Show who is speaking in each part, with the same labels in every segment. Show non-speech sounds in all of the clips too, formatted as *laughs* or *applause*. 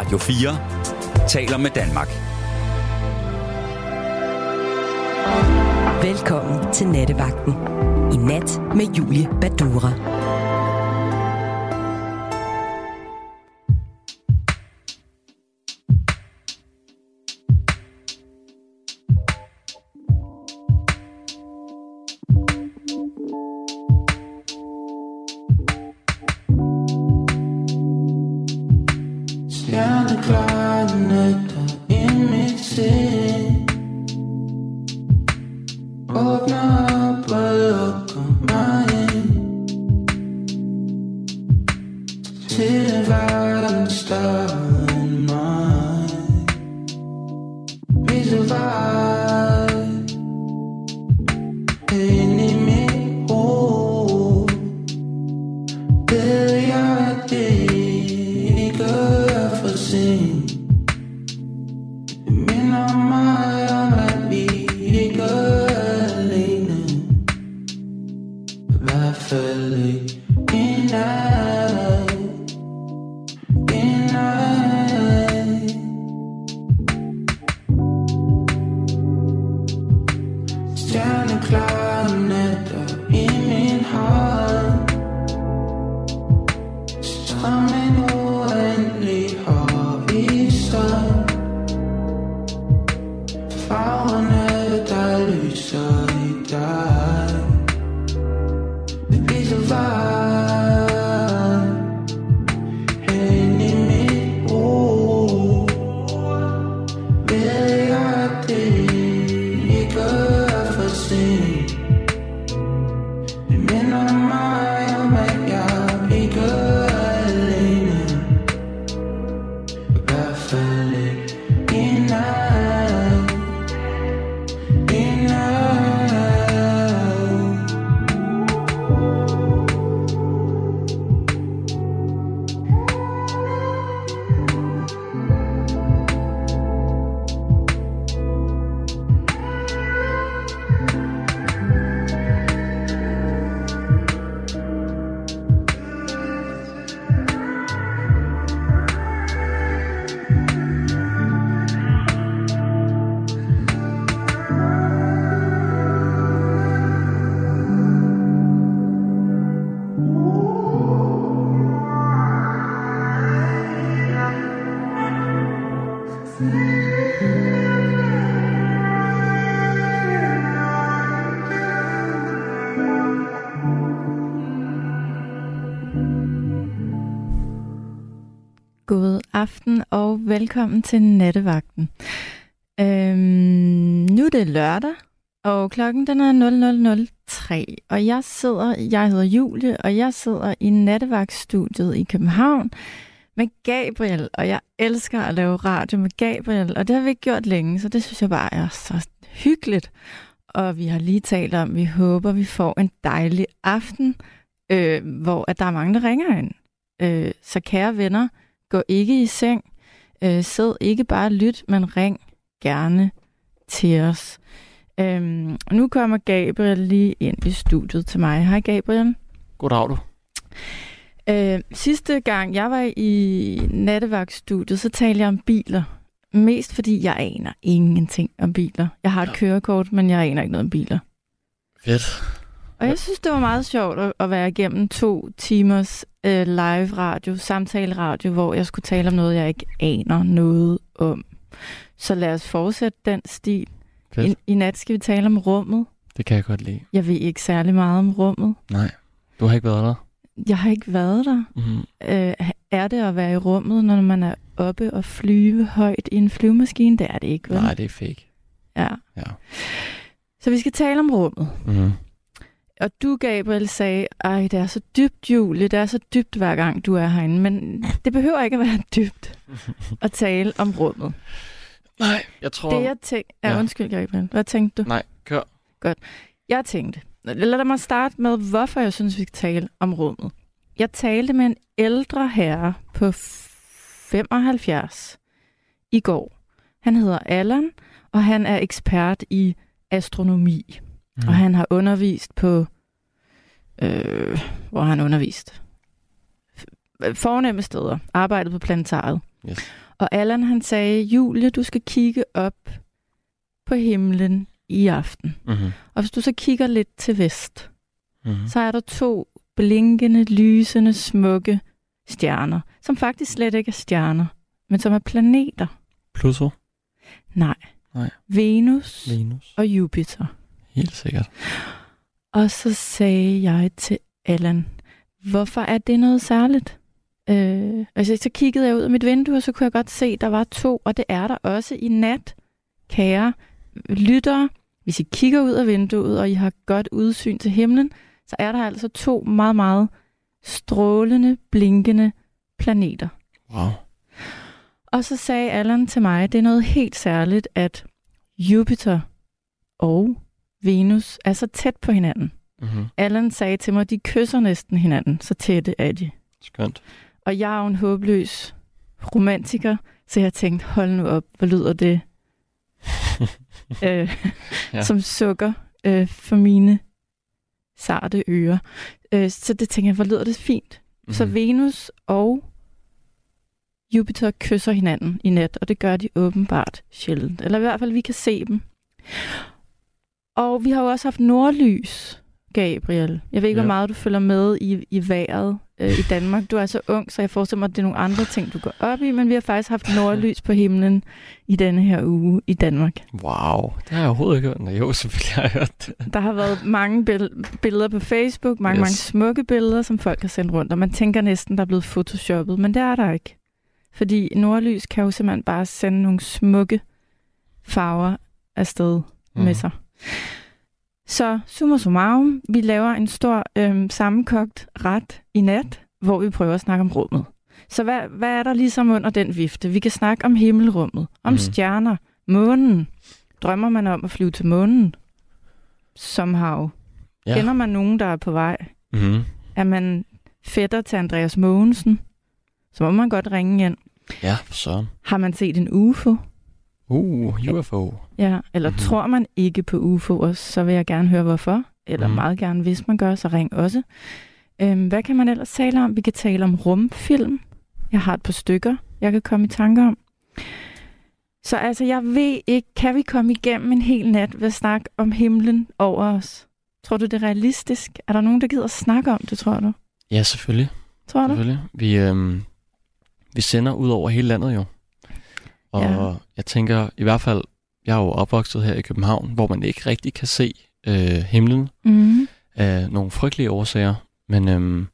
Speaker 1: Radio 4 taler med Danmark.
Speaker 2: Velkommen til Nattevagten. I nat med Julie Badura.
Speaker 3: Velkommen til Nattevagten. Øhm, nu er det lørdag, og klokken den er 00.03, og jeg sidder, jeg hedder Julie, og jeg sidder i nattevagtstudiet i København med Gabriel, og jeg elsker at lave radio med Gabriel, og det har vi ikke gjort længe, så det synes jeg bare er så hyggeligt. Og vi har lige talt om, at vi håber, vi får en dejlig aften, øh, hvor at der er mange, der ringer ind. Øh, så kære venner, gå ikke i seng. Øh, sid ikke bare lyt, men ring gerne til os. Øhm, nu kommer Gabriel lige ind i studiet til mig. Hej Gabriel.
Speaker 4: Goddag du.
Speaker 3: Øh, sidste gang jeg var i nattevagtstudiet, så talte jeg om biler. Mest fordi jeg aner ingenting om biler. Jeg har et
Speaker 4: Ja.
Speaker 3: kørekort, men jeg aner ikke noget om biler.
Speaker 4: Fedt.
Speaker 3: Og jeg synes, det var meget sjovt at, at være igennem to timers øh, live radio, samtale radio, hvor jeg skulle tale om noget, jeg ikke aner noget om. Så lad os fortsætte den stil.
Speaker 4: Fedt.
Speaker 3: I, I nat skal vi tale om rummet.
Speaker 4: Det kan jeg godt lide.
Speaker 3: Jeg ved ikke særlig meget om rummet.
Speaker 4: Nej, du har ikke været der.
Speaker 3: Jeg har ikke været der.
Speaker 4: Mm-hmm.
Speaker 3: Øh, er det at være i rummet, når man er oppe og flyve højt i en flyvemaskine? Det er det ikke, vel?
Speaker 4: Nej, det er fake.
Speaker 3: Ja.
Speaker 4: Ja.
Speaker 3: Så vi skal tale om rummet.
Speaker 4: Mm-hmm.
Speaker 3: Og du, Gabriel, sagde, ej, det er så dybt, Julie, det er så dybt, hver gang du er herinde. Men det behøver ikke at være *laughs* dybt at tale om rummet.
Speaker 4: Nej, jeg tror...
Speaker 3: Det, jeg tænkte... Ja,
Speaker 4: Ja.
Speaker 3: undskyld, Gabriel. Hvad tænkte du?
Speaker 4: Nej, kør.
Speaker 3: Jeg tænkte... Lad mig starte med, hvorfor jeg synes, vi skal tale om rummet. Jeg talte med en ældre herre på 75 i går. Han hedder Allan, og han er ekspert i astronomi.
Speaker 4: Mm.
Speaker 3: Og han har undervist på... Øh, hvor har han undervist? Fornemme steder. Arbejdet på planetariet.
Speaker 4: Yes.
Speaker 3: Og Allan han sagde, Julie, du skal kigge op på himlen i aften.
Speaker 4: Mm-hmm.
Speaker 3: Og hvis du så kigger lidt til vest,
Speaker 4: Mm-hmm.
Speaker 3: så er der to blinkende, lysende, smukke stjerner, som faktisk slet ikke er stjerner, men som er planeter.
Speaker 4: Pluto,
Speaker 3: Nej.
Speaker 4: Nej.
Speaker 3: Venus
Speaker 4: Venus.
Speaker 3: og Jupiter.
Speaker 4: Helt sikkert.
Speaker 3: Og så sagde jeg til Allan, hvorfor er det noget særligt? Øh, altså, så kiggede jeg ud af mit vindue, og så kunne jeg godt se, at der var to, og det er der også i nat, kære lyttere. Hvis I kigger ud af vinduet, og I har godt udsyn til himlen, så er der altså to meget, meget strålende, blinkende planeter.
Speaker 4: Wow.
Speaker 3: Og så sagde Allan til mig, at det er noget helt særligt, at Jupiter og Venus er så tæt på hinanden.
Speaker 4: Mm-hmm.
Speaker 3: Allan sagde til mig, at de kysser næsten hinanden, så tætte er de.
Speaker 4: Skønt.
Speaker 3: Og jeg er jo en håbløs romantiker, så jeg tænkte, hold nu op, hvor lyder det *laughs* øh,
Speaker 4: Ja.
Speaker 3: som sukker øh, for mine sarte ører. Øh, så det tænkte jeg, hvor lyder det fint. Mm. Så. Venus og Jupiter kysser hinanden i nat, og det gør de åbenbart sjældent. Eller i hvert fald, vi kan se dem. Og vi har jo også haft nordlys, Gabriel. Jeg ved ikke, ja. Hvor meget du følger med i, i vejret øh, i Danmark. Du er så ung, så jeg forestiller mig, at det er nogle andre ting, du går op i, men vi har faktisk haft nordlys på himlen i denne her uge i Danmark.
Speaker 4: Wow, det har jeg overhovedet ikke hørt. Nej, Jo, selvfølgelig har jeg hørt det.
Speaker 3: Der har været mange bill- billeder på Facebook, mange,
Speaker 4: yes.
Speaker 3: mange smukke billeder, som folk har sendt rundt, og man tænker næsten, der er blevet photoshoppet, men det er der ikke. Fordi nordlys kan jo simpelthen bare sende nogle smukke farver afsted mm. med sig. Så summa summarum, vi laver en stor øhm, sammenkogt ret i nat, hvor vi prøver at snakke om rummet. Så hvad, hvad er der ligesom under den vifte? Vi kan snakke om himmelrummet, om mm. stjerner, månen. Drømmer man om at flyve til månen? Somehow.
Speaker 4: Ja.
Speaker 3: Ja. Kender man nogen, der er på vej?
Speaker 4: Mm-hmm.
Speaker 3: Er man fætter til Andreas Mogensen? Så må man godt ringe ind.
Speaker 4: Ja, søren.
Speaker 3: Har man set en UFO?
Speaker 4: Uh, UFO.
Speaker 3: Ja, eller
Speaker 4: Mhm.
Speaker 3: mm-hmm. tror man ikke på UFO'er, så vil jeg gerne høre hvorfor. Eller mm. meget gerne, hvis man gør, så ring også. Øhm, hvad kan man ellers tale om? Vi kan tale om rumfilm. Jeg har et par stykker, jeg kan komme i tanke om. Så altså, jeg ved ikke, kan vi komme igennem en hel nat ved at snakke om himlen over os? Tror du, det er realistisk? Er der nogen, der gider snakke om det, tror du?
Speaker 4: Ja, selvfølgelig.
Speaker 3: Tror du?
Speaker 4: selvfølgelig. Vi, øhm, vi sender ud over hele landet jo. Og
Speaker 3: Ja.
Speaker 4: jeg tænker, i hvert fald, jeg er jo opvokset her i København, hvor man ikke rigtig kan se øh, himlen
Speaker 3: Mm.
Speaker 4: af nogle frygtelige årsager. Men øhm,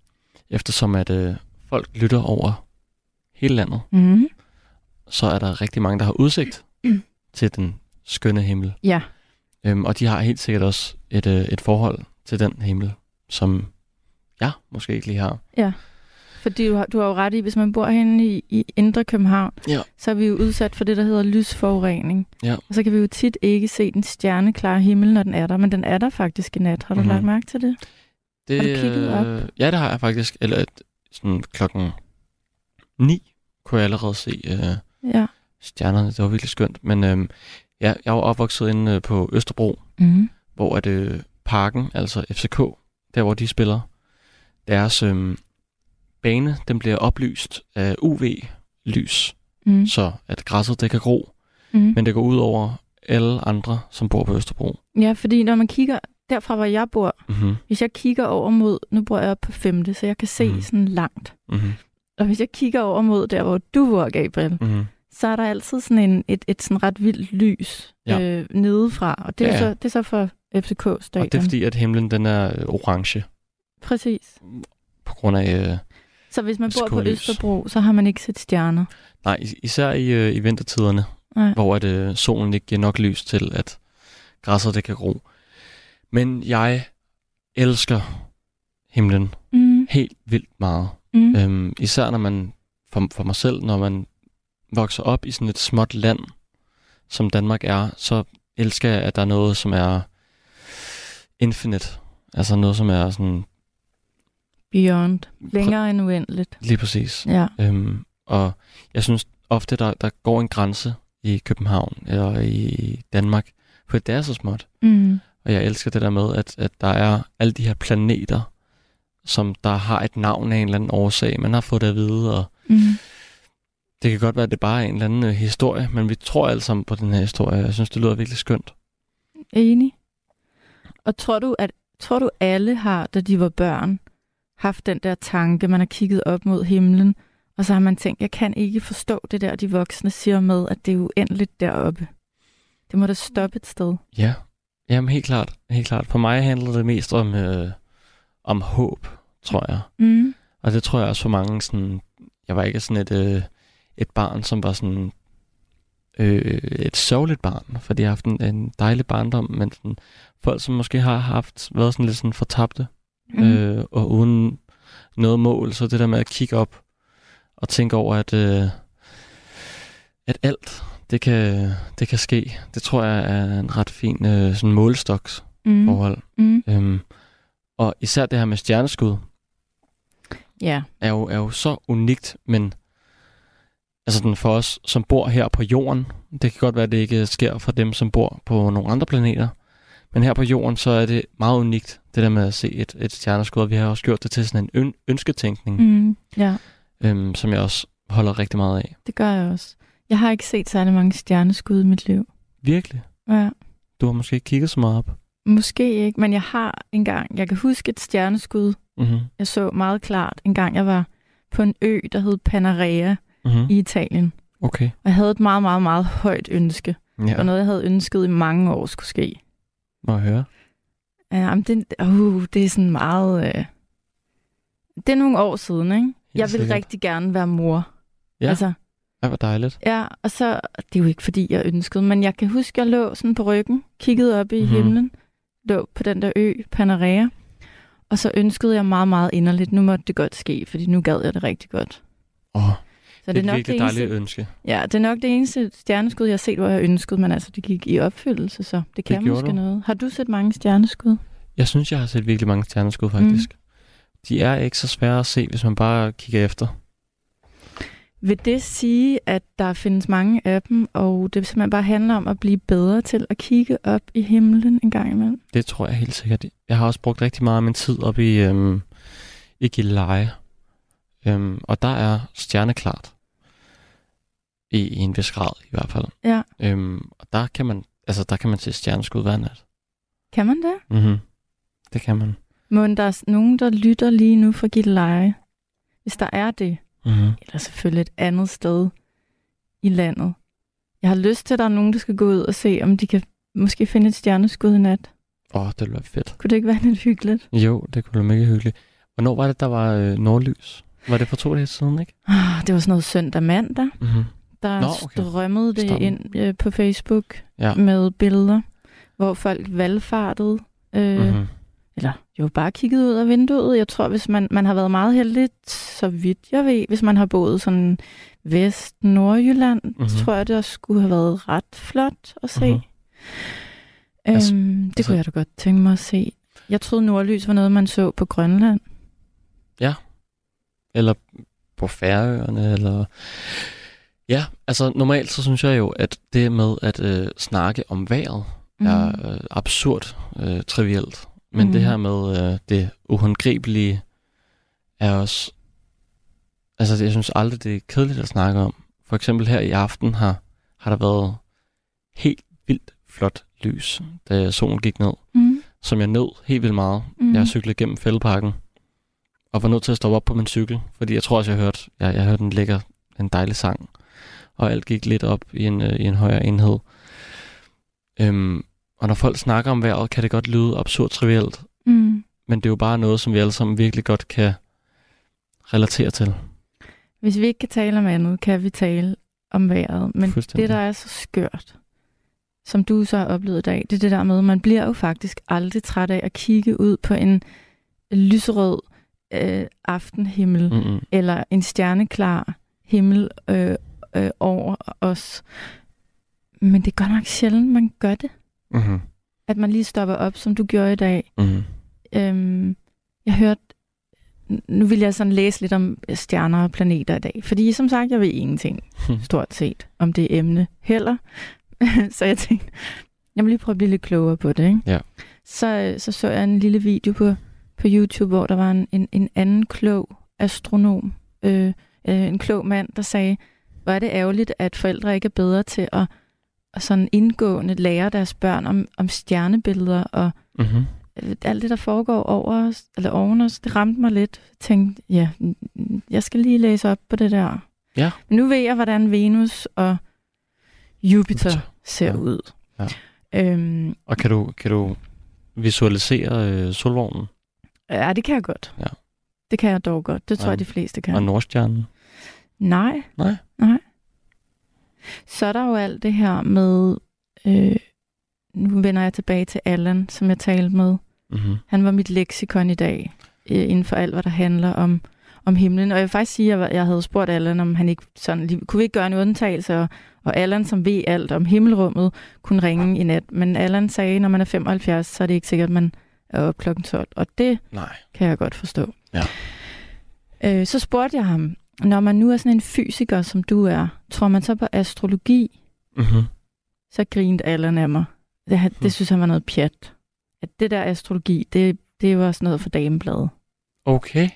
Speaker 4: eftersom at øh, folk lytter over hele landet,
Speaker 3: Mm.
Speaker 4: så er der rigtig mange, der har udsigt *clears throat* til den skønne himmel.
Speaker 3: Ja,
Speaker 4: Øhm, og de har helt sikkert også et, øh, et forhold til den himmel, som jeg måske ikke lige har.
Speaker 3: Fordi du har, du har jo ret i, hvis man bor herinde i, i Indre København,
Speaker 4: Ja.
Speaker 3: så er vi jo udsat for det, der hedder lysforurening.
Speaker 4: Ja.
Speaker 3: Og så kan vi jo tit ikke se den stjerneklare himmel, når den er der, men den er der faktisk i nat. Har du
Speaker 4: Mhm.
Speaker 3: mm-hmm. lagt mærke til det?
Speaker 4: Det,
Speaker 3: Har du kigget op?
Speaker 4: øh, Ja, det har jeg faktisk. Eller et, sådan klokken 9 kunne jeg allerede se øh,
Speaker 3: Ja.
Speaker 4: stjernerne. Det var virkelig skønt. Men øh, ja, jeg var opvokset inde øh, på Østerbro,
Speaker 3: Mm.
Speaker 4: hvor at, øh, parken, altså FCK, der hvor de spiller, deres øh, bane, den bliver oplyst af UV-lys,
Speaker 3: Mm.
Speaker 4: så at græsset det kan gro,
Speaker 3: Mm.
Speaker 4: men det går ud over alle andre, som bor på Østerbro.
Speaker 3: Ja, fordi når man kigger derfra, hvor jeg bor,
Speaker 4: Mm-hmm.
Speaker 3: hvis jeg kigger over mod, nu bor jeg på femte, så jeg kan se
Speaker 4: Mhm.
Speaker 3: mm. sådan langt.
Speaker 4: Mm-hmm.
Speaker 3: Og hvis jeg kigger over mod der, hvor du bor, Gabriel,
Speaker 4: Mm-hmm.
Speaker 3: så er der altid sådan en, et, et sådan ret vildt lys
Speaker 4: Ja.
Speaker 3: øh, nedefra. Og det er,
Speaker 4: Ja,
Speaker 3: ja.
Speaker 4: ja.
Speaker 3: så, det er så for FCK stadion.
Speaker 4: Og det er fordi, at himlen den er orange,
Speaker 3: Præcis.
Speaker 4: på grund af... Øh,
Speaker 3: Så hvis man bor på. Østerbro, så har man ikke set stjerner.
Speaker 4: nej, is- især i, øh, i vintertiderne,
Speaker 3: Nej.
Speaker 4: hvor at, øh, solen ikke giver nok lys til, at græsset det kan gro. Men jeg elsker himlen
Speaker 3: Mm.
Speaker 4: helt vildt meget.
Speaker 3: Mm.
Speaker 4: Øhm, især når man, for, for mig selv, når man vokser op i sådan et småt land, som Danmark er, så elsker jeg, at der er noget, som er infinite. Altså noget, som er sådan
Speaker 3: Beyond. Længere end uendeligt.
Speaker 4: lige præcis.
Speaker 3: Ja.
Speaker 4: Øhm, og jeg synes ofte, der, der går en grænse i København eller i Danmark, for det er så småt.
Speaker 3: Mm.
Speaker 4: Og jeg elsker det der med, at, at der er alle de her planeter, som der har et navn af en eller anden årsag. Man har fået det at vide, og
Speaker 3: Mm.
Speaker 4: Det kan godt være, at det bare er en eller anden øh, historie, men vi tror alle sammen på den her historie. Jeg synes, det lyder virkelig skønt.
Speaker 3: Enig. Og tror du, at tror du alle har, da de var børn, haft den der tanke, man har kigget op mod himlen, og så har man tænkt, jeg kan ikke forstå det der, de voksne siger med, at det er uendeligt deroppe. Det må da stoppe et sted.
Speaker 4: Ja, jamen helt klart. Helt klart. For mig handler det mest om, øh, om håb, tror jeg.
Speaker 3: Mm.
Speaker 4: Og det tror jeg også for mange sådan... Jeg var ikke sådan et, øh, et barn, som var sådan... Øh, et sørgeligt barn, for de har haft en, en dejlig barndom, men sådan, folk, som måske har haft været sådan lidt sådan fortabte,
Speaker 3: Mm.
Speaker 4: øh, og uden noget mål, så det der med at kigge op og tænke over, at, øh, at alt, det kan, det kan ske. Det tror jeg er en ret fin øh, sådan målestoksforhold.
Speaker 3: mm.
Speaker 4: Mm.
Speaker 3: Mm.
Speaker 4: Øhm, og især det her med stjerneskud,
Speaker 3: Ja.
Speaker 4: er jo, er jo så unikt, men altså den for os, som bor her på jorden, det kan godt være, at det ikke sker for dem, som bor på nogle andre planeter, men her på jorden, så er det meget unikt, det der med at se et, et stjerneskud, og vi har også gjort det til sådan en øn- ønsketænkning, mm.
Speaker 3: Ja,
Speaker 4: øhm, som jeg også holder rigtig meget af.
Speaker 3: det gør jeg også. Jeg har ikke set særlig mange stjerneskud i mit liv.
Speaker 4: Virkelig.
Speaker 3: Ja.
Speaker 4: Du har måske ikke kigget så meget op.
Speaker 3: Måske ikke, men jeg har engang, jeg kan huske et stjerneskud,
Speaker 4: Mm-hmm.
Speaker 3: jeg så meget klart, en gang jeg var på en ø, der hed Panarea
Speaker 4: Mm-hmm.
Speaker 3: i Italien.
Speaker 4: Okay.
Speaker 3: Og jeg havde et meget, meget, meget højt ønske.
Speaker 4: Ja,
Speaker 3: var noget, jeg havde ønsket i mange år skulle ske.
Speaker 4: må jeg høre.
Speaker 3: Ja, men det, uh, det er sådan meget... Øh... Det er nogle år siden, ikke? jeg vil
Speaker 4: sikkert.
Speaker 3: rigtig gerne være mor.
Speaker 4: Ja.
Speaker 3: Altså,
Speaker 4: Ej, hvor dejligt.
Speaker 3: ja, og så... Det er jo ikke, fordi jeg ønskede, men jeg kan huske, jeg lå sådan på ryggen, kiggede op i mm-hmm. himlen, lå på den der ø, Panarea, og så ønskede jeg meget, meget inderligt, nu måtte det godt ske, fordi nu gad jeg det rigtig godt.
Speaker 4: Åh,
Speaker 3: Så
Speaker 4: det er
Speaker 3: nok
Speaker 4: virkelig
Speaker 3: det eneste,
Speaker 4: dejligt ønske.
Speaker 3: Ja, det er nok det eneste stjerneskud, jeg har set, hvor jeg ønskede, men altså, det gik i opfyldelse, så det kan
Speaker 4: gjorde
Speaker 3: måske
Speaker 4: du.
Speaker 3: noget. Har du set mange stjerneskud?
Speaker 4: Jeg synes, jeg har set virkelig mange stjerneskud, faktisk. Mm. De er ikke så svære at se, hvis man bare kigger efter.
Speaker 3: Vil det sige, at der findes mange af dem, og det simpelthen bare handler om at blive bedre til at kigge op i himlen en gang imellem?
Speaker 4: Det tror jeg helt sikkert. Jeg har også brugt rigtig meget af min tid op i, øhm, i Gilleleje. Øhm, og der er stjerneklart. I, I en vis grad i hvert fald.
Speaker 3: Ja.
Speaker 4: Øhm, og der kan man, altså der kan man se stjerneskud hver nat.
Speaker 3: Kan man det?
Speaker 4: Mm-hmm. Det kan man.
Speaker 3: Må der er nogen, der lytter lige nu fra Gilleleje? Hvis der er det,
Speaker 4: Mm-hmm.
Speaker 3: eller selvfølgelig et andet sted i landet. Jeg har lyst til, at der er nogen, der skal gå ud og se, om de kan måske finde et stjerneskud i nat.
Speaker 4: Åh, oh, det ville være fedt.
Speaker 3: Kunne det ikke være lidt hyggeligt?
Speaker 4: Jo, det kunne være mega hyggeligt. Hvornår var det, der var øh, nordlys? Var det for to dage siden, ikke?
Speaker 3: Ah, Det var sådan noget søndag mandag.
Speaker 4: Mm-hmm.
Speaker 3: Der
Speaker 4: Nå, okay.
Speaker 3: strømmede det
Speaker 4: Stammen.
Speaker 3: ind øh, på Facebook
Speaker 4: Ja.
Speaker 3: med billeder, hvor folk valgfartede. Øh, mm-hmm. Eller jo bare kigget ud af vinduet. Jeg tror, hvis man, man har været meget heldig, så vidt jeg ved, hvis man har boet sådan vest Nordjylland, mm-hmm.
Speaker 4: Mhm.
Speaker 3: tror jeg, det skulle have været ret flot at se.
Speaker 4: Mhm.
Speaker 3: Mm-hmm. Øhm,
Speaker 4: Altså-
Speaker 3: det
Speaker 4: altså-
Speaker 3: kunne jeg da godt tænke mig at se. Jeg troede, nordlys var noget, man så på Grønland.
Speaker 4: Eller på Færøerne, eller... Ja, altså normalt så synes jeg jo, at det med at øh, snakke om vejret mm. er øh, absurd øh, trivielt. Men
Speaker 3: Mhm.
Speaker 4: det her med øh, det uhåndgribelige er også... Altså jeg synes aldrig, det er kedeligt at snakke om. For eksempel her i aften har, har der været helt vildt flot lys, da solen gik ned.
Speaker 3: Mm.
Speaker 4: Som jeg nød helt vildt meget.
Speaker 3: Mm.
Speaker 4: Jeg cyklede gennem fældeparken, og var nødt til at stoppe op på min cykel, fordi jeg tror også, jeg hørte, jeg, jeg hørte en lækker, en dejlig sang, og alt gik lidt op i en, øh, i en højere enhed. Øhm, og når folk snakker om vejret, kan det godt lyde absurd trivielt,
Speaker 3: Mm.
Speaker 4: men det er jo bare noget, som vi alle sammen virkelig godt kan relatere til.
Speaker 3: Hvis vi ikke kan tale om andet, kan vi tale om vejret. Men det, der er så skørt, som du så har oplevet i dag, det er det der med, man bliver jo faktisk aldrig træt af at kigge ud på en lyserød øh, aftenhimmel, mm.
Speaker 4: Mm-mm.
Speaker 3: eller en stjerneklar himmel øh, øh, over os. Men det er godt nok sjældent, man gør det.
Speaker 4: Mm-hmm.
Speaker 3: At man lige stopper op, som du gjorde i dag.
Speaker 4: Mm-hmm.
Speaker 3: Øhm, jeg hørte, nu vil jeg sådan læse lidt om stjerner og planeter i dag, fordi som sagt, jeg ved ingenting *laughs* stort set om det emne heller. *laughs* så jeg tænkte, jeg vil lige prøve at blive lidt klogere på det. Ikke?
Speaker 4: Ja.
Speaker 3: Så, så så jeg en lille video på, på YouTube, hvor der var en, en, en anden klog astronom, øh, øh, en klog mand, der sagde, Hvor er det ærgerligt, at forældre ikke er bedre til at, at sådan indgående lære deres børn om, om stjernebilleder og
Speaker 4: Mm-hmm.
Speaker 3: øh, alt det, der foregår over os, eller oven os. Det ramte mig lidt. Jeg tænkte, ja, jeg skal lige læse op på det der.
Speaker 4: Ja.
Speaker 3: Men nu ved jeg, hvordan Venus og Jupiter,
Speaker 4: Jupiter.
Speaker 3: ser
Speaker 4: Ja.
Speaker 3: ud.
Speaker 4: Ja.
Speaker 3: Øhm,
Speaker 4: Og kan du, kan du visualisere øh, solvognen
Speaker 3: ja, det kan jeg godt.
Speaker 4: Ja.
Speaker 3: Det kan jeg dog godt. Det tror
Speaker 4: Ja.
Speaker 3: jeg, de fleste kan.
Speaker 4: og Nordstjernen?
Speaker 3: Nej.
Speaker 4: Nej.
Speaker 3: Nej. Så er der jo alt det her med, øh, nu vender jeg tilbage til Allan, som jeg talte med.
Speaker 4: Mm-hmm.
Speaker 3: Han var mit leksikon i dag, øh, inden for alt, hvad der handler om, om himlen. Og jeg vil faktisk sige, at jeg, jeg havde spurgt Allan, om han ikke sådan, lige- kunne vi ikke gøre en undtagelse, og, og Allan, som ved alt om himmelrummet, kunne ringe i nat. Men Allan sagde, når man er 75, så er det ikke sikkert, at man er oppe klokken 12. Og det
Speaker 4: Nej.
Speaker 3: kan jeg godt forstå.
Speaker 4: Ja.
Speaker 3: Øh, så spurgte jeg ham, når man nu er sådan en fysiker, som du er, tror man så på astrologi?
Speaker 4: Mm-hmm.
Speaker 3: Så grinte Allan af mig. Det,
Speaker 4: Hmm.
Speaker 3: det synes han var noget pjat. At det der astrologi, det, det var sådan noget for damebladet.
Speaker 4: Okay.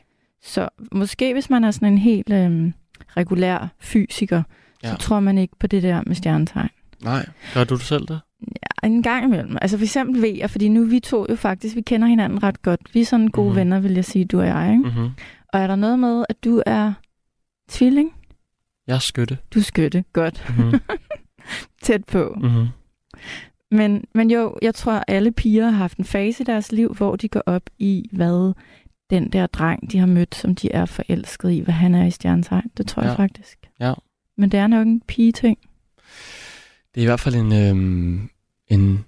Speaker 3: Så måske hvis man er sådan en helt øhm, regulær fysiker, ja. Så tror man ikke på det der med stjernetegn.
Speaker 4: Nej. Gør du det selv det?
Speaker 3: Ja, en gang imellem. Altså for eksempel ved jeg, fordi nu vi to jo faktisk, vi kender hinanden ret godt. Vi er sådan gode
Speaker 4: Mhm.
Speaker 3: mm-hmm. venner, vil jeg sige, du og jeg. Ikke?
Speaker 4: Mm-hmm.
Speaker 3: Og er der noget med, at du er tvilling?
Speaker 4: Jeg er skytte.
Speaker 3: Du er skytte. Godt.
Speaker 4: Mm-hmm. *laughs*
Speaker 3: Tæt på.
Speaker 4: mm-hmm.
Speaker 3: Men, men jo, jeg tror, at alle piger har haft en fase i deres liv, hvor de går op i, hvad den der dreng, de har mødt, som de er forelsket i, hvad han er i stjernetegn. Det tror ja. jeg faktisk.
Speaker 4: Ja.
Speaker 3: Men det er nok en pige-ting.
Speaker 4: Det er i hvert fald en, øhm, en,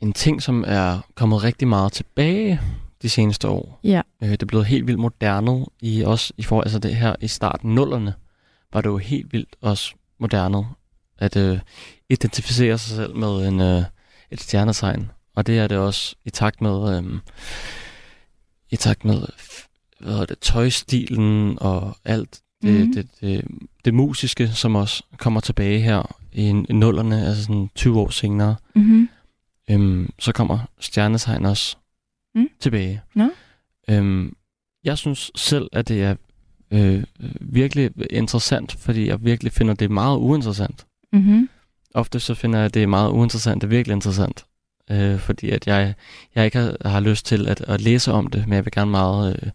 Speaker 4: en ting, som er kommet rigtig meget tilbage de seneste år.
Speaker 3: Ja.
Speaker 4: Øh, det er blevet helt vildt moderne i også i for, altså det her i starten nullerne var det jo helt vildt også moderne at øh, identificere sig selv med en, øh, et stjernetegn. Og det er det også i takt med øh, i takt med hvad det, tøjstilen og alt det,
Speaker 3: Mhm.
Speaker 4: mm. det, det, det musiske, som også kommer tilbage her i, i nullerne, altså sådan 20 år senere.
Speaker 3: Mm-hmm.
Speaker 4: Øhm, så kommer stjernetegn også
Speaker 3: Mm.
Speaker 4: tilbage.
Speaker 3: Nå.
Speaker 4: Øhm, jeg synes selv, at det er øh, virkelig interessant, fordi jeg virkelig finder det meget uinteressant.
Speaker 3: Mm-hmm.
Speaker 4: Ofte så finder jeg, det meget uinteressant, det er virkelig interessant. Øh, fordi at jeg, jeg ikke har, har lyst til at, at læse om det, men jeg vil gerne meget øh,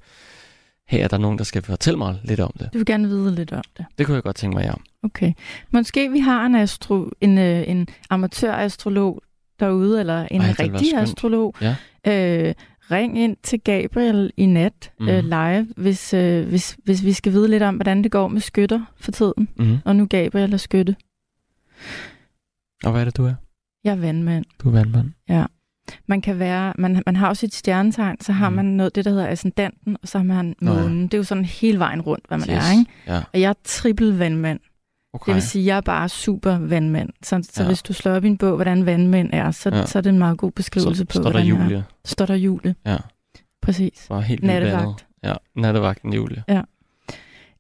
Speaker 4: have, at der er nogen, der skal fortælle mig lidt om det.
Speaker 3: Du vil gerne vide lidt om det.
Speaker 4: Det kunne jeg godt tænke mig, ja.
Speaker 3: Okay. Måske vi har en, astro, en, øh, en amatør-astrolog derude, eller en
Speaker 4: Ej,
Speaker 3: rigtig astrolog.
Speaker 4: Ja.
Speaker 3: Øh, ring ind til Gabriel i nat
Speaker 4: Mhm.
Speaker 3: øh, live, hvis, øh, hvis, hvis vi skal vide lidt om, hvordan det går med skytter for tiden.
Speaker 4: Mm-hmm.
Speaker 3: Og nu Gabriel er skytte.
Speaker 4: Og hvad er det, du er?
Speaker 3: Jeg er vandmand.
Speaker 4: Du er vandmand.
Speaker 3: Man kan være, man, man har jo sit stjernetegn, så har
Speaker 4: Mhm.
Speaker 3: man noget, det der hedder ascendanten, og så har man
Speaker 4: Nå ja.
Speaker 3: månen. Det er jo sådan hele vejen rundt, hvad man
Speaker 4: Yes.
Speaker 3: er, ikke?
Speaker 4: Ja,
Speaker 3: Og jeg er triple vandmand.
Speaker 4: Okay.
Speaker 3: Det vil sige, at jeg er bare super vandmand. Så, så
Speaker 4: Ja.
Speaker 3: hvis du slår op i en bog, hvordan vandmænd er, så,
Speaker 4: Ja.
Speaker 3: så er det en meget god beskrivelse
Speaker 4: så
Speaker 3: på,
Speaker 4: står der
Speaker 3: hvordan jeg er.
Speaker 4: Julie.
Speaker 3: Står der Julie.
Speaker 4: Ja.
Speaker 3: Præcis.
Speaker 4: Bare helt
Speaker 3: Nattevagt.
Speaker 4: Ja, nattevagten Julie.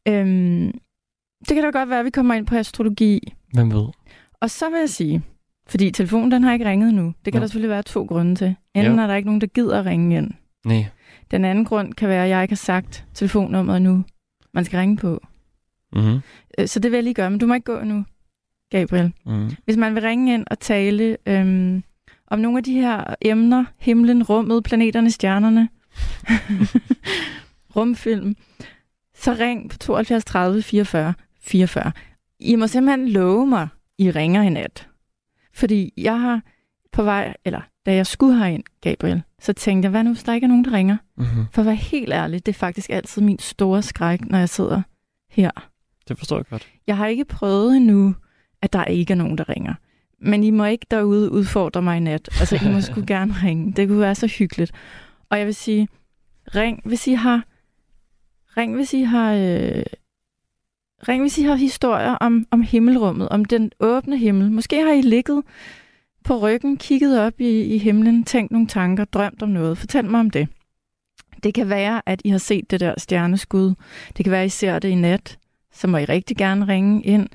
Speaker 3: Øhm, det kan da godt være, at vi kommer ind på astrologi.
Speaker 4: Hvem ved?
Speaker 3: Og så vil jeg sige, fordi telefonen den har ikke ringet nu. Det kan
Speaker 4: Nå.
Speaker 3: der selvfølgelig være to grunde til. Enten
Speaker 4: Jo.
Speaker 3: er der ikke nogen, der gider at ringe ind.
Speaker 4: Nej.
Speaker 3: Den anden grund kan være, at jeg ikke har sagt telefonnummeret nu, man skal ringe på.
Speaker 4: Mm-hmm.
Speaker 3: Øh, Så det vil jeg lige gøre, men du må ikke gå nu, Gabriel.
Speaker 4: Mm.
Speaker 3: Hvis man vil ringe ind og tale øhm, om nogle af de her emner, himlen, rummet, planeterne, stjernerne, *laughs* rumfilm, så ring på 72 30 44 44. I må simpelthen love mig, I ringer i nat. Fordi jeg har på vej, eller da jeg skulle herind, Gabriel, så tænkte jeg, hvad nu, hvis der ikke er nogen, der ringer?
Speaker 4: Mm-hmm.
Speaker 3: For at være helt ærlig, det er faktisk altid min store skræk, når jeg sidder her.
Speaker 4: Det forstår jeg godt.
Speaker 3: Jeg har ikke prøvet endnu, at der ikke er nogen, der ringer. Men I må ikke derude udfordre mig i nat. Altså, I må *laughs* sgu gerne ringe. Det kunne være så hyggeligt. Og jeg vil sige, ring, hvis I har... Ring, hvis I har... Øh, ring, hvis I har historier om, om himmelrummet, om den åbne himmel. Måske har I ligget på ryggen, kigget op i, i himlen, tænkt nogle tanker, drømt om noget. Fortæl mig om det. Det kan være, at I har set det der stjerneskud. Det kan være, at I ser det i nat. Så må I rigtig gerne ringe ind.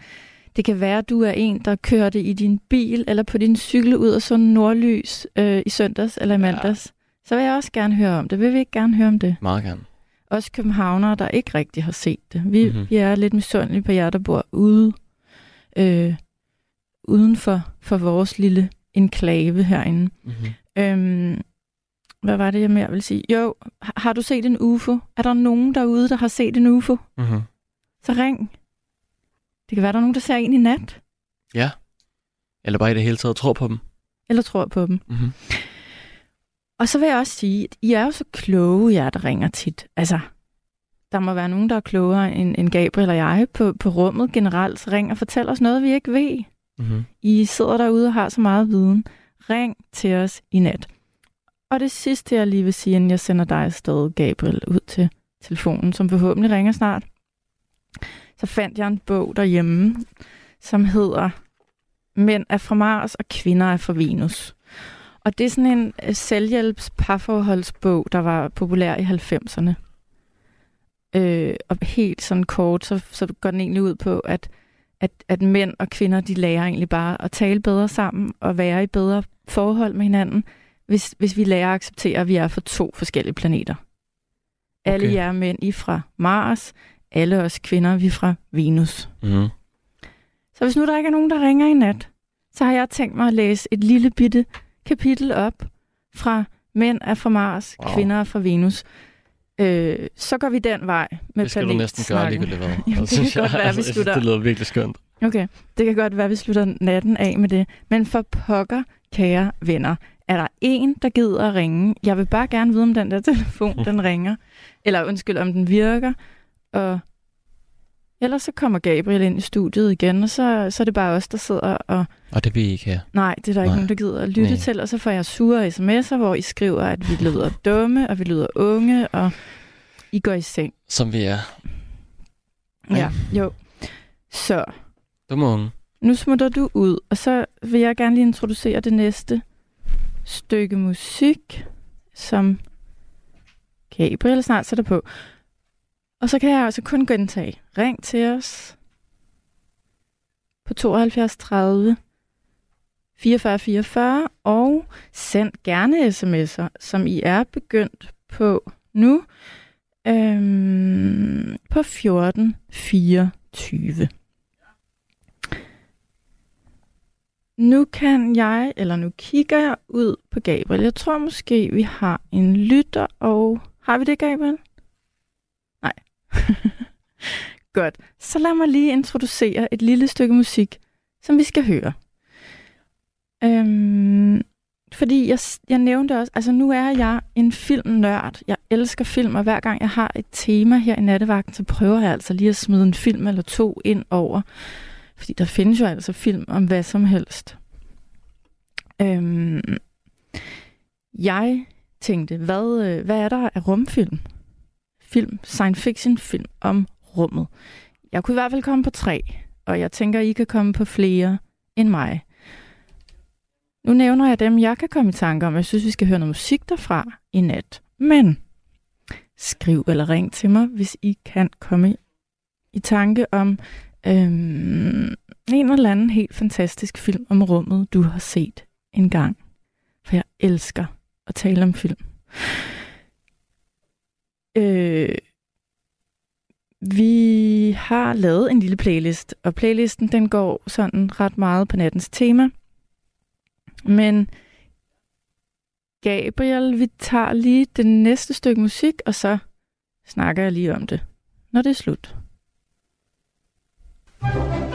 Speaker 3: Det kan være, at du er en, der kørte i din bil eller på din cykel ud af sådan nordlys øh, i søndags eller i mandags. Ja. Så vil jeg også gerne høre om det. Vil vi ikke gerne høre om det?
Speaker 4: Meget gerne.
Speaker 3: Også københavnere, der ikke rigtig har set det. Vi,
Speaker 4: Mhm.
Speaker 3: mm-hmm. vi er lidt misundelige på jer, der bor ude, øh, uden for, for vores lille enklave herinde.
Speaker 4: Mm-hmm.
Speaker 3: Øhm, hvad var det, jeg mere vil sige? Jo, har, har du set en UFO? Er der nogen derude, der har set en UFO?
Speaker 4: Mm-hmm.
Speaker 3: Så ring. Det kan være, der er nogen, der ser en i nat,
Speaker 4: Ja. Eller bare i det hele taget tror på dem.
Speaker 3: eller tror på dem.
Speaker 4: Mm-hmm.
Speaker 3: Og så vil jeg også sige, at I er jo så kloge, jer der ringer tit. Altså, der må være nogen, der er klogere end, end Gabriel og jeg på, på rummet generelt. Så ring og fortæl os noget, vi ikke ved.
Speaker 4: Mm-hmm.
Speaker 3: I sidder derude og har så meget viden. Ring til os i nat. Og det sidste, jeg lige vil sige, inden jeg sender dig afsted, Gabriel, ud til telefonen, som forhåbentlig ringer snart, så fandt jeg en bog derhjemme, som hedder Mænd er fra Mars og kvinder er fra Venus. Og det er sådan en øh, selvhjælps parforholdsbog, der var populær i 90'erne. Øh, og helt sådan kort, så, så går den egentlig ud på, at, at, at mænd og kvinder, de lærer egentlig bare at tale bedre sammen og være i bedre forhold med hinanden, hvis, hvis vi lærer at acceptere, at vi er fra to forskellige planeter. Alle
Speaker 4: Okay.
Speaker 3: jer mænd, I fra Mars, alle os kvinder, vi er fra Venus.
Speaker 4: Mm-hmm.
Speaker 3: Så hvis nu der ikke er nogen, der ringer i nat, så har jeg tænkt mig at læse et lille bitte kapitel op fra Mænd er fra Mars,
Speaker 4: Wow.
Speaker 3: kvinder er fra Venus. Øh, så går vi den vej med
Speaker 4: Det skal du næsten gøre ligegyldigt hvad. *laughs*
Speaker 3: Jamen, det kan godt være, vi
Speaker 4: synes, *laughs*
Speaker 3: slutter-
Speaker 4: det lyder virkelig skønt.
Speaker 3: Okay, det kan godt være, at vi slutter natten af med det. Men for pokker, kære venner, er der en, der gider at ringe? Jeg vil bare gerne vide, om den der telefon, *laughs* den ringer. Eller undskyld, om den virker. Og ellers så kommer Gabriel ind i studiet igen, og så, så er det bare os, der sidder og...
Speaker 4: Og det vil I ikke have.
Speaker 3: Nej, det er der ikke
Speaker 4: Nej.
Speaker 3: nogen, der gider at lytte
Speaker 4: Nej.
Speaker 3: til. Og så får jeg sure sms'er, hvor I skriver, at vi lyder *laughs* dumme, og vi lyder unge, og I går i seng.
Speaker 4: Som vi er.
Speaker 3: Ja, jo. Så
Speaker 4: Dumme unge.
Speaker 3: nu smutter du ud, og så vil jeg gerne lige introducere det næste stykke musik, som Gabriel snart sætter på. Og så kan jeg altså kun gentage. Ring til os på 72 30 44 44 og send gerne sms'er, som I er begyndt på nu øhm, på 14 24. Nu kan jeg, eller nu kigger jeg ud på Gabriel. Jeg tror måske, vi har en lytter, og har vi det, Gabriel? *laughs* Godt. Så lad mig lige introducere et lille stykke musik, som vi skal høre. Øhm, fordi jeg, jeg nævnte også, altså nu er jeg en filmnørd. Jeg elsker film, og hver gang jeg har et tema her i nattevagten, så prøver jeg altså lige at smide en film eller to ind over. Fordi der findes jo altså film om hvad som helst. Øhm, jeg tænkte, hvad, øh, hvad er der af rumfilm? Film, science fiction film om rummet. Jeg kunne i hvert fald komme på tre, og jeg tænker, I kan komme på flere end mig. Nu nævner jeg dem, jeg kan komme i tanke om. Jeg synes, vi skal høre noget musik derfra i nat. Men skriv eller ring til mig, hvis I kan komme i, tanke om øhm, en eller anden helt fantastisk film om rummet, du har set en gang. For jeg elsker at tale om film. Øh, vi har lavet en lille playlist, og playlisten den går sådan ret meget på nattens tema. Men Gabriel, vi tager lige det næste stykke musik, og så snakker jeg lige om det, når det er slut.
Speaker 5: Thank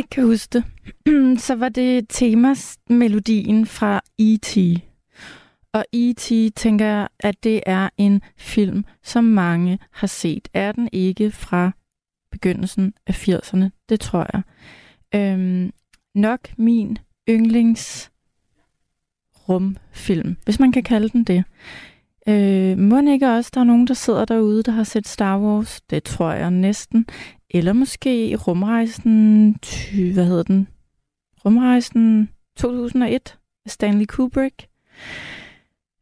Speaker 3: ikke kan huske det, *clears throat* så var det temas melodien fra E.T. Og E.T. tænker jeg, at det er en film, som mange har set. Er den ikke fra begyndelsen af 80'erne? Det tror jeg. Øhm, nok min yndlings rumfilm, hvis man kan kalde den det. Øh, må ikke også, der er nogen, der sidder derude, der har set Star Wars? Det tror jeg næsten. Eller måske Rumrejsen, ty, hvad hedder den? Rumrejsen 2001 af Stanley Kubrick.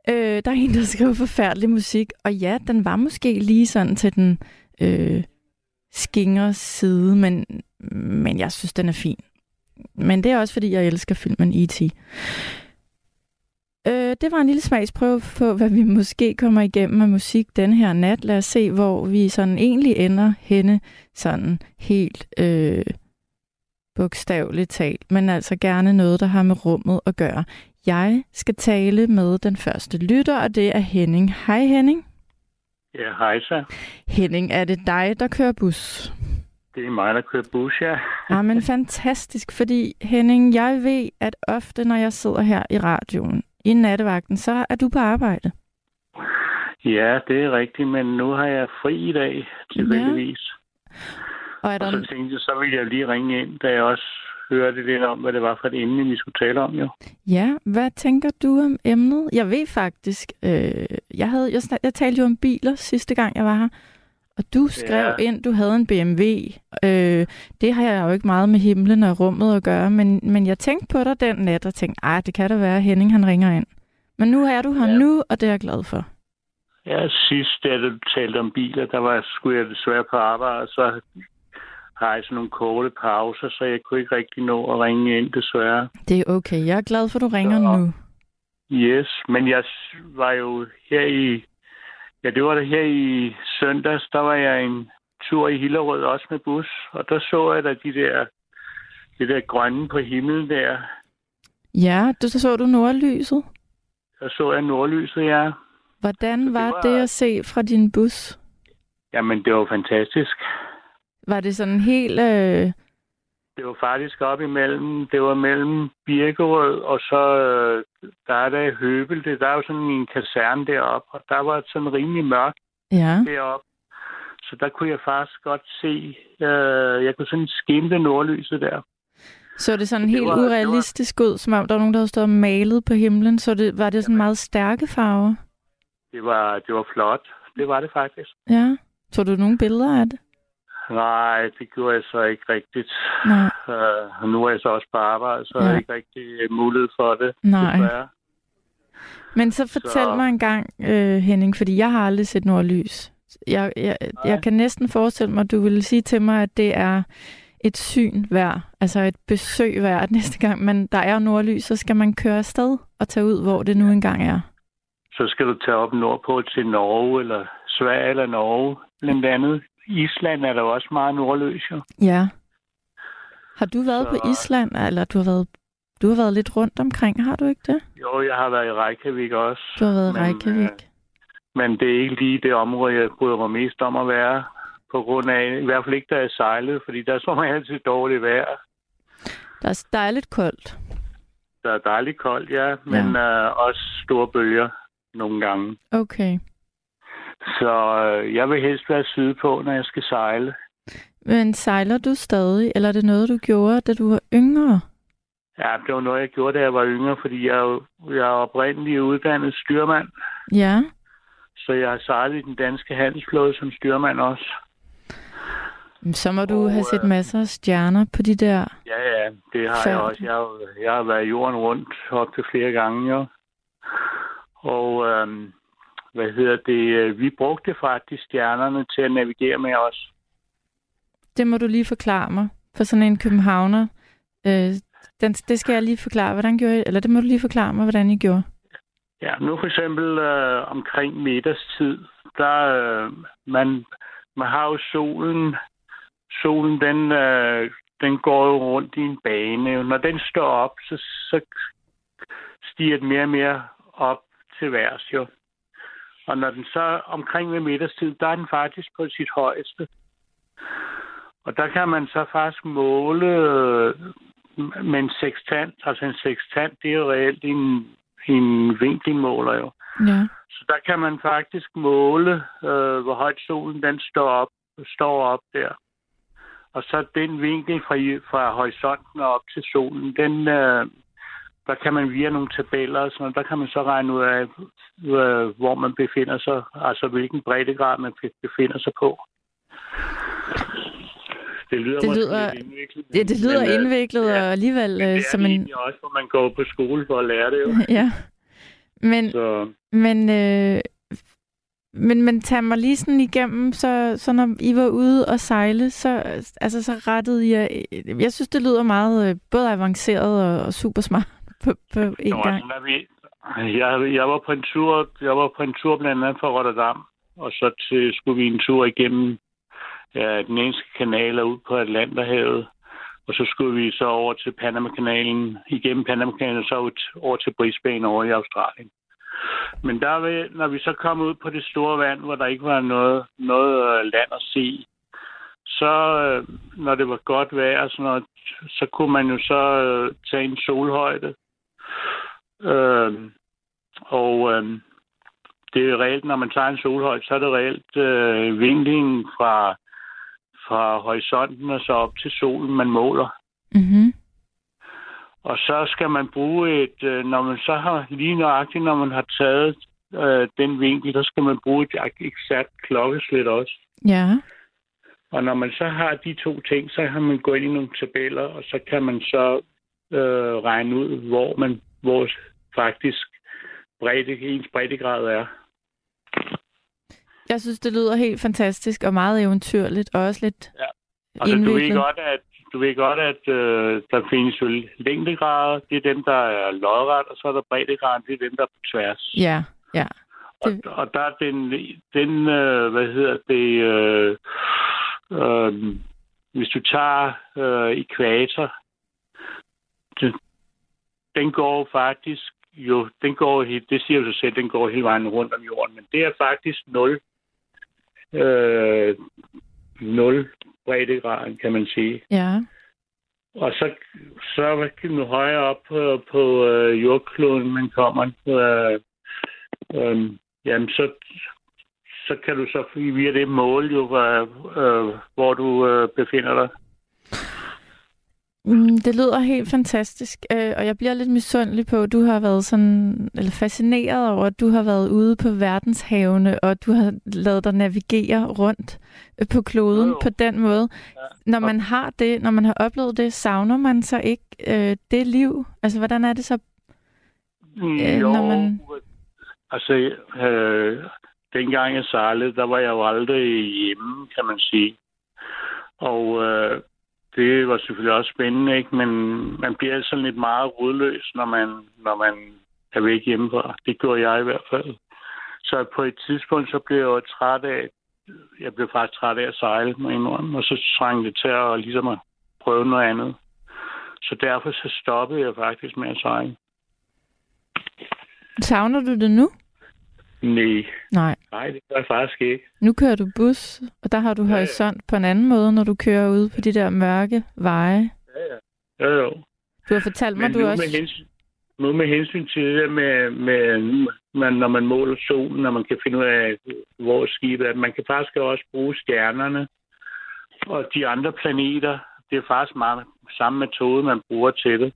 Speaker 3: Øh, der er en, der skriver forfærdelig musik, og ja, den var måske lige sådan til den øh, skingre side, men, men jeg synes, den er fin. Men det er også, fordi jeg elsker filmen E.T. Øh, det var en lille smagsprøve på, hvad vi måske kommer igennem af musik den her nat. Lad os se, hvor vi sådan egentlig ender henne sådan helt øh, bogstaveligt talt, men altså gerne noget, der har med rummet at gøre. Jeg skal tale med den første lytter, og det er Henning. Hej Henning.
Speaker 6: Ja, hej så.
Speaker 3: Henning, er det dig, der kører bus?
Speaker 6: Det er mig, der kører bus, ja. *laughs*
Speaker 3: Ja, men fantastisk, fordi Henning, jeg ved, at ofte, når jeg sidder her i radioen i nattevagten, så er du på arbejde.
Speaker 6: Ja, det er rigtigt, men nu har jeg fri i dag, tilfældigvis.
Speaker 3: Og er
Speaker 6: Og
Speaker 3: der...
Speaker 6: så tænkte jeg, så ville jeg lige ringe ind, da jeg også hørte lidt om, hvad det var for et emne, vi skulle tale om, jo.
Speaker 3: Ja, hvad tænker du om emnet? Jeg ved faktisk, øh, jeg, havde, jeg, jeg talte jo om biler sidste gang, jeg var her, og du skrev
Speaker 6: Ja.
Speaker 3: ind, du havde en BMW. Øh, det har jeg jo ikke meget med himlen og rummet at gøre, men, men jeg tænkte på dig den nat og tænkte, ej, det kan da være, at Henning han ringer ind. Men nu er du her
Speaker 6: Ja.
Speaker 3: nu, og det er jeg glad for.
Speaker 6: Ja, sidst, da du talte om biler, der var, skulle jeg desværre på arbejde, og så har jeg sådan nogle korte pauser, så jeg kunne ikke rigtig nå at ringe ind, desværre.
Speaker 3: Det er okay, jeg er glad for, at du ringer
Speaker 6: Så-
Speaker 3: nu.
Speaker 6: Yes, men jeg var jo her i... Ja, det var det her i søndags, der var jeg en tur i Hillerød også med bus, og der så jeg da de der, det der grønne på himlen der.
Speaker 3: Ja, du, så så du nordlyset.
Speaker 6: Der så jeg nordlyset, ja.
Speaker 3: Hvordan
Speaker 6: det
Speaker 3: var
Speaker 6: var-
Speaker 3: det at se fra din bus?
Speaker 6: Jamen, det var fantastisk.
Speaker 3: Var det sådan helt... Øh...
Speaker 6: Det var faktisk op imellem, det var mellem Birkerød, og så øh, der er der Høbel, det, der er jo sådan en kaserne deroppe, og der var sådan rimelig mørkt
Speaker 3: Ja,
Speaker 6: deroppe. Så der kunne jeg faktisk godt se, øh, jeg kunne sådan skimte nordlyset der.
Speaker 3: så det sådan
Speaker 6: Det
Speaker 3: helt
Speaker 6: var- det var-
Speaker 3: urealistisk ud, som om der var nogen, der havde stået og malet på himlen. Så det, var det sådan meget stærke farver?
Speaker 6: Det var, det var flot. Det var det faktisk.
Speaker 3: Ja. Så du nogle billeder af det?
Speaker 6: Nej, det gjorde jeg så ikke rigtigt.
Speaker 3: Nej.
Speaker 6: Og nu er jeg så også på arbejde, så ja. jeg har ikke rigtig øh, mulighed for det.
Speaker 3: Nej.
Speaker 6: desværre.
Speaker 3: Men så fortæl
Speaker 6: Så-
Speaker 3: mig en gang, øh, Henning, fordi jeg har aldrig set nordlys. Jeg, jeg, jeg kan næsten forestille mig, at du ville sige til mig, at det er et syn værd, altså et besøg værd, at *laughs* næste gang man, der er nordlys, så skal man køre afsted og tage ud, hvor det nu engang er.
Speaker 6: Så skal du tage op nordpå til Norge, eller Sverige eller Norge, blandt andet. Island er der også meget nordløs, jo.
Speaker 3: Ja. Har du været
Speaker 6: Så-
Speaker 3: på Island, eller du har været, du har været lidt rundt omkring, har du ikke det?
Speaker 6: Jo, jeg har været i Reykjavik også.
Speaker 3: Du har været i
Speaker 6: Men,
Speaker 3: Reykjavik.
Speaker 6: øh, Men det er ikke lige det område, jeg bryder mig mest om at være. På grund af, i hvert fald ikke, da jeg sejlede, fordi der så man altid dårligt vejr.
Speaker 3: Der er, der er lidt koldt.
Speaker 6: Der er dejligt koldt, ja, men ja. Øh, også store bølger nogle gange.
Speaker 3: Okay.
Speaker 6: Så øh, jeg vil helst være sydpå, når jeg skal sejle.
Speaker 3: Men sejler du stadig, eller er det noget, du gjorde, da du var yngre?
Speaker 6: Ja, det var noget, jeg gjorde, da jeg var yngre, fordi jeg, jeg er oprindeligt uddannet styrmand.
Speaker 3: Ja.
Speaker 6: Så jeg har sejlet i den danske handelsflåde som styrmand også.
Speaker 3: Så må du
Speaker 6: Og,
Speaker 3: have set
Speaker 6: øh,
Speaker 3: masser af stjerner på de der...
Speaker 6: Ja, ja, det har
Speaker 3: Færdig.
Speaker 6: jeg også. Jeg har, jeg har været jorden rundt op til flere gange, jo. Og øhm, hvad hedder det? øh, Vi brugte faktisk stjernerne til at navigere med os.
Speaker 3: Det må du lige forklare mig. For sådan en københavner. Øh, den, det skal jeg lige forklare, hvordan gjorde I, Eller det må du lige forklare mig, hvordan I gjorde.
Speaker 6: Ja, nu for eksempel øh, omkring middagstid, der øh, man, man har jo solen. Solen, den, øh, den går jo rundt i en bane. Når den står op, så, så stiger den mere og mere op til værs, jo. Og når den så omkring ved middagstid, der er den faktisk på sit højeste. Og der kan man så faktisk måle øh, med en sextant. Altså en sextant, det er jo reelt en, en vinkelmåler jo.
Speaker 3: Ja.
Speaker 6: Så der kan man faktisk måle, øh, hvor højt solen den står op, står op der. Og så den vinkel fra, fra horisonten og op til solen, den, øh, der kan man via nogle tabeller og sådan noget, der kan man så regne ud af, øh, hvor man befinder sig, altså hvilken breddegrad man be- befinder sig på. Det lyder,
Speaker 3: Det
Speaker 6: måske
Speaker 3: lyder-
Speaker 6: lidt indviklet.
Speaker 3: Ja, det lyder
Speaker 6: men, øh,
Speaker 3: indviklet,
Speaker 6: ja,
Speaker 3: og alligevel
Speaker 6: men det
Speaker 3: øh,
Speaker 6: er
Speaker 3: som
Speaker 6: det
Speaker 3: en...
Speaker 6: også, hvor man går på skole for at lære det jo. *laughs*
Speaker 3: Ja. Men,
Speaker 6: Så,
Speaker 3: men, øh, men, men tag mig lige sådan igennem, så, så når I var ude og sejle, så, altså, så rettede jeg... Jeg synes, det lyder meget øh, både avanceret og, og super smart på, på en
Speaker 6: Nå,
Speaker 3: gang.
Speaker 6: vi, jeg, jeg, var på en tur, jeg var på en tur blandt andet fra Rotterdam, og så til, skulle vi en tur igennem ja, den engelske kanal ud på Atlanterhavet. Og så skulle vi så over til Panama-kanalen, igennem Panama-kanalen, og så ud, over til Brisbane over i Australien. Men der, ved- når vi så kom ud på det store vand, hvor der ikke var noget, noget øh, land at se, så øh, når det var godt vejr og sådan noget, så kunne man jo så øh, tage en solhøjde. Øh, og øh, det er reelt, når man tager en solhøjde, så er det reelt øh, vinklingen fra, fra horisonten og så op til solen, man måler.
Speaker 3: Mm-hmm.
Speaker 6: Og så skal man bruge et, øh, når man så har lige nøjagtigt, når man har taget øh, den vinkel, så skal man bruge et eksakt klokkeslæt også.
Speaker 3: Ja.
Speaker 6: Og når man så har de to ting, så har man gået ind i nogle tabeller, og så kan man så øh, regne ud, hvor man hvor faktisk bredde, ens breddegrad er.
Speaker 3: Jeg synes, det lyder helt fantastisk og meget eventyrligt, og også lidt
Speaker 6: Ja. Altså, du ved
Speaker 3: indviklet.
Speaker 6: godt, at du ved godt, at øh, der findes jo længdegrader. Det er dem, der er lodret, og så er der breddegrader. Det er dem, der er på tværs.
Speaker 3: Ja, ja.
Speaker 6: Og,
Speaker 3: Det-
Speaker 6: og der er den, den øh, hvad hedder det, øh, øh, hvis du tager øh, ekvator, den, den går faktisk jo, den går, det siger jo sig selv, den går hele vejen rundt om jorden, men det er faktisk 0, øh, 0 breddegrad, kan man sige.
Speaker 3: Ja.
Speaker 6: Og så, så nu højere op på, på øh, jordkloden man kommer, øh, øh, jamen så, så kan du så via det mål jo, øh, øh, hvor du øh, befinder dig.
Speaker 3: Mm, det lyder helt fantastisk, øh, og jeg bliver lidt misundelig på, at du har været sådan, eller fascineret over, at du har været ude på verdenshavene, og du har lavet dig navigere rundt øh, på kloden
Speaker 6: Jo,
Speaker 3: på den måde. Når man har det, når man har oplevet det, savner man så ikke øh, det liv? Altså, hvordan er det så?
Speaker 6: Mm,
Speaker 3: Øh,
Speaker 6: jo,
Speaker 3: når man-
Speaker 6: altså, øh, dengang jeg sejlede, der var jeg jo aldrig hjemme, kan man sige. Og øh, det var selvfølgelig også spændende, ikke? Men man bliver altså lidt meget rodløs, når man, når man er væk hjemmefra. Det gjorde jeg i hvert fald. Så på et tidspunkt, så blev jeg jo træt af, jeg blev faktisk træt af at sejle, med indrømme, og så trængte det til at, ligesom at prøve noget andet. Så derfor så stoppede jeg faktisk med at sejle.
Speaker 3: Savner du det nu?
Speaker 6: Nej,
Speaker 3: Nej.
Speaker 6: nej, det gør jeg faktisk ikke.
Speaker 3: Nu kører du bus, og der har du
Speaker 6: Ja, ja.
Speaker 3: horisont på en anden måde, når du kører ud på de der mørke veje.
Speaker 6: Ja, ja. Jo, jo.
Speaker 3: Du har fortalt mig,
Speaker 6: Men
Speaker 3: du også...
Speaker 6: med, hensyn, nu med hensyn til det der med, med man, når man måler solen, når man kan finde ud af, hvor skibet er, man kan faktisk også bruge stjernerne og de andre planeter. Det er faktisk meget samme metode, man bruger til det.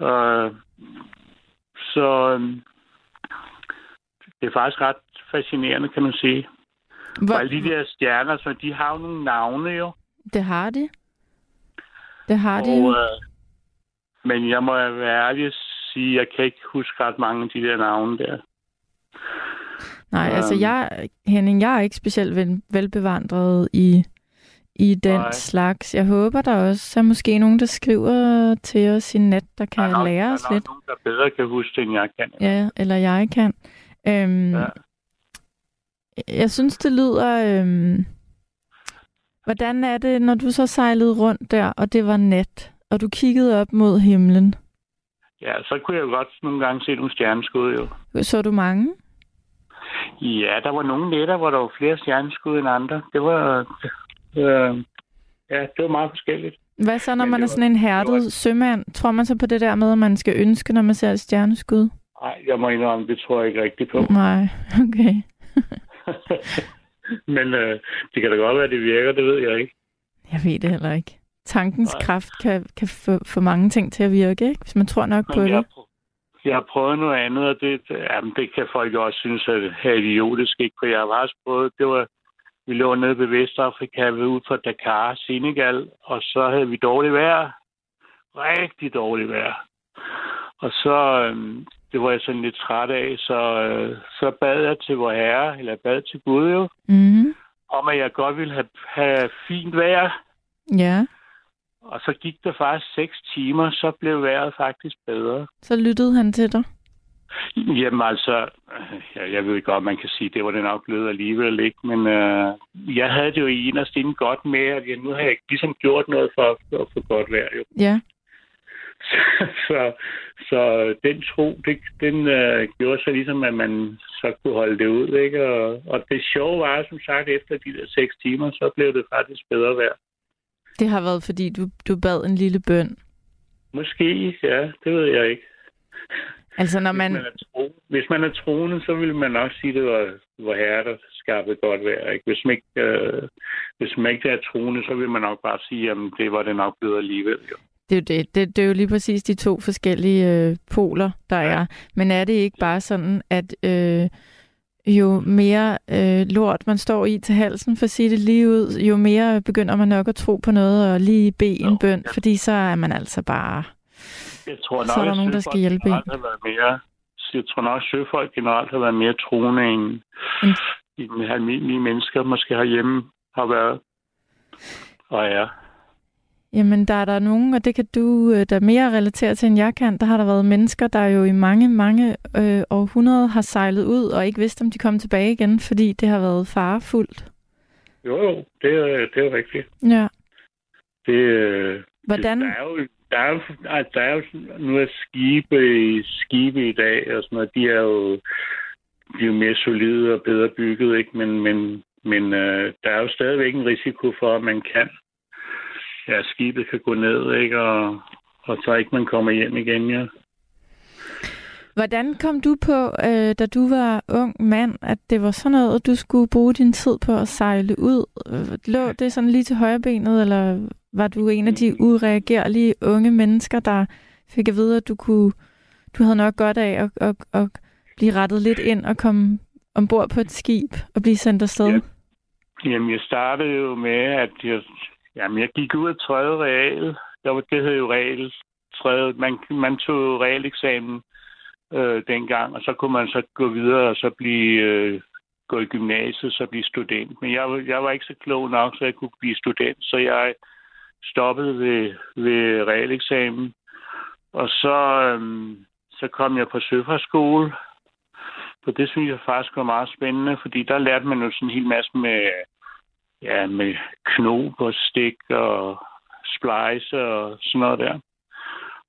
Speaker 6: Uh, så det er faktisk ret fascinerende, kan man sige.
Speaker 3: Hvor,
Speaker 6: alle de der stjerner, så de har jo nogle navne jo.
Speaker 3: Det har de. Det har de
Speaker 6: Og, øh, men jeg må være ærlig og sige, jeg kan ikke huske ret mange af de der navne der.
Speaker 3: Nej, altså
Speaker 6: øhm.
Speaker 3: jeg, Henning, jeg er ikke specielt vel, velbevandret i, i den
Speaker 6: Nej.
Speaker 3: slags. Jeg håber, der også er måske nogen, der skriver til os i net, der kan
Speaker 6: der er nok,
Speaker 3: lære
Speaker 6: der
Speaker 3: os
Speaker 6: er nok
Speaker 3: lidt.
Speaker 6: nogen, der bedre kan huske det, end jeg kan.
Speaker 3: Ja, eller jeg kan. Øhm,
Speaker 6: Ja.
Speaker 3: Jeg synes, det lyder... Øhm, hvordan er det, når du så sejlede rundt der, og det var nat, og du kiggede op mod himlen?
Speaker 6: ja, så kunne jeg jo godt nogle gange se nogle stjerneskud jo.
Speaker 3: Så du mange?
Speaker 6: Ja, der var nogle nætter, hvor der var flere stjerneskud end andre. Det var... Øh, ja, det var meget forskelligt.
Speaker 3: Hvad så, når
Speaker 6: Men
Speaker 3: man er
Speaker 6: var-
Speaker 3: sådan en hærdet
Speaker 6: det var-
Speaker 3: sømand? Tror man så på det der med, at man skal ønske, når man ser et stjerneskud?
Speaker 6: Nej, jeg må indrømme, det tror jeg ikke rigtigt på.
Speaker 3: Nej, okay. *laughs*
Speaker 6: Men øh, det kan da godt være, at det virker, det ved jeg ikke.
Speaker 3: Jeg ved det heller ikke. Tankens
Speaker 6: Nej.
Speaker 3: kraft kan, kan få, få mange ting til at virke, ikke? Hvis man tror nok på
Speaker 6: Men jeg,
Speaker 3: det.
Speaker 6: har prø- jeg har prøvet noget andet, og det, jamen, det kan folk også synes at er idiotisk, ikke? For jeg har også prøvet, det var, vi lå nede ved Vestafrika, ved ud fra Dakar, Senegal, og så havde vi dårligt vejr. Rigtig dårligt vejr. Og så, øhm, det var jeg sådan lidt træt af, så, øh, så bad jeg til vor herre, eller bad til Gud jo,
Speaker 3: Mm.
Speaker 6: om at jeg godt ville have, have fint vejr.
Speaker 3: Ja,
Speaker 6: Og så gik der faktisk seks timer, så blev vejret faktisk bedre.
Speaker 3: så lyttede han til dig.
Speaker 6: Jamen altså, ja, jeg ved godt, man kan sige, det var det nok blevet alligevel ikke, men øh, jeg havde det jo i inderst inde godt med, at jeg, nu har jeg ligesom gjort noget for at, at få godt vejr. Jo.
Speaker 3: Ja, *laughs*
Speaker 6: så, så den tro, det, den øh, gjorde så ligesom, at man så kunne holde det ud. Ikke? Og, og det sjove var, som sagt, efter de der seks timer, så blev det faktisk bedre vejr.
Speaker 3: det har været, fordi du, du bad en lille bøn.
Speaker 6: Måske, ja, det ved jeg ikke.
Speaker 3: Altså, når
Speaker 6: Hvis
Speaker 3: man...
Speaker 6: er, tro, hvis man er troende, så vil man nok sige, at det var, var herre, der skabte godt vejr. Ikke? Hvis, man ikke, øh, hvis man ikke er troende, så vil man nok bare sige, at det var det nok blevet alligevel. Jo.
Speaker 3: Det er, jo det. Det, det er jo lige præcis de to forskellige øh, poler, der er. Men er det ikke bare sådan, at øh, jo mere øh, lort man står i til halsen, for at sige det lige ud, jo mere begynder man nok at tro på noget og lige bede en bøn,
Speaker 6: ja.
Speaker 3: fordi så er man altså bare...
Speaker 6: Jeg tror nok,
Speaker 3: Så er der nogen, der skal hjælpe en.
Speaker 6: mere, jeg tror nok, at søfolk generelt har været mere troende end,
Speaker 3: Mm.
Speaker 6: end almindelige mennesker måske herhjemme har været og er.
Speaker 3: Jamen, der er der nogen, og det kan du øh, da mere relatere til, end jeg kan. Der har der været mennesker, der jo i mange, mange øh, århundreder har sejlet ud og ikke vidste, om de kom tilbage igen, fordi det har været farefuldt.
Speaker 6: Jo, jo, det er, det er rigtigt.
Speaker 3: Ja.
Speaker 6: Det, øh,
Speaker 3: Hvordan?
Speaker 6: Der er jo, der er jo, der er jo nu er skibe, skibe i dag og sådan noget, de er jo, de er jo mere solide og bedre bygget, ikke? Men, men, men øh, der er jo stadigvæk en risiko for, at man kan, ja, skibet kan gå ned, ikke? Og, og så ikke man kommer hjem igen, ja.
Speaker 3: Hvordan kom du på, øh, da du var ung mand, at det var sådan noget, du skulle bruge din tid på at sejle ud? Lå det sådan lige til højre benet, eller var du en af de ureagerlige unge mennesker, der fik at vide, at du kunne, du havde nok godt af at, at, at blive rettet lidt ind og komme ombord på et skib og blive sendt afsted?
Speaker 6: Ja. Jamen, jeg startede jo med, at jeg, jamen, jeg gik ud af 3. real. Der var, det hed jo real. Tredje, man, man tog jo realeksamen øh, dengang, og så kunne man så gå videre og så blive øh, gå i gymnasiet, så blive student. Men jeg, jeg var ikke så klog nok, så jeg kunne blive student, så jeg stoppede ved, ved realeksamen. Og så, øh, så kom jeg på søfartsskole, for det synes jeg faktisk var meget spændende, fordi der lærte man jo sådan en hel masse med, ja, med knob og stik og splice og sådan noget der.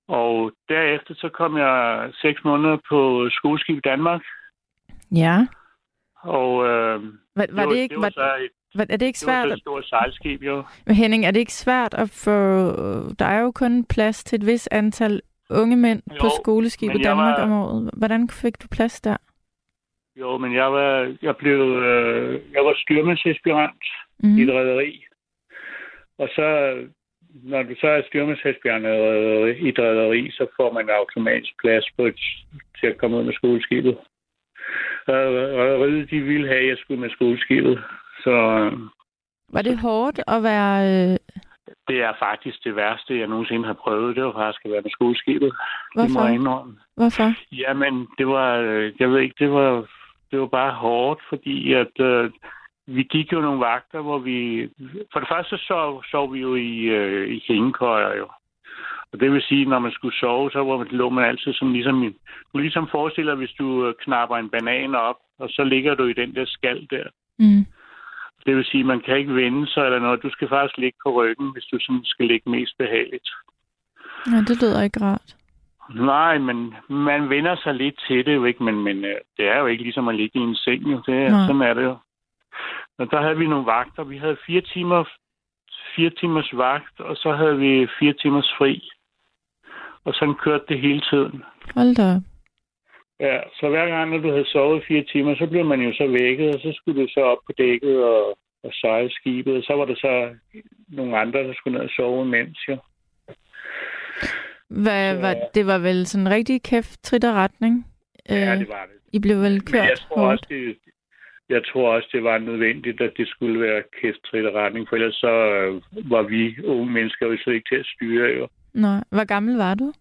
Speaker 6: Og derefter så kom jeg seks måneder på skoleskib i Danmark,
Speaker 3: Ja.
Speaker 6: og øh,
Speaker 3: Var, var, det, ikke,
Speaker 6: det var
Speaker 3: var,
Speaker 6: så et,
Speaker 3: var, er det ikke
Speaker 6: det var
Speaker 3: svært,
Speaker 6: et
Speaker 3: at,
Speaker 6: stort sejlskib jo.
Speaker 3: Men Henning, er det ikke svært at få... Der er jo kun plads til et vis antal unge mænd
Speaker 6: Jo,
Speaker 3: på skoleskib i
Speaker 6: men jeg
Speaker 3: Danmark
Speaker 6: var-
Speaker 3: om året. Hvordan fik du plads der?
Speaker 6: Jo, men jeg var, jeg blev, øh, jeg var styrmandsaspirant
Speaker 3: Mm.
Speaker 6: i et rederi. Og så, når du så er styrmandsaspirant i et rederi, så får man automatisk plads på et, til at komme ud med skoleskibet. Og Rederiet, de ville have, at jeg skulle med skoleskibet. Så øh,
Speaker 3: Var det hårdt at være... Øh,
Speaker 6: det er faktisk det værste, jeg nogensinde har prøvet. Det var faktisk at være med skoleskibet. Det må
Speaker 3: hvorfor?
Speaker 6: jeg indrømme.
Speaker 3: Hvorfor?
Speaker 6: Jamen, det var, øh, jeg ved ikke, det var, det var bare hårdt, fordi at øh, vi gik jo nogle vagter, hvor vi... For det første så sov, sov vi jo i, øh, i hængekøjer jo. Og det vil sige, når man skulle sove, så var man, lå man altid som ligesom... Du ligesom forestiller hvis du øh, knapper en banan op, og så ligger du i den der skal der.
Speaker 3: Mm.
Speaker 6: Det vil sige, man kan ikke vende sig eller noget. Du skal faktisk ligge på ryggen, hvis du sådan skal ligge mest behageligt.
Speaker 3: Ja, det lyder ikke rart.
Speaker 6: Nej, men man vender sig lidt til det jo ikke, men, men øh, det er jo ikke ligesom at ligge i en seng, jo. Det,
Speaker 3: Nej.
Speaker 6: sådan er det jo. Og der havde vi nogle vagter. Vi havde fire timer, fire timers vagt, og så havde vi fire timers fri. Og sådan kørte det hele tiden.
Speaker 3: Hold da.
Speaker 6: Ja, så hver gang, når du havde sovet fire timer, så blev man jo så vækket, og så skulle du så op på dækket og, og sejle skibet. Og så var der så nogle andre, der skulle ned og sove imens, jo.
Speaker 3: Hvad,
Speaker 6: Så-
Speaker 3: var, det var vel sådan en rigtig kæft trit og retning?
Speaker 6: Ja,
Speaker 3: Øh,
Speaker 6: det var det.
Speaker 3: I blev vel
Speaker 6: Men
Speaker 3: kørt
Speaker 6: jeg tror
Speaker 3: hårdt?
Speaker 6: også, det, jeg tror også, det var nødvendigt, at det skulle være kæft retning, for ellers så øh, var vi unge mennesker jo så ikke til at styre. Jo.
Speaker 3: Nå, hvor gammel var du?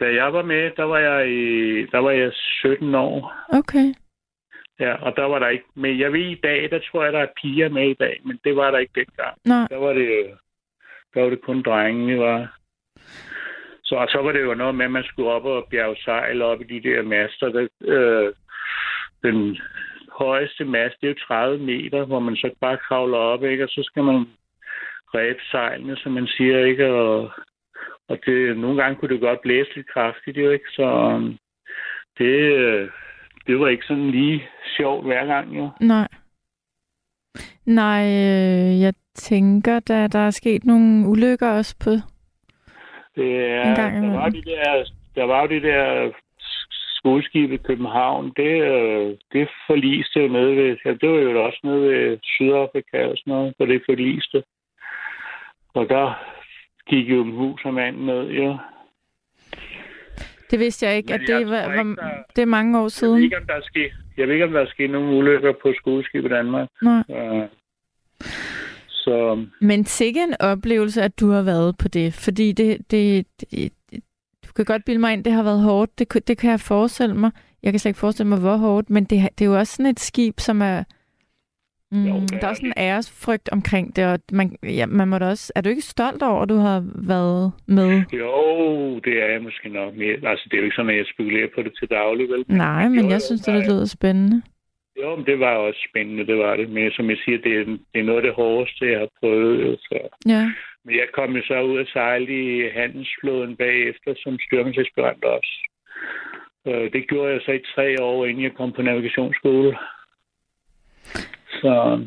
Speaker 6: Da jeg var med, der var jeg, i, der var jeg 17 år.
Speaker 3: Okay.
Speaker 6: Ja, og der var der ikke med. Jeg ved i dag, der tror jeg, der er piger med i dag, men det var der ikke dengang.
Speaker 3: Nå,
Speaker 6: Der var det, der var det kun drenge, var. Så, og så var det jo noget med, at man skulle op og bjerge sejl op i de der master. Der, øh, den højeste mast, det er jo 30 meter, hvor man så bare kravler op, ikke? Og så skal man ræbe sejlene, som man siger, ikke? Og, og det, nogle gange kunne det godt blæse lidt kraftigt, jo, ikke? Så øhm, det, øh, det var ikke sådan lige sjovt hver gang, jo.
Speaker 3: nej. Nej, øh, jeg tænker, da der er sket nogle ulykker også på...
Speaker 6: Det er, der, var de der, der var det der skoleskib i København. Det, øh, det forliste nede ved... Ja, det var jo også nede ved Sydafrika og sådan noget, hvor det forliste. Og der gik jo en hus og mand ned, jo.
Speaker 3: Det vidste jeg ikke,
Speaker 6: Men
Speaker 3: at det var,
Speaker 6: tror ikke,
Speaker 3: var
Speaker 6: der-
Speaker 3: det er mange år
Speaker 6: Jeg ved
Speaker 3: siden.
Speaker 6: ikke, om der er sket, jeg ved ikke, om der er sket nogle ulykker på skoleskib i Danmark.
Speaker 3: Nej.
Speaker 6: Øh, så
Speaker 3: Men sikke en oplevelse, at du har været på det, fordi det, det, det, du kan godt bilde mig ind, det har været hårdt. Det, det kan jeg forestille mig. Jeg kan slet ikke forestille mig, hvor hårdt, men det, det er jo også sådan et skib, som er... Mm,
Speaker 6: Jo,
Speaker 3: der er også en æresfrygt omkring det, og man, ja, man må da også... Er du ikke stolt over, at du har været med?
Speaker 6: jo, det er jeg måske nok mere. Altså, det er jo ikke sådan, at jeg spekulerer på det til daglig, vel?
Speaker 3: Nej,
Speaker 6: Jo,
Speaker 3: men
Speaker 6: jo,
Speaker 3: jeg synes, det, det lyder spændende.
Speaker 6: Jo, men det var også spændende, det var det. Men som jeg siger, det er, det er noget af det hårdeste, jeg har prøvet. jo, Så.
Speaker 3: Ja.
Speaker 6: Men jeg kom jo så ud og sejle i handelsflåden bagefter som styrmandsesperant også. Det gjorde jeg så i tre år, inden jeg kom på navigationsskole. Så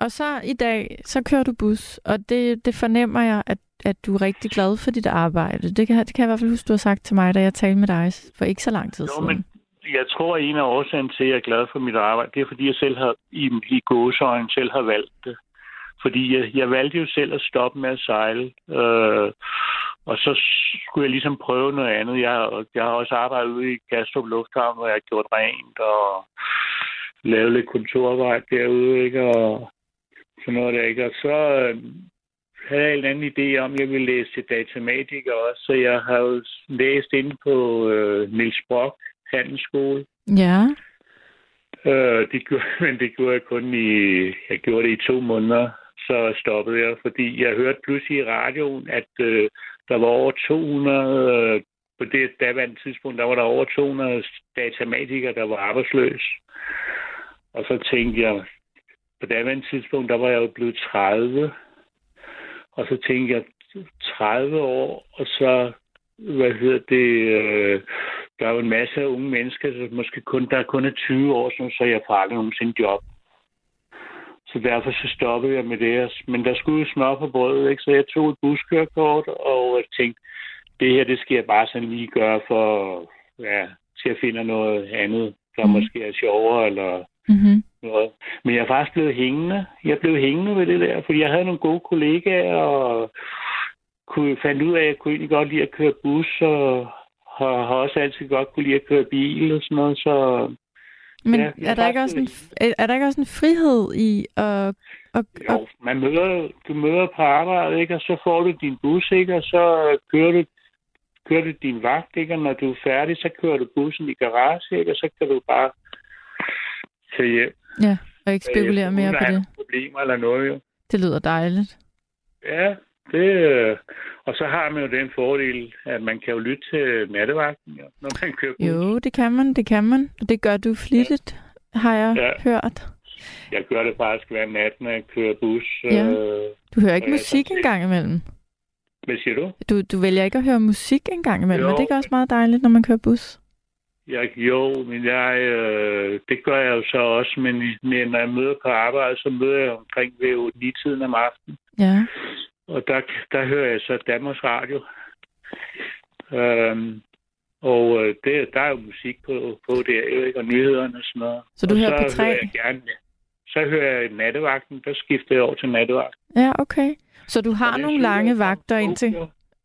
Speaker 3: Og så i dag, så kører du bus, og det, det fornemmer jeg, at, at du er rigtig glad for dit arbejde. Det kan, det kan jeg i hvert fald huske, du har sagt til mig, da jeg talte med dig for ikke så lang tid
Speaker 6: Jo,
Speaker 3: siden.
Speaker 6: men jeg tror, at en af årsagen til, at jeg er glad for mit arbejde, det er, fordi jeg selv har, i, i gåsøjne selv har valgt det. Fordi jeg, jeg valgte jo selv at stoppe med at sejle. Øh, og så skulle jeg ligesom prøve noget andet. Jeg, jeg har også arbejdet ude i Kastrup Lufthavn, hvor jeg har gjort rent og lavet lidt kontorarbejde derude, ikke? Og sådan noget der, ikke? Og så øh, havde jeg en anden idé om, at jeg ville læse til datamatiker også, så jeg har jo læst inde på øh, Nils Brock handelsskole.
Speaker 3: Ja,
Speaker 6: Øh, det gjorde, *laughs* men det gjorde jeg kun i, jeg gjorde det i to måneder, så stoppede jeg, fordi jeg hørte pludselig i radioen, at øh, der var over 200, øh, på det daværende tidspunkt, der var der over 200 datamatikere, der var arbejdsløse. Og så tænkte jeg, på daværende tidspunkt, der var jeg jo blevet 30, og så tænkte jeg, 30 år, og så, hvad hedder det, øh, der er jo en masse af unge mennesker, så måske kun, der er kun er 20 år, så, så jeg får aldrig nogensinde job. Så derfor så stoppede jeg med det. Men der skulle jo smør på brødet, ikke? så jeg tog et buskørekort, og tænkte, det her, det skal jeg bare sådan lige gøre for, ja, til at finde noget andet, der
Speaker 3: Mhm.
Speaker 6: måske er sjovere, eller
Speaker 3: mm-hmm.
Speaker 6: noget. Men jeg er faktisk blevet hængende. Jeg blev hængende ved det der, fordi jeg havde nogle gode kollegaer, og kunne, fandt ud af, at jeg kunne egentlig godt lide at køre bus, og har, har også altid godt kunne lide at køre bil og sådan noget, så
Speaker 3: Men
Speaker 6: Ja,
Speaker 3: er, der ikke også en, er er der ikke også en frihed i at... at, at
Speaker 6: jo, man møder, du møder på arbejde, ikke? og så får du din bus, ikke? og så kører du, kører du din vagt, ikke? og når du er færdig, så kører du bussen i garage, ikke? og så kan du bare tage hjem.
Speaker 3: ja, og ikke spekulere
Speaker 6: Uden
Speaker 3: mere
Speaker 6: at
Speaker 3: på det.
Speaker 6: problemer eller noget, jo.
Speaker 3: Det lyder dejligt.
Speaker 6: Ja, det, øh, og så har man jo den fordel, at man kan jo lytte til nattevagten, jo, når man kører bus.
Speaker 3: Jo, det kan man, det kan man. Og det gør du flittigt, har jeg
Speaker 6: Ja.
Speaker 3: hørt.
Speaker 6: Jeg gør det faktisk hver nat, når jeg kører bus.
Speaker 3: Ja.
Speaker 6: Øh,
Speaker 3: Du hører ikke
Speaker 6: Ja,
Speaker 3: musik
Speaker 6: sådan
Speaker 3: en gang imellem.
Speaker 6: hvad siger du?
Speaker 3: Du, du vælger ikke at høre musik en gang imellem,
Speaker 6: Jo.
Speaker 3: og det er også meget dejligt, når man kører bus.
Speaker 6: Jeg, jo, men jeg, øh, det gør jeg jo så også, men, men når jeg møder på arbejde, så møder jeg omkring ved 9-tiden om aftenen.
Speaker 3: Ja.
Speaker 6: Og der, der hører jeg så Danmarks Radio. Øhm, og øh, det, der er jo musik på, på der, ikke? og nyhederne og sådan noget.
Speaker 3: Så du
Speaker 6: og
Speaker 3: hører
Speaker 6: så
Speaker 3: P3?
Speaker 6: Hører jeg gerne, så hører jeg nattevagten, der skifter jeg over til nattevagten.
Speaker 3: Ja, okay. Så du har nogle
Speaker 6: jeg
Speaker 3: lange
Speaker 6: er
Speaker 3: vagter indtil...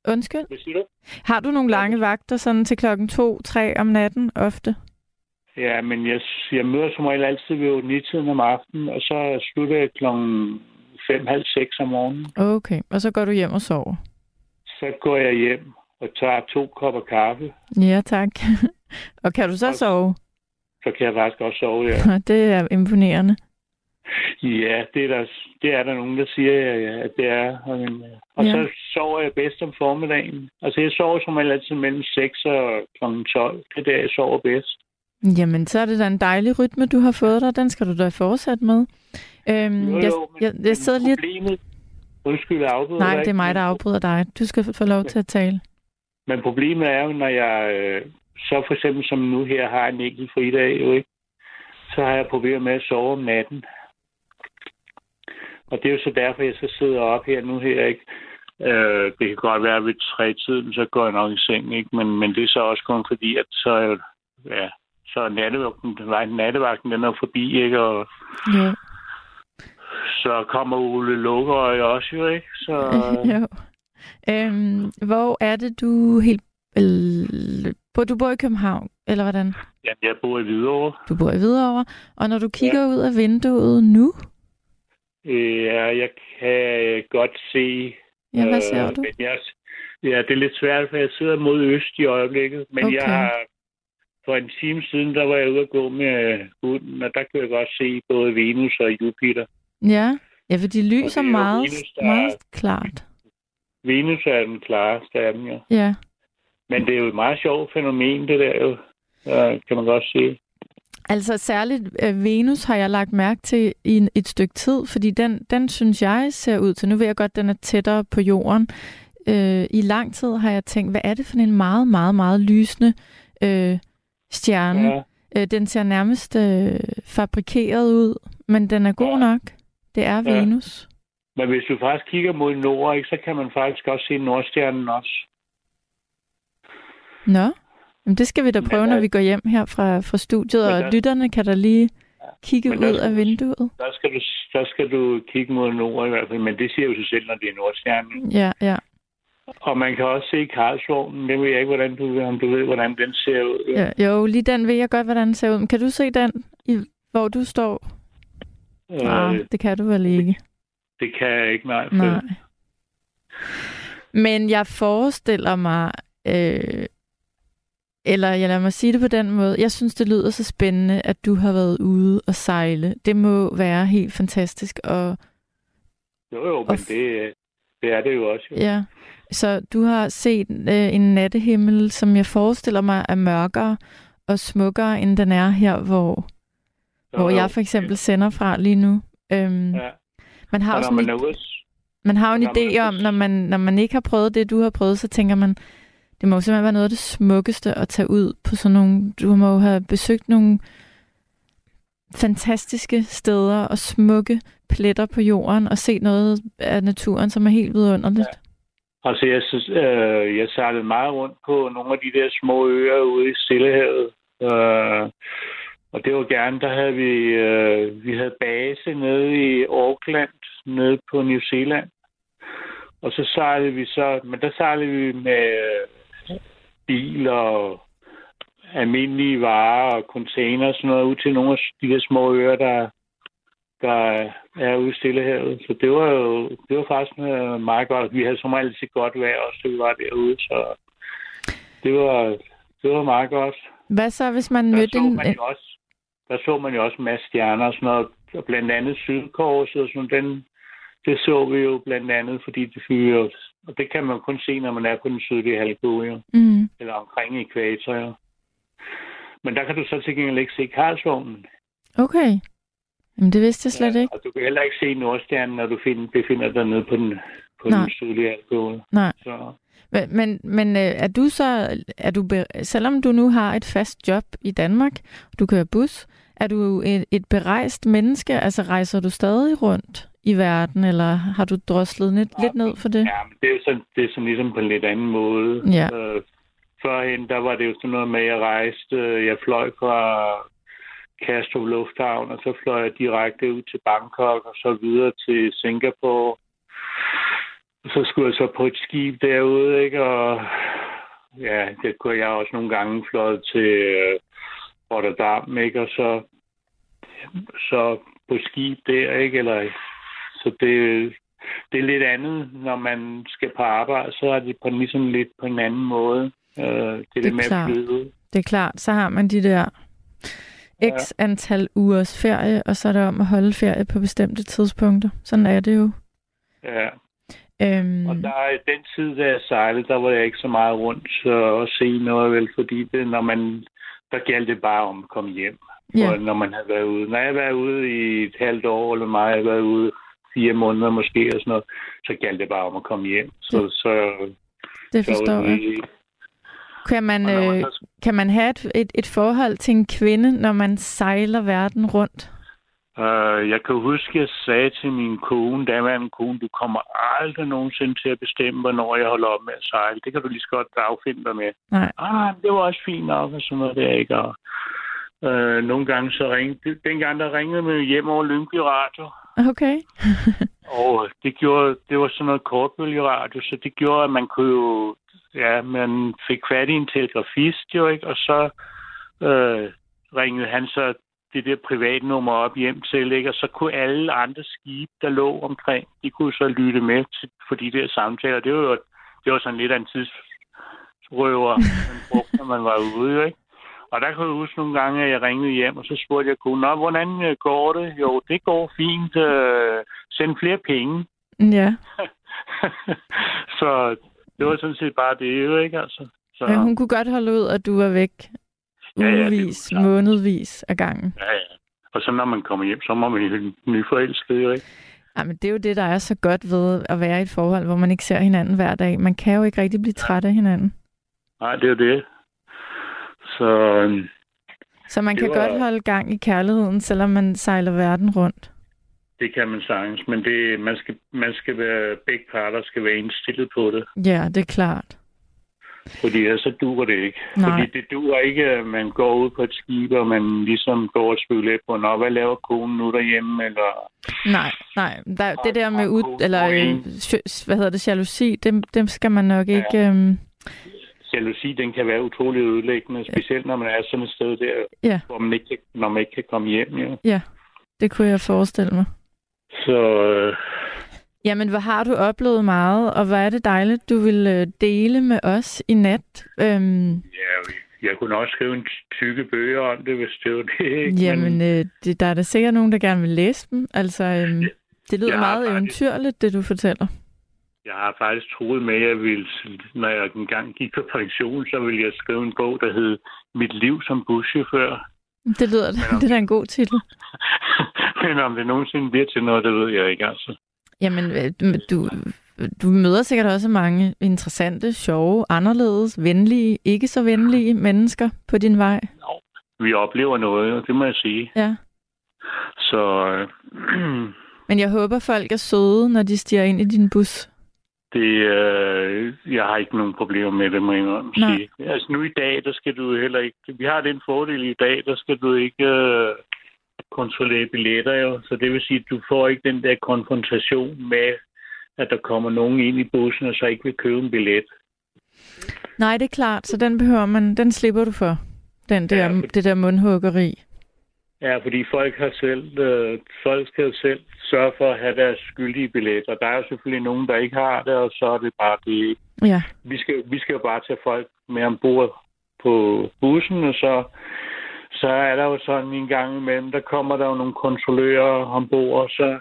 Speaker 3: Undskyld.
Speaker 6: Hvad siger du?
Speaker 3: Har du nogle lange vagter sådan til klokken 2, 3 om natten ofte?
Speaker 6: Ja, men jeg, jeg møder som regel altid ved 9-tiden om aftenen, og så slutter jeg klokken 5-6 om morgenen.
Speaker 3: Okay, og så går du hjem og sover.
Speaker 6: Så går jeg hjem og tager to kopper kaffe.
Speaker 3: Ja, tak. *laughs* og kan du så
Speaker 6: Og-
Speaker 3: sove?
Speaker 6: Så kan jeg faktisk også sove der. *laughs*
Speaker 3: Det er imponerende.
Speaker 6: Ja, det er der, det er der nogen, der siger, ja, at det er. Og,
Speaker 3: Ja.
Speaker 6: så sover jeg bedst om formiddagen. Altså, jeg sover som altid mellem 6 og kl. 12. Det er der, jeg sover bedst.
Speaker 3: Jamen, så er det da en dejlig rytme, du har fået dig. Den skal du da fortsætte med. Øhm,
Speaker 6: Jo,
Speaker 3: jeg,
Speaker 6: jo,
Speaker 3: jeg,
Speaker 6: men
Speaker 3: jeg sidder lige...
Speaker 6: Problemet... Undskyld, jeg afbryder
Speaker 3: Nej,
Speaker 6: dig
Speaker 3: det er mig, der afbryder dig. Du skal få lov til at tale.
Speaker 6: Men problemet er jo, når jeg øh, så for eksempel som nu her har en enkelt fridag, jo ikke? så har jeg problemer med at sove om natten. Og det er jo så derfor, jeg så sidder op her nu her, ikke? Øh, det kan godt være, at ved tre tiden, så går jeg nok i seng, ikke? Men, men det er så også kun fordi, at så er jo, ja, så nattevagten, nej, nattevagten, den er forbi, ikke? Og
Speaker 3: Jo.
Speaker 6: så kommer Ole Lukkerøj også, jo, ikke? Så, *laughs*
Speaker 3: jo. Øhm, hvor er det, du helt... Du bor i København, eller hvordan?
Speaker 6: jamen, jeg bor i Hvidovre.
Speaker 3: Du bor i Hvidovre. Og når du kigger ja. ud af vinduet nu,
Speaker 6: Ja, jeg kan godt se
Speaker 3: ja, hvad ser
Speaker 6: Øh,
Speaker 3: du?
Speaker 6: Men jeg, ja, det er lidt svært, for jeg sidder mod øst i øjeblikket. Men
Speaker 3: Okay.
Speaker 6: jeg har, for en time siden, der var jeg ude at gå med hunden, og der kunne jeg godt se både Venus og Jupiter.
Speaker 3: Ja, ja for de lyser
Speaker 6: er
Speaker 3: meget,
Speaker 6: Venus, der-
Speaker 3: meget klart.
Speaker 6: Venus er den klareste af dem, ja.
Speaker 3: Ja.
Speaker 6: Men det er jo et meget sjovt fænomen, det der jo, øh, kan man godt se.
Speaker 3: Altså særligt øh, Venus har jeg lagt mærke til i et stykke tid, fordi den, den synes jeg ser ud til, nu ved jeg godt, den er tættere på jorden. Øh, I lang tid har jeg tænkt, hvad er det for en meget, meget, meget lysende øh, stjerne?
Speaker 6: Ja.
Speaker 3: Øh, den ser nærmest øh, fabrikeret ud, men den er god
Speaker 6: Ja.
Speaker 3: nok. Det er
Speaker 6: Ja.
Speaker 3: Venus.
Speaker 6: Men hvis du faktisk kigger mod nord, ikke, så kan man faktisk også se Nordstjernen også.
Speaker 3: Nå, Jamen, det skal vi da
Speaker 6: Men
Speaker 3: prøve,
Speaker 6: der-
Speaker 3: når vi går hjem her fra, fra studiet,
Speaker 6: Men
Speaker 3: og
Speaker 6: der-
Speaker 3: lytterne kan da lige kigge
Speaker 6: Men der
Speaker 3: ud af
Speaker 6: du-
Speaker 3: vinduet.
Speaker 6: Der skal, du, der skal du kigge mod nord i hvert fald, men det siger jo sig selv, når det er Nordstjernen.
Speaker 3: Ja, ja.
Speaker 6: Og man kan også se Karlsvognen. Det ved jeg ikke, hvordan du, om du ved, hvordan den ser ud.
Speaker 3: Ja, jo, lige den ved jeg godt, hvordan den ser ud. Men kan du se den, i, hvor du står?
Speaker 6: Øh,
Speaker 3: Nej, det kan du vel ikke.
Speaker 6: det kan jeg ikke, nej. for-
Speaker 3: Nej. Men jeg forestiller mig, øh, eller jeg lader mig sige det på den måde, jeg synes, det lyder så spændende, at du har været ude og sejle. Det må være helt fantastisk. Og
Speaker 6: Jo, jo, men
Speaker 3: Og
Speaker 6: det, det er det jo også. Jo.
Speaker 3: ja, så du har set øh, en nattehimmel, som jeg forestiller mig er mørkere og smukkere, end den er her, hvor,
Speaker 6: Jo,
Speaker 3: hvor
Speaker 6: jo.
Speaker 3: jeg for eksempel sender fra lige nu. Øhm,
Speaker 6: Ja.
Speaker 3: Man har
Speaker 6: Og
Speaker 3: sådan
Speaker 6: man ude,
Speaker 3: Man har jo en idé om, når man, når man ikke har prøvet det, du har prøvet, så tænker man, det må jo simpelthen være noget af det smukkeste at tage ud på sådan nogle... Du må jo have besøgt nogle fantastiske steder og smukke pletter på jorden og set noget af naturen, som er helt vidunderligt
Speaker 6: altså, jeg, øh, jeg sejlede meget rundt på nogle af de der små øer ude i Stillehavet. Øh, og det var gerne, der havde vi, øh, vi havde base nede i Auckland, nede på New Zealand. Og så sejlede vi så, men der sejlede vi med øh, biler og almindelige varer og container og sådan noget ud til nogle af de der små øer, der, der er ude i Stillehavet. Så det var jo det var faktisk meget godt. Vi havde som regel altid godt vejr også, da vi var derude, så det var, det var meget godt.
Speaker 3: Hvad så, hvis man
Speaker 6: Der
Speaker 3: mødte
Speaker 6: så
Speaker 3: en...
Speaker 6: man jo også, der så man jo også en masse stjerner og sådan noget, og blandt andet Sydkorset og sådan den, det så vi jo blandt andet, fordi det jo, og det kan man kun se, når man er på den sydlige halvkugle, jo,
Speaker 3: Mm,
Speaker 6: eller omkring ekvator, jo. Men der kan du så til gengæld ikke se Karlsvognen.
Speaker 3: okay. Jamen, det vidste jeg slet ikke.
Speaker 6: Og du kan heller ikke se Nordstjernen, når du find, befinder dig nede på den, på
Speaker 3: Nej.
Speaker 6: den sydlige halvkugle.
Speaker 3: Nej.
Speaker 6: Så,
Speaker 3: Men, men, men øh, er du så, er du, selvom du nu har et fast job i Danmark, du kører bus, er du et, et berejst menneske? Altså rejser du stadig rundt i verden, eller har du droslet lidt, lidt ned for det?
Speaker 6: Ja, men det er, sådan, det er sådan ligesom på en lidt anden måde.
Speaker 3: Ja.
Speaker 6: Øh, førhen, der var det jo sådan noget med, at jeg rejste, øh, jeg fløj fra Kastrup Lufthavn, og så fløj jeg direkte ud til Bangkok, og så videre til Singapore. Og så skulle jeg så på et skib derude, ikke? Og ja, det kunne jeg også nogle gange fløjet til øh, Rotterdam, ikke? Og så, så på skib der, ikke? Eller, så det, det er lidt andet, når man skal på arbejde, så er det på ligesom lidt på en anden måde. Øh, det, det, det med
Speaker 3: klart.
Speaker 6: at flyde ud.
Speaker 3: Det er klart, så har man de der x antal ugers ferie, og så er det om at holde ferie på bestemte tidspunkter. Sådan er det jo.
Speaker 6: Ja.
Speaker 3: Øhm,
Speaker 6: Og der er den tid, da jeg sejlede, der var jeg ikke så meget rundt så, og se noget, vel, fordi det, når man, der galt det bare om at komme hjem,
Speaker 3: ja,
Speaker 6: og når man havde været ude. Når jeg har været ude i et halvt år, eller mig, jeg har været ude fire måneder måske, og sådan noget, så galt det bare om at komme hjem. Så, så,
Speaker 3: det
Speaker 6: så,
Speaker 3: forstår jeg. Kan man, øh, kan man have et, et, et forhold til en kvinde, når man sejler verden rundt?
Speaker 6: Øh, jeg kan huske, jeg sagde til min kone, daværende kone, du kommer aldrig nogensinde til at bestemme, hvornår jeg holder op med at sejle. Det kan du lige så godt affinde dig med.
Speaker 3: Nej.
Speaker 6: Ah, det var også fint nok, og sådan noget der, ikke? Og, øh, nogle gange så ringede, dengang der ringede man hjem over Lyngby Radio,
Speaker 3: Okay. *laughs*
Speaker 6: og det gjorde, det var sådan noget kortbølgeradio, så det gjorde, at man kunne jo, ja, man fik fat i en telegrafist jo, ikke? Og så øh, ringede han så det der privatnummer op hjem til, ikke? Og så kunne alle andre skibe, der lå omkring, de kunne så lytte med til, for de der samtaler. Det var jo det var sådan lidt af en tidsrøver, man brugte, når man var ude, ikke? Og der kunne jeg huske nogle gange, at jeg ringede hjem, og så spurgte jeg Nå, hvordan øh, går det? Jo, det går fint. Øh, send flere penge.
Speaker 3: Ja. *laughs*
Speaker 6: så det var sådan set bare det, jo, ikke? Altså, så,
Speaker 3: Men hun kunne godt holde ud, at du var væk
Speaker 6: Ja, ja,
Speaker 3: ugevis, månedvis af gangen.
Speaker 6: ja, ja. Og så når man kommer hjem, så må man jo *laughs* nyforelsket, jo, ikke?
Speaker 3: Ja, men det er jo det, der er så godt ved at være i et forhold, hvor man ikke ser hinanden hver dag. Man kan jo ikke rigtig blive træt af hinanden.
Speaker 6: Nej, det er jo det. Så øhm,
Speaker 3: Så man
Speaker 6: Det
Speaker 3: kan
Speaker 6: var-
Speaker 3: godt holde gang i kærligheden, selvom man sejler verden rundt.
Speaker 6: det kan man sagtens, men det, man, skal, man skal være, begge parter skal være indstillet på det,
Speaker 3: Ja, det er klart.
Speaker 6: fordi ellers så duer det ikke.
Speaker 3: Nej.
Speaker 6: Fordi det duer ikke, at man går ud på et skib, og man ligesom går og spekulerer på, Nå, hvad laver konen nu derhjemme, eller
Speaker 3: Nej, nej. Der, det der med ud, eller øh, hvad hedder det, jalousi, dem, dem skal man nok ikke... Øhm,
Speaker 6: jalousi, den kan være utrolig ødelæggende, specielt når man er sådan et sted der,
Speaker 3: Ja.
Speaker 6: hvor man ikke, kan- når man ikke kan komme hjem, jo.
Speaker 3: ja, det kunne jeg forestille mig.
Speaker 6: Så øh,
Speaker 3: Jamen, hvor har du oplevet meget, og hvor er det dejligt, du vil øh, dele med os i nat. Øhm,
Speaker 6: ja, jeg kunne også skrive en tykke bøger om det, hvis det var det, ikke?
Speaker 3: jamen, øh, det, der er der sikkert nogen, der gerne vil læse dem. Altså, øhm, det lyder
Speaker 6: har
Speaker 3: meget eventyrligt, det du fortæller.
Speaker 6: Jeg har faktisk troet med, at jeg ville, når jeg engang gik på pension, så ville jeg skrive en bog, der hed Mit liv som buschauffør.
Speaker 3: Det lyder,
Speaker 6: Men-
Speaker 3: det er da en god titel. *laughs*
Speaker 6: Men om det nogensinde bliver til noget, det ved jeg ikke, altså.
Speaker 3: Jamen, øh, du, du møder sikkert også mange interessante, sjove, anderledes, venlige, ikke så venlige mennesker på din vej.
Speaker 6: Vi oplever noget, det må jeg sige.
Speaker 3: Ja.
Speaker 6: Så øh, *clears throat*
Speaker 3: Men jeg håber, folk er søde, når de stiger ind i din bus.
Speaker 6: Det, øh, jeg har ikke nogen problemer med det, må jeg indrømme sige. Altså nu i dag, der skal du heller ikke... Vi har den fordel i dag, der skal du ikke øh, kontrollere billetter jo. Så det vil sige, at du får ikke den der konfrontation med, at der kommer nogen ind i bussen, og så ikke vil købe en billet.
Speaker 3: Nej, det er klart, så den behøver man, den slipper du for. Den der,
Speaker 6: Ja, for-
Speaker 3: det der mundhuggeri.
Speaker 6: Ja, fordi folk har selv, øh, folk skal selv sørge for at have deres skyldige billetter. Der er jo selvfølgelig nogen, der ikke har det, og så er det bare det.
Speaker 3: Ja,
Speaker 6: Vi skal, vi skal jo bare tage folk med ombord på bussen, og så, så er der jo sådan en gang imellem, der kommer der jo nogle kontrollører ombord, og så,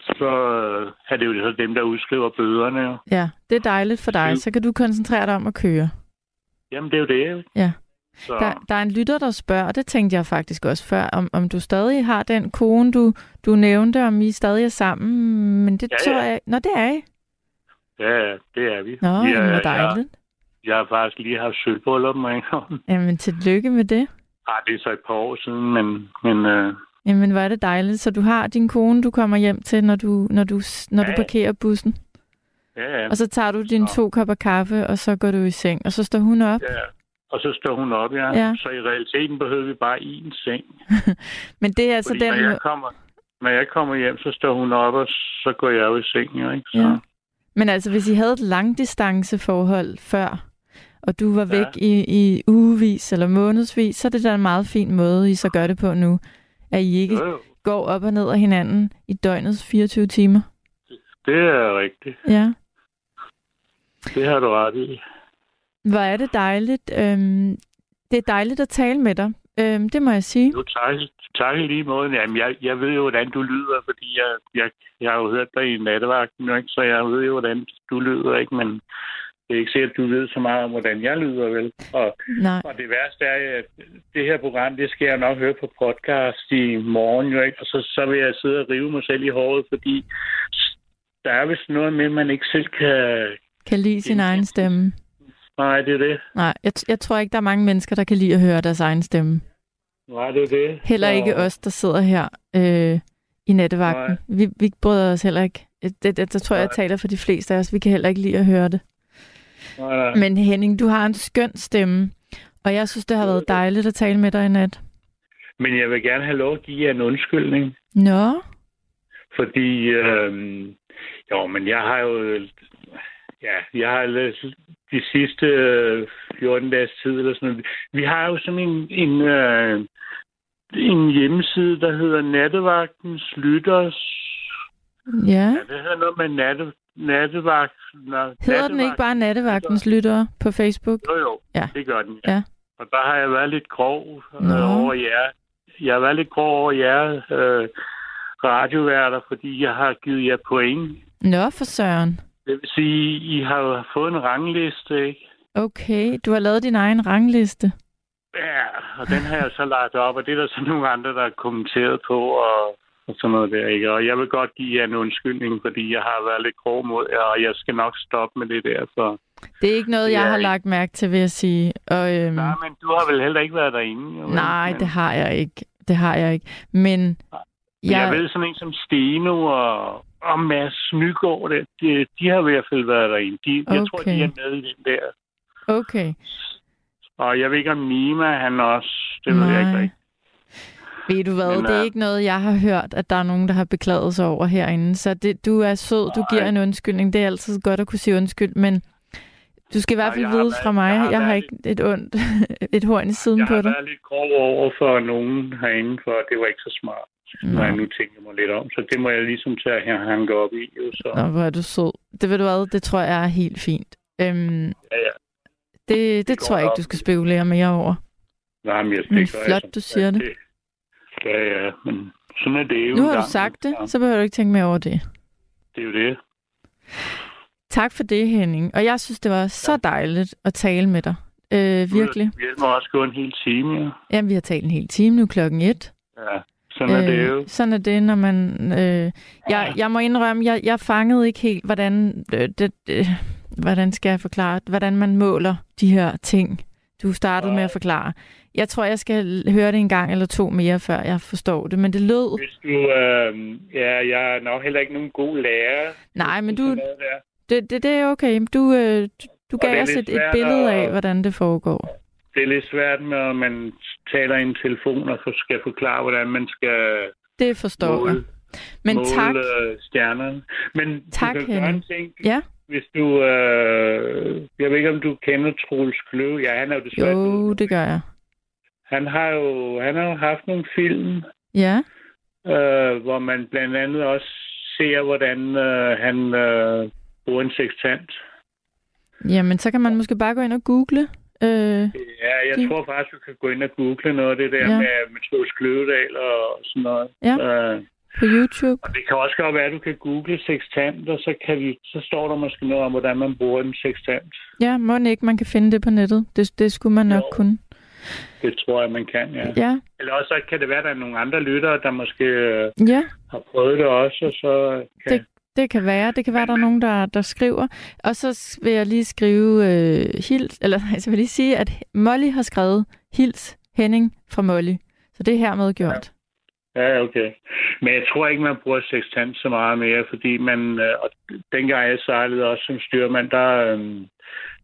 Speaker 6: så øh, er det jo så dem, der udskriver bøderne.
Speaker 3: ja, det er dejligt for dig. Så kan du koncentrere dig om at køre.
Speaker 6: Jamen, det er jo det.
Speaker 3: Ja.
Speaker 6: Så,
Speaker 3: Der, der er en lytter, der spørger, og det tænkte jeg faktisk også før, om, om du stadig har den kone, du, du nævnte, om I stadig er sammen. Men det
Speaker 6: Ja,
Speaker 3: tror
Speaker 6: ja.
Speaker 3: jeg... Nå, det er I.
Speaker 6: Ja, det er vi.
Speaker 3: Nå,
Speaker 6: vi
Speaker 3: ja,
Speaker 6: er,
Speaker 3: hvor dejligt.
Speaker 6: Jeg, jeg har faktisk lige haft sølvbryllup med en
Speaker 3: Jamen, tillykke med det.
Speaker 6: Ah, det er så et par år siden, men, men øh,
Speaker 3: Jamen, hvor er det dejligt. Så du har din kone, du kommer hjem til, når du, når du, når du
Speaker 6: Ja.
Speaker 3: parkerer bussen.
Speaker 6: ja, ja.
Speaker 3: Og så tager du dine to kopper kaffe, og så går du i seng. Og så står hun op.
Speaker 6: ja. Og så står hun op, ja.
Speaker 3: Ja.
Speaker 6: Så i realiteten behøver vi bare én seng. *laughs*
Speaker 3: Men det er altså
Speaker 6: Fordi
Speaker 3: den...
Speaker 6: når, jeg kommer, når jeg kommer hjem, så står hun op, og så går jeg jo i seng, jo, ikke? Så,
Speaker 3: Ja. Men altså, hvis I havde et langdistanceforhold før, og du var
Speaker 6: Ja.
Speaker 3: væk i, i ugevis eller månedsvis, så er det da en meget fin måde, I så gør det på nu. At I ikke
Speaker 6: jo,
Speaker 3: går op og ned af hinanden i døgnets 24 timer.
Speaker 6: det er rigtigt.
Speaker 3: Ja.
Speaker 6: Det har du ret i.
Speaker 3: Hvor er det dejligt. Øhm, det er dejligt at tale med dig. Øhm, det må jeg sige.
Speaker 6: Jo, tak, tak i lige måde. Jamen, jeg, jeg ved jo, hvordan du lyder, fordi jeg, jeg, jeg har jo hørt dig i nattevagten, ikke? så jeg ved jo, hvordan du lyder, ikke? Men det er ikke sikkert, at du ved så meget om, hvordan jeg lyder, vel? Og,
Speaker 3: Nej.
Speaker 6: og det værste er, at det her program, det skal jeg nok høre på podcast i morgen, jo, ikke? Og så, så vil jeg sidde og rive mig selv i håret, fordi der er vist noget med, at man ikke selv kan...
Speaker 3: Kan lide sin egen stemme.
Speaker 6: Nej, det er det.
Speaker 3: Nej, jeg, jeg tror ikke, der er mange mennesker, der kan lide at høre deres egen stemme.
Speaker 6: Nej, det er det.
Speaker 3: Heller ikke os, der sidder her øh, i nattevagten. Vi, vi bryder os heller ikke. Det, det, det tror jeg, jeg taler for de fleste af os. Vi kan heller ikke lide at høre det.
Speaker 6: Nej, nej.
Speaker 3: Men Henning, du har en skøn stemme, og jeg synes, det har været dejligt at tale med dig i nat.
Speaker 6: Men jeg vil gerne have lov at give jer en undskyldning.
Speaker 3: Nå,
Speaker 6: Fordi, øhm, jo, men jeg har jo, ja, jeg har de sidste øh, 14 dages tid eller sådan noget. Vi har jo sådan en, en, øh, en hjemmeside, der hedder Nattevagtens Lytters.
Speaker 3: ja.
Speaker 6: Ja, det hedder noget med natte, nattevagt. Nå,
Speaker 3: Hedder den ikke bare Nattevagtens Lyttere på Facebook?
Speaker 6: Jo, jo,
Speaker 3: Ja.
Speaker 6: det gør den.
Speaker 3: Ja.
Speaker 6: Og der har jeg været lidt grov
Speaker 3: Nå.
Speaker 6: øh, over jer. Jeg har været lidt grov over jer øh, radioværter, fordi jeg har givet jer point.
Speaker 3: Nå, for søren.
Speaker 6: Det vil sige, I har fået en rangliste, ikke?
Speaker 3: Okay, du har lavet din egen rangliste.
Speaker 6: Ja, og den har jeg så lagt op, og det er der så nogle andre, der har kommenteret på, og, og sådan noget der, ikke? Og jeg vil godt give jer en undskyldning, fordi jeg har været lidt grov mod jer, og jeg skal nok stoppe med det der, for...
Speaker 3: Det er ikke noget, jeg har
Speaker 6: ikke-
Speaker 3: lagt mærke til, vil jeg sige. Og, øhm,
Speaker 6: Nej, men du har vel heller ikke været derinde, jo,
Speaker 3: nej,
Speaker 6: men,
Speaker 3: det har jeg ikke. Det har jeg ikke. Men
Speaker 6: men jeg
Speaker 3: jeg,
Speaker 6: ved sådan en som Steno og, og Mads Nygaard, det, de, de har i hvert fald været derinde. De, Jeg tror,
Speaker 3: Okay.
Speaker 6: de er med i den der.
Speaker 3: okay.
Speaker 6: Og jeg ved ikke, om Nima, han også... Det ved jeg ikke
Speaker 3: Nej.
Speaker 6: rigtigt.
Speaker 3: Ved du hvad,
Speaker 6: Men,
Speaker 3: det er
Speaker 6: øh,
Speaker 3: ikke noget, jeg har hørt, at der er nogen, der har beklaget sig over herinde. Så det, du er sød, du
Speaker 6: Nej.
Speaker 3: giver en undskyldning. Det er altid godt at kunne sige undskyld, men du skal i hvert
Speaker 6: Nej,
Speaker 3: fald
Speaker 6: jeg har
Speaker 3: vide
Speaker 6: været-
Speaker 3: fra mig,
Speaker 6: jeg har
Speaker 3: jeg har ikke et ondt, *laughs* et horn i siden
Speaker 6: Jeg
Speaker 3: på
Speaker 6: har
Speaker 3: dig.
Speaker 6: været lidt grov over for nogen herinde, for det var ikke så smart, når jeg
Speaker 3: Nå.
Speaker 6: nu tænker mig lidt om. Så det må jeg ligesom tage her hanke op i. Jo, så.
Speaker 3: Nå, hvor er du sød. Det ved du hvad, det tror jeg er helt fint. Øhm,
Speaker 6: Ja, ja.
Speaker 3: det, det
Speaker 6: går
Speaker 3: tror jeg ikke, du skal spekulere mere over.
Speaker 6: Nej, men, jeg, det
Speaker 3: Men
Speaker 6: jeg
Speaker 3: flot,
Speaker 6: som
Speaker 3: du siger det.
Speaker 6: Ja, ja, men sådan er det jo.
Speaker 3: Nu har du sagt det,
Speaker 6: Ja,
Speaker 3: så behøver du ikke tænke mere over det.
Speaker 6: Det er jo det.
Speaker 3: Tak for det, Henning. Og jeg synes, det var så dejligt at tale med dig. Øh, virkelig.
Speaker 6: Vi må også gå en hel time, ja.
Speaker 3: Jamen, vi har talt en hel time nu klokken et.
Speaker 6: ja. Sådan er det jo.
Speaker 3: sådan er det, når man... Øh, jeg, jeg må indrømme, jeg, jeg fangede ikke helt, hvordan... Øh, det, øh, hvordan skal jeg forklare? Hvordan man måler de her ting, du startede med at forklare. Jeg tror, jeg skal høre det en gang eller to mere, før jeg forstår det. Men det lød...
Speaker 6: Hvis du, øh, ja, jeg er nok heller ikke nogen god lærer.
Speaker 3: Nej, men du, det, det, det er okay. Du, øh, du, du gav os et, et billede af, hvordan det foregår.
Speaker 6: Det er lidt svært, når man taler i en telefon og skal forklare, hvordan man skal
Speaker 3: Det forstår jeg.
Speaker 6: måle,
Speaker 3: Men
Speaker 6: måle
Speaker 3: tak.
Speaker 6: øh, stjernerne. Men
Speaker 3: Tak,
Speaker 6: du kan gøre en ting.
Speaker 3: Ja.
Speaker 6: Hvis du... Øh, jeg ved ikke, om du kender Troels Kløv. Ja, han er jo desværre
Speaker 3: Jo, det gør jeg.
Speaker 6: Han har jo han har jo haft nogle film,
Speaker 3: Ja,
Speaker 6: øh, hvor man blandt andet også ser, hvordan øh, han øh, bruger en sextant.
Speaker 3: jamen så kan man måske bare gå ind og google. Øh,
Speaker 6: Ja, jeg
Speaker 3: Det-
Speaker 6: tror faktisk, du kan gå ind og google noget af det der
Speaker 3: Ja.
Speaker 6: med, med Troels Kløvedal og sådan noget.
Speaker 3: Ja.
Speaker 6: Øh,
Speaker 3: på YouTube.
Speaker 6: og det kan også godt være, at du kan google sextant, og så, kan vi, så står der måske noget om, hvordan man bruger en sextant.
Speaker 3: Ja, må ikke, man kan finde det på nettet. Det, det skulle man nok
Speaker 6: Jo.
Speaker 3: kunne.
Speaker 6: Det tror jeg, man kan, ja.
Speaker 3: Ja,
Speaker 6: Eller også så kan det være, at der er nogle andre lyttere, der måske øh,
Speaker 3: ja,
Speaker 6: har prøvet det også, og så kan...
Speaker 3: Det- det kan være. Det kan være, der er nogen, der, der skriver. Og så vil jeg lige skrive øh, hils, eller *laughs* nej, så vil lige sige, at Molly har skrevet hils Henning fra Molly. Så det er hermed gjort.
Speaker 6: Ja, okay. Men jeg tror ikke, man bruger sextant så meget mere, fordi man, øh, og dengang jeg sejlede også som styrmand, der, øh,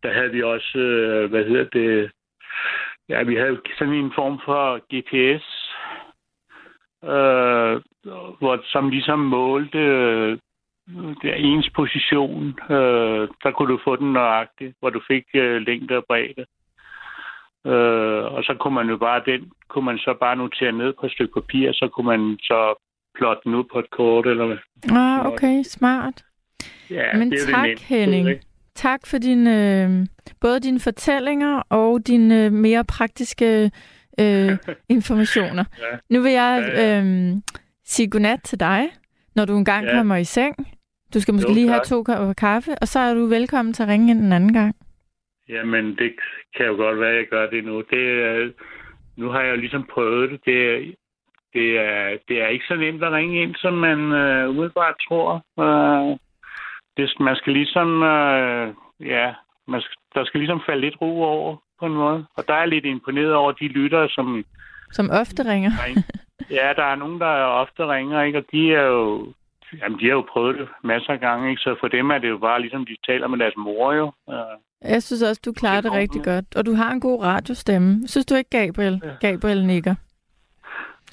Speaker 6: der havde vi også, øh, hvad hedder det, ja, vi havde sådan en form for GPS, øh, hvor, som ligesom målte øh, der ens position. Øh, der kunne du få den nøjagtigt, hvor du fik øh, længde og bredde. Øh, og så kunne man jo bare den, kunne man så bare notere ned på et stykke papir, så kunne man så plotte den ud på et kort, eller hvad.
Speaker 3: Ah, okay, smart.
Speaker 6: Ja,
Speaker 3: Men
Speaker 6: det er
Speaker 3: tak,
Speaker 6: det
Speaker 3: Henning.
Speaker 6: ikke?
Speaker 3: Tak for din, øh, både dine fortællinger og dine øh, mere praktiske øh, *laughs* informationer.
Speaker 6: Ja.
Speaker 3: Nu vil jeg øh, sige godnat til dig, når du engang
Speaker 6: Ja.
Speaker 3: kommer i seng. Du skal måske
Speaker 6: Jo,
Speaker 3: lige have
Speaker 6: tak.
Speaker 3: to kopper kaffe, og så er du velkommen til at ringe ind en anden gang.
Speaker 6: Jamen, det kan jo godt være, at jeg gør det nu. Det, nu har jeg jo ligesom prøvet det. Det, er- det, er, det er ikke så nemt at ringe ind, som man øh, umiddelbart tror. Øh, det, man skal ligesom, øh, ja, man der skal ligesom falde lidt ro over på en måde. Og der er jeg lidt imponeret over de lyttere, som
Speaker 3: Som ofte ringer.
Speaker 6: Ja, der er nogen, der ofte ringer, ikke? og de er jo Jamen, de har jo prøvet det masser af gange, ikke? så for dem er det jo bare ligesom, de taler med deres mor jo.
Speaker 3: Jeg synes også, du klarer det rigtig godt. Og du har en god radiostemme. Synes du ikke, Gabriel? Gabriel nikker.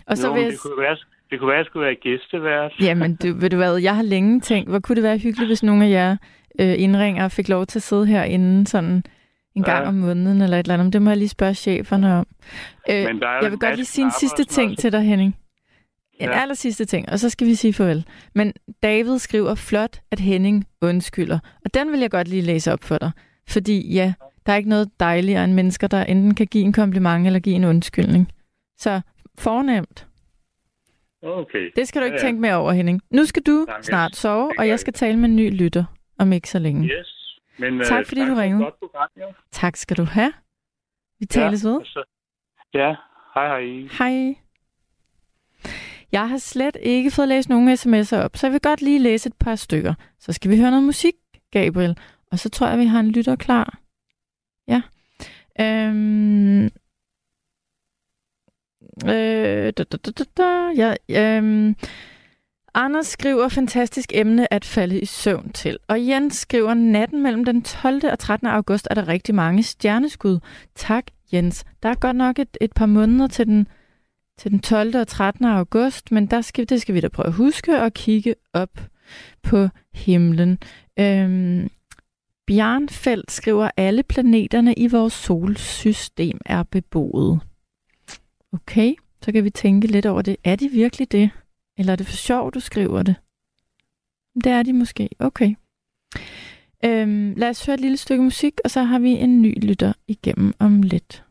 Speaker 3: Og så
Speaker 6: jo,
Speaker 3: vil jeg...
Speaker 6: det, kunne være, det kunne være, at jeg skulle være gæstevært.
Speaker 3: Jamen, du, ved du hvad, jeg har længe tænkt, hvor kunne det være hyggeligt, hvis nogle af jer øh, indringer og fik lov til at sidde herinde sådan en gang
Speaker 6: Ja.
Speaker 3: om måneden eller et eller andet. Men Det må jeg lige spørge cheferne om. Øh,
Speaker 6: Men der er
Speaker 3: jeg vil godt lige sige en sidste ting til dig, Henning. En
Speaker 6: Ja.
Speaker 3: aller sidste ting, og så skal vi sige farvel. Men David skriver flot, at Henning undskylder. Og den vil jeg godt lige læse op for dig. Fordi ja, der er ikke noget dejligere end mennesker, der enten kan give en kompliment eller give en undskyldning. Så fornemt.
Speaker 6: Okay.
Speaker 3: Det skal du ikke
Speaker 6: Ja, ja.
Speaker 3: tænke mere over, Henning. Nu skal du
Speaker 6: Jamen,
Speaker 3: snart sove, og jeg
Speaker 6: jeg.
Speaker 3: skal tale med en ny lytter om ikke så længe.
Speaker 6: Yes. Men,
Speaker 3: Tak,
Speaker 6: øh,
Speaker 3: fordi
Speaker 6: tak
Speaker 3: du ringede.
Speaker 6: Godt program, jo.
Speaker 3: Tak skal du have. Vi tales ved.
Speaker 6: og så- Ja, hej hej.
Speaker 3: Hej. Jeg har slet ikke fået læst nogen sms'er op, så jeg vil godt lige læse et par stykker. Så skal vi høre noget musik, Gabriel. Og så tror jeg, vi har en lytter klar. Ja. Øhm, øh, da, da, da, da, da, ja, øhm, Anders skriver fantastisk emne at falde i søvn til. Og Jens skriver, natten mellem den 12. og 13. august er der rigtig mange stjerneskud. Tak, Jens. Der er godt nok et, et par måneder til den, til den 12. og 13. august, men der skal, det skal vi da prøve at huske og kigge op på himlen. Øhm, Bjarnfeldt skriver, alle planeterne i vores solsystem er beboet. Okay, så kan vi tænke lidt over det. Er de virkelig det? Eller er det for sjov, du skriver det? Det er de måske. Okay. Øhm, lad os høre et lille stykke musik, og så har vi en ny lytter igennem om lidt.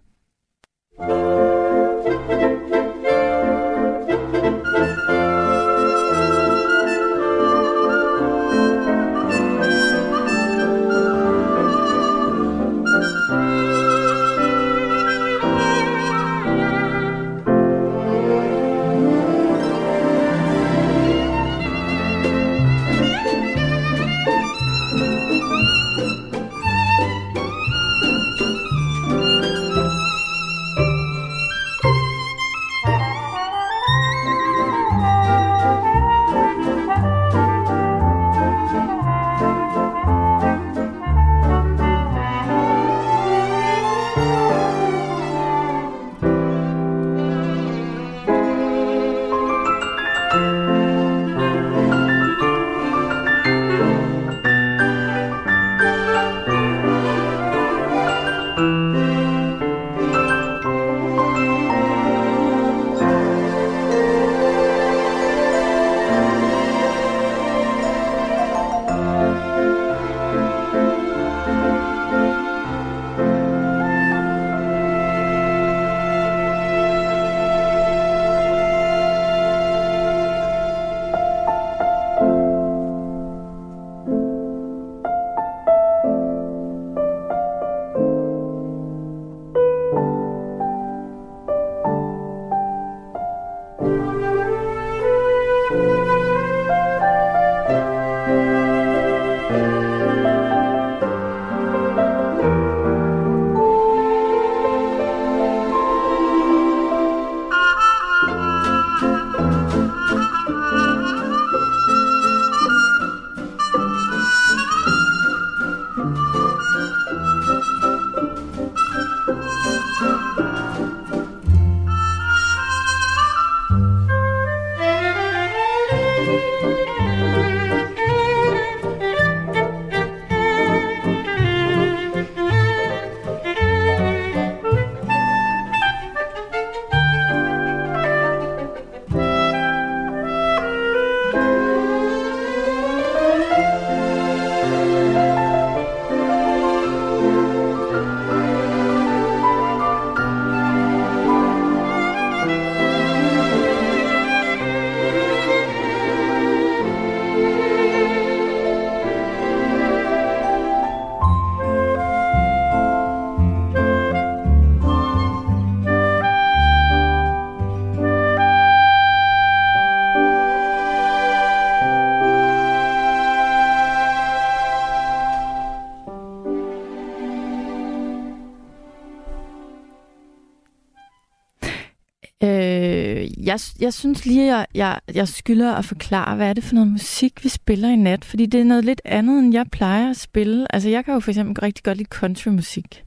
Speaker 3: Jeg, jeg synes lige, at jeg, jeg skylder at forklare, hvad er det for noget musik, vi spiller i nat? Fordi det er noget lidt andet, end jeg plejer at spille. Altså, jeg kan jo for eksempel rigtig godt lide countrymusik.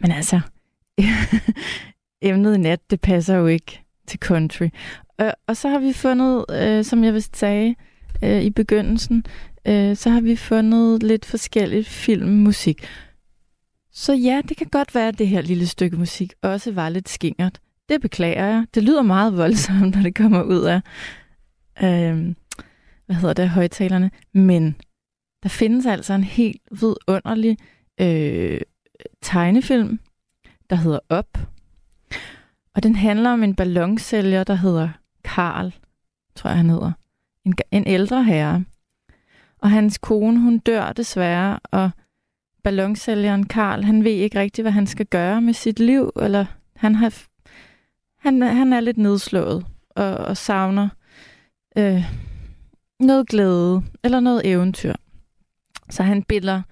Speaker 3: Men altså, *laughs* emnet i nat, det passer jo ikke til country. Og, og så har vi fundet, øh, som jeg vil sige øh, i begyndelsen, øh, så har vi fundet lidt forskelligt filmmusik. Så ja, det kan godt være, at det her lille stykke musik også var lidt skingert. Det beklager jeg. Det lyder meget voldsomt, når det kommer ud af, øh, hvad hedder det, højtalerne. Men der findes altså en helt vidunderlig øh, tegnefilm, der hedder Op. Og den handler om en ballonsælger, der hedder Karl, tror jeg han hedder. En, en ældre herre. Og hans kone, hun dør desværre, og ballonsælgeren Karl, han ved ikke rigtigt, hvad han skal gøre med sit liv, eller han har han, han er lidt nedslået og, og savner øh, noget glæde eller noget eventyr. Så han biller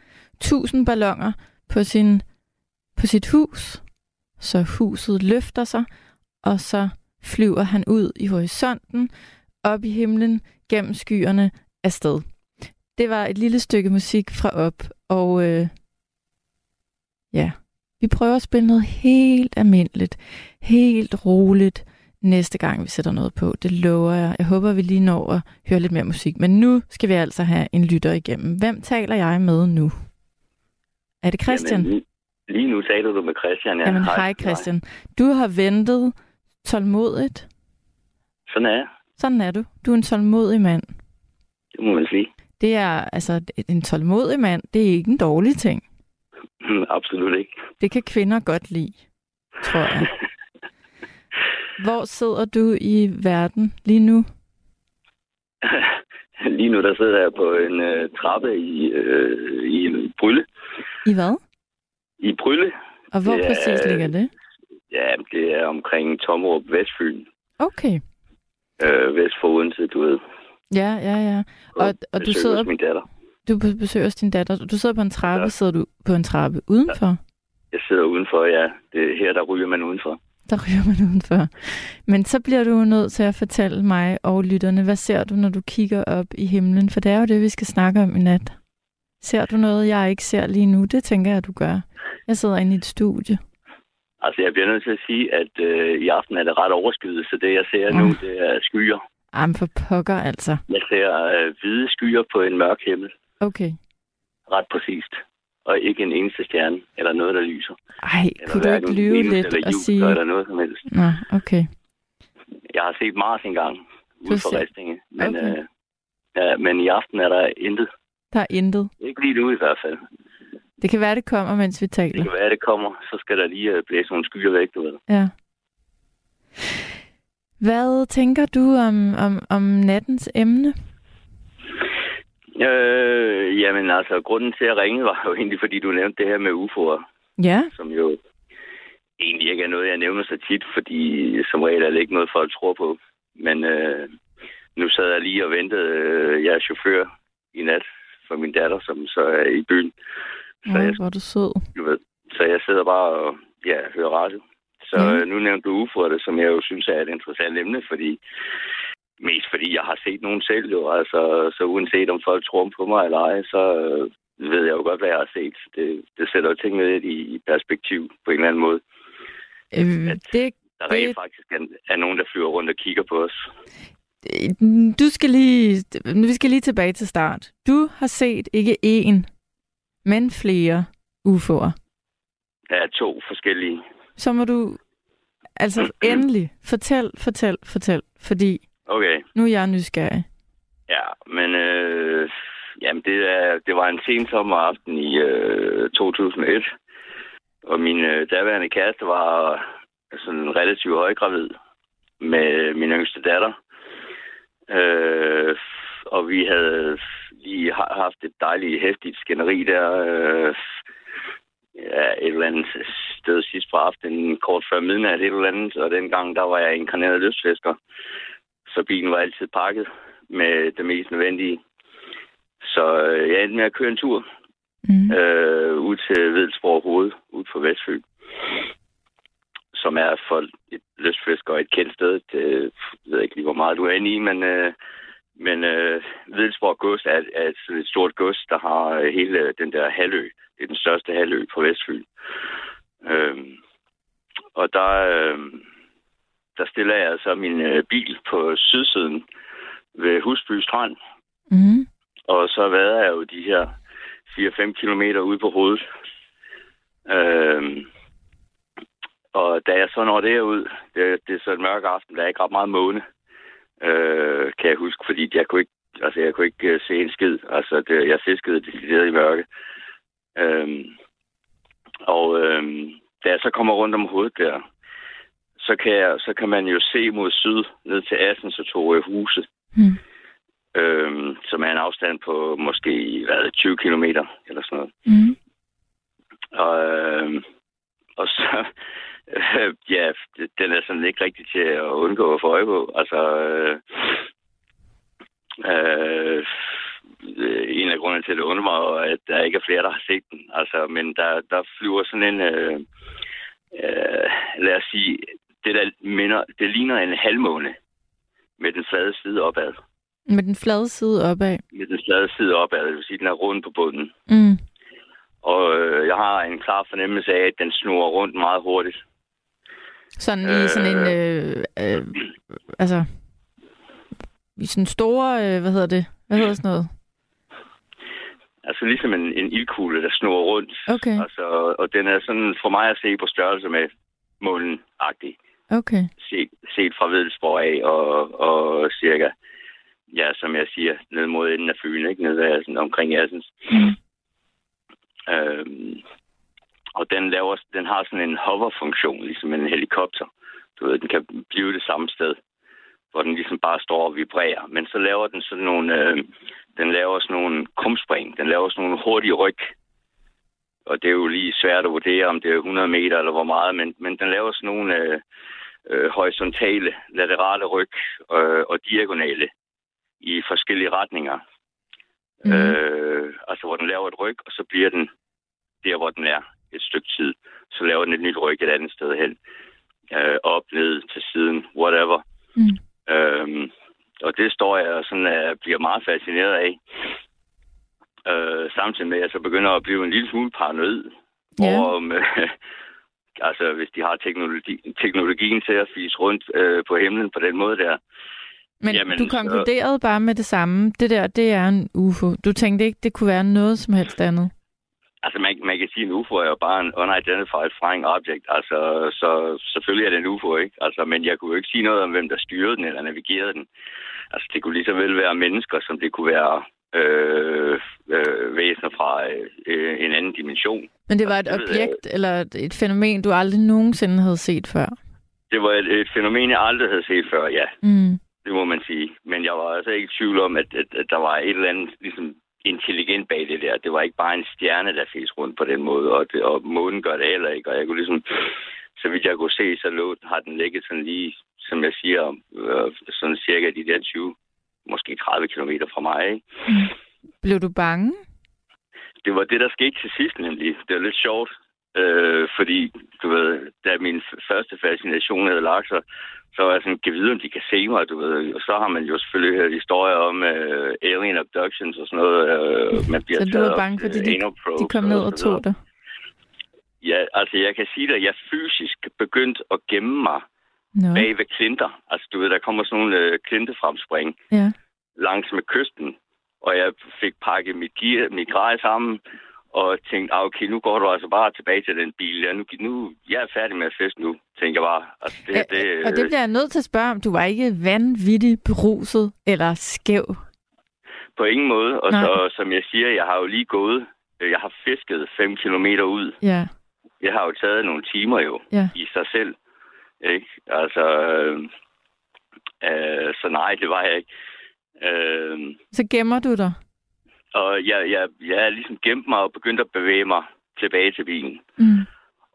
Speaker 3: tusind ballonger på, sin, på sit hus, så huset løfter sig, og så flyver han ud i horisonten, op i himlen, gennem skyerne afsted. Det var et lille stykke musik fra op, og øh, ja, vi prøver at spille noget helt almindeligt, helt roligt næste gang, vi sætter noget på. Det lover jeg. Jeg håber, vi lige når at høre lidt mere musik. Men nu skal vi altså have en lytter igennem. Hvem taler jeg med nu? Er det Christian?
Speaker 7: Jamen, lige, nu taler du med Christian. Ja.
Speaker 3: Jamen, hej Christian. Du har ventet tålmodigt.
Speaker 7: Sådan er jeg.
Speaker 3: Sådan er du. Du er en tålmodig mand.
Speaker 7: Det må man sige.
Speaker 3: Det er, altså, en tålmodig mand, det er ikke en dårlig ting.
Speaker 7: Absolut ikke.
Speaker 3: Det kan kvinder godt lide, tror jeg. *laughs* Hvor sidder du i verden lige nu? *laughs*
Speaker 7: lige nu der sidder jeg på en uh, trappe i, uh, i en brylle.
Speaker 3: I hvad?
Speaker 7: I Brylle.
Speaker 3: Og hvor
Speaker 7: Det er-
Speaker 3: præcis ligger det?
Speaker 7: Ja, det er omkring Tommerup, Vestfyn.
Speaker 3: Okay.
Speaker 7: Øh, vest for Odense, du ved.
Speaker 3: Ja, ja, ja. Og, og du
Speaker 7: besøger
Speaker 3: sidder,
Speaker 7: min datter.
Speaker 3: Du er på besøg hos din datter. Du sidder på en trappe.
Speaker 7: Ja.
Speaker 3: Sidder du på en trappe udenfor?
Speaker 7: Jeg sidder udenfor, ja. Det er her, der ryger man udenfor.
Speaker 3: Der ryger man udenfor. Men så bliver du nødt til at fortælle mig og lytterne, hvad ser du, når du kigger op i himlen? For det er jo det, vi skal snakke om i nat. Ser du noget, jeg ikke ser lige nu? Det tænker jeg, du gør. Jeg sidder inde i et studie.
Speaker 7: Altså, jeg bliver nødt til at sige, at øh, i aften er det ret overskyet, så det, jeg ser nu,
Speaker 3: Mm.
Speaker 7: det er skyer.
Speaker 3: Jamen for pokker altså.
Speaker 7: Jeg ser øh, hvide skyer på en mørk himmel,
Speaker 3: Okay.
Speaker 7: ret præcist. Og ikke en eneste stjerne, eller noget, der lyser.
Speaker 3: Ej,
Speaker 7: Eller
Speaker 3: kunne du ikke lyve lidt
Speaker 7: eller
Speaker 3: og
Speaker 7: Jupiter,
Speaker 3: sige...
Speaker 7: eller noget som helst.
Speaker 3: Nå, okay.
Speaker 7: Jeg har set Mars engang, ude for Ristinge. Men,
Speaker 3: Okay.
Speaker 7: øh, ja, men i aften er der intet.
Speaker 3: Der er intet.
Speaker 7: Ikke lige nu i hvert fald.
Speaker 3: Det kan være, det kommer, mens vi
Speaker 7: Det
Speaker 3: taler.
Speaker 7: kan være, det kommer. Så skal der lige øh, blæse nogle skyer væk, du ved.
Speaker 3: Ja. Hvad tænker du om, om, om nattens emne?
Speaker 7: Øh, jamen altså, grunden til at ringe var jo egentlig, fordi du nævnte det her med UFO'er,
Speaker 3: Ja,
Speaker 7: som jo egentlig ikke er noget, jeg nævner så tit, fordi som regel er det ikke noget, folk tror på. Men øh, nu sad jeg lige og ventede. Øh, jeg er chauffør i nat for min datter, som så er i byen. Så
Speaker 3: ja
Speaker 7: jeg,
Speaker 3: hvor du sød.
Speaker 7: du ved, så jeg sidder bare og ja, hører radio. Så
Speaker 3: Ja.
Speaker 7: øh, nu nævnte du UFO'er, som jeg jo synes er et interessant emne, fordi mest fordi jeg har set nogen selv jo, altså så uanset om folk tror på mig eller ej, så øh, ved jeg jo godt, hvad jeg har set. Det, det sætter jo tingene lidt i, i perspektiv på en eller anden måde.
Speaker 3: Øh, det,
Speaker 7: Der
Speaker 3: Det-
Speaker 7: rent faktisk er, er nogen, der flyver rundt og kigger på os.
Speaker 3: du skal lige, vi skal lige tilbage til start. Du har set ikke én, men flere UFO'er.
Speaker 7: Er to forskellige.
Speaker 3: Så må du, altså *clears throat* endelig, fortæl, fortæl, fortæl, fordi
Speaker 7: Okay,
Speaker 3: nu er jeg nysgerrig.
Speaker 7: ja, men øh, jamen det, er, det var en sen sommeraften i øh, 2001, og min øh, daværende kæreste var sådan relativt højgravid med min yngste datter. Øh, og vi havde lige ha- haft et dejligt hæftigt skænderi der. Øh, ja, et eller andet sted sidst på aftenen, kort før midnat, et eller andet. Og dengang, der var jeg inkarneret lystfisker. Så bilen var altid pakket med det mest nødvendige. Så øh, jeg endte med at køre en tur
Speaker 3: Mm.
Speaker 7: øh, ud til Vedelsborg Hoved, ud på Vestfyn. som er for et lystfisker og et kendt sted. Det jeg ved ikke lige, hvor meget du er inde i, men, øh, men øh, Videlsborg Gods er, er et, stort gods, der har øh, hele den der halvø. Det er den største halvø på Vestfyn. Øhm, og der, øh, der stiller jeg så min øh, bil på sydsiden ved Husby Strand.
Speaker 3: Mm.
Speaker 7: Og så vader jeg jo de her 4-5 kilometer ude på hovedet. Øhm, og da jeg så når derud, det, det er så en mørk aften, der er ikke ret meget måne, øh, kan jeg huske, fordi jeg kunne ikke, altså, jeg kunne ikke uh, se en skid. Altså, det, jeg fiskede decideret i mørke. Øhm, og øhm, da jeg så kommer rundt om hovedet der, så kan, jeg, så kan man jo se mod syd, ned til Assens og Torre Huse,
Speaker 3: Mm.
Speaker 7: øhm, som er en afstand på måske hvad, 20 kilometer eller sådan noget.
Speaker 3: Mm.
Speaker 7: Og, øh, og så, øh, *laughs* ja, det- den er sådan ikke rigtig til at undgå at få øje på. Altså, øh, øh, en af grundene til, at det undrer mig, er, at der ikke er flere, der har set den. Altså, men der, der flyver sådan en, øh, øh, lad os sige, det der minder, det ligner en halvmåne med den flade side opad.
Speaker 3: Med den flade side opad.
Speaker 7: Med den flade side opad, det vil sige, den er rund på bunden.
Speaker 3: Mm.
Speaker 7: Og øh, jeg har en klar fornemmelse af, at den snurrer rundt meget hurtigt.
Speaker 3: Sådan i sådan en, øh, øh, altså, i sådan store, øh, hvad hedder det? Hvad hedder sådan noget?
Speaker 7: Altså ligesom en, en ildkugle, der snurrer rundt.
Speaker 3: Okay,
Speaker 7: Altså, og den er sådan for mig at se på størrelse med månen-agtig.
Speaker 3: Okay.
Speaker 7: Set, set fra Vedelsborg af og, og cirka, ja, som jeg siger, ned mod enden af Fyn, ikke? Ned ad, sådan omkring Assens.
Speaker 3: Mm.
Speaker 7: Øhm, og den, laver, den har sådan en hover-funktion, ligesom en helikopter. Du ved, den kan blive det samme sted, hvor den ligesom bare står og vibrerer. Men så laver den sådan nogle, øh, den laver sådan nogle krumspring. Den laver sådan nogle hurtige ryg. Og det er jo lige svært at vurdere, om det er 100 meter eller hvor meget, men, men den laver sådan nogle øh, øh, horisontale, laterale ryg øh, og diagonale i forskellige retninger.
Speaker 3: Mm.
Speaker 7: Øh, altså, hvor den laver et ryg, og så bliver den der, hvor den er et stykke tid. Så laver den et nyt ryg et andet sted hen. Øh, op, ned, til siden, whatever.
Speaker 3: Mm.
Speaker 7: Øhm, og det står jeg sådan, uh, bliver meget fascineret af. Øh, samtidig med, at jeg så begynder at blive en lille smule paranoid
Speaker 3: Ja.
Speaker 7: over, om, *laughs* øh, altså, hvis de har teknologi, teknologien til at fise rundt øh, på himlen på den måde der.
Speaker 3: Men
Speaker 7: Jamen,
Speaker 3: du konkluderede bare med det samme. Det der, det er en UFO. Du tænkte ikke, det kunne være noget som helst andet.
Speaker 7: Altså, man, man kan sige, at en UFO er jo bare en unidentified flying object. Altså, så selvfølgelig er det en UFO, ikke? Altså, men jeg kunne jo ikke sige noget om, hvem der styrede den eller navigerede den. Altså, det kunne lige så vel være mennesker, som det kunne være øh, øh, væsener fra øh, en anden dimension.
Speaker 3: Men det var et
Speaker 7: Det ved jeg
Speaker 3: objekt eller et- fænomen, du aldrig nogensinde havde set før.
Speaker 7: Det var et, et fænomen, jeg aldrig havde set før, ja.
Speaker 3: Mm.
Speaker 7: Det må man sige. Men jeg var altså ikke i tvivl om, at, at, at der var et eller andet ligesom, intelligent bag det der. Det var ikke bare en stjerne, der fes rundt på den måde, og, det, og månen gør det heller ikke. Og jeg kunne ligesom, så vidt jeg kunne se, så lå, har den ligget sådan lige, som jeg siger, øh, sådan cirka de der 20, måske 30 kilometer fra mig. Ikke?
Speaker 3: Blev du bange?
Speaker 7: Det var det, der skete til sidst nemlig. Det var lidt sjovt, øh, fordi du ved, da min første fascination havde lagt sig, så var jeg sådan, kan vide, om de kan se mig, du ved. Og så har man jo selvfølgelig hørt historier om øh, alien abductions og sådan noget. Øh, man bliver
Speaker 3: Så du var bange, fordi de, de kom ned og tog dig?
Speaker 7: Ja, altså jeg kan sige dig, at jeg fysisk begyndte at gemme mig
Speaker 3: Nå,
Speaker 7: bag ved klinter. Altså du ved, der kommer sådan nogle øh, klintefremspring
Speaker 3: ja.
Speaker 7: langs med kysten. Og jeg fik pakket mit, gear, mit grej sammen, og tænkte, ah, okay, nu går du altså bare tilbage til den bil. Ja, nu, nu, jeg er færdig med at feste nu, tænker jeg bare. Altså, det, det,
Speaker 3: Øh, og det bliver jeg nødt til at spørge om. Du var ikke vanvittigt beruset eller skæv?
Speaker 7: På ingen måde. Og
Speaker 3: Nej.
Speaker 7: så, som jeg siger, jeg har jo lige gået, øh, jeg har fisket 5 kilometer ud.
Speaker 3: Ja.
Speaker 7: Jeg har jo taget nogle timer jo
Speaker 3: Ja.
Speaker 7: i sig selv. Ikke? Altså, øh, øh, så nej, det var jeg ikke. Øh,
Speaker 3: Så gemmer du dig?
Speaker 7: og jeg, jeg, jeg er ligesom gemt mig og begyndt at bevæge mig tilbage til bilen.
Speaker 3: Mm.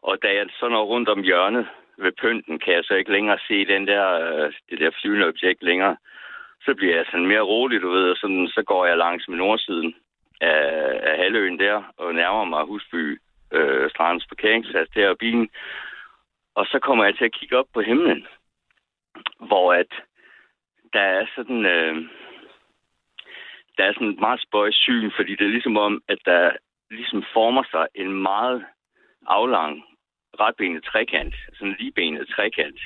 Speaker 7: Og da jeg så når rundt om hjørnet ved pynten, kan jeg så ikke længere se den der, øh, det der flyvende objekt længere. Så bliver jeg sådan mere rolig, du ved, og sådan, så går jeg langs med nordsiden af, af halvøen der, og nærmer mig Husby øh, Strands parkeringsplads der og bilen. Og så kommer jeg til at kigge op på himlen, hvor at der er sådan... Øh, der er sådan et meget spøjs syn, fordi det er ligesom om, at der ligesom former sig en meget aflang, retbenet trekant, sådan en ligebenet trekant,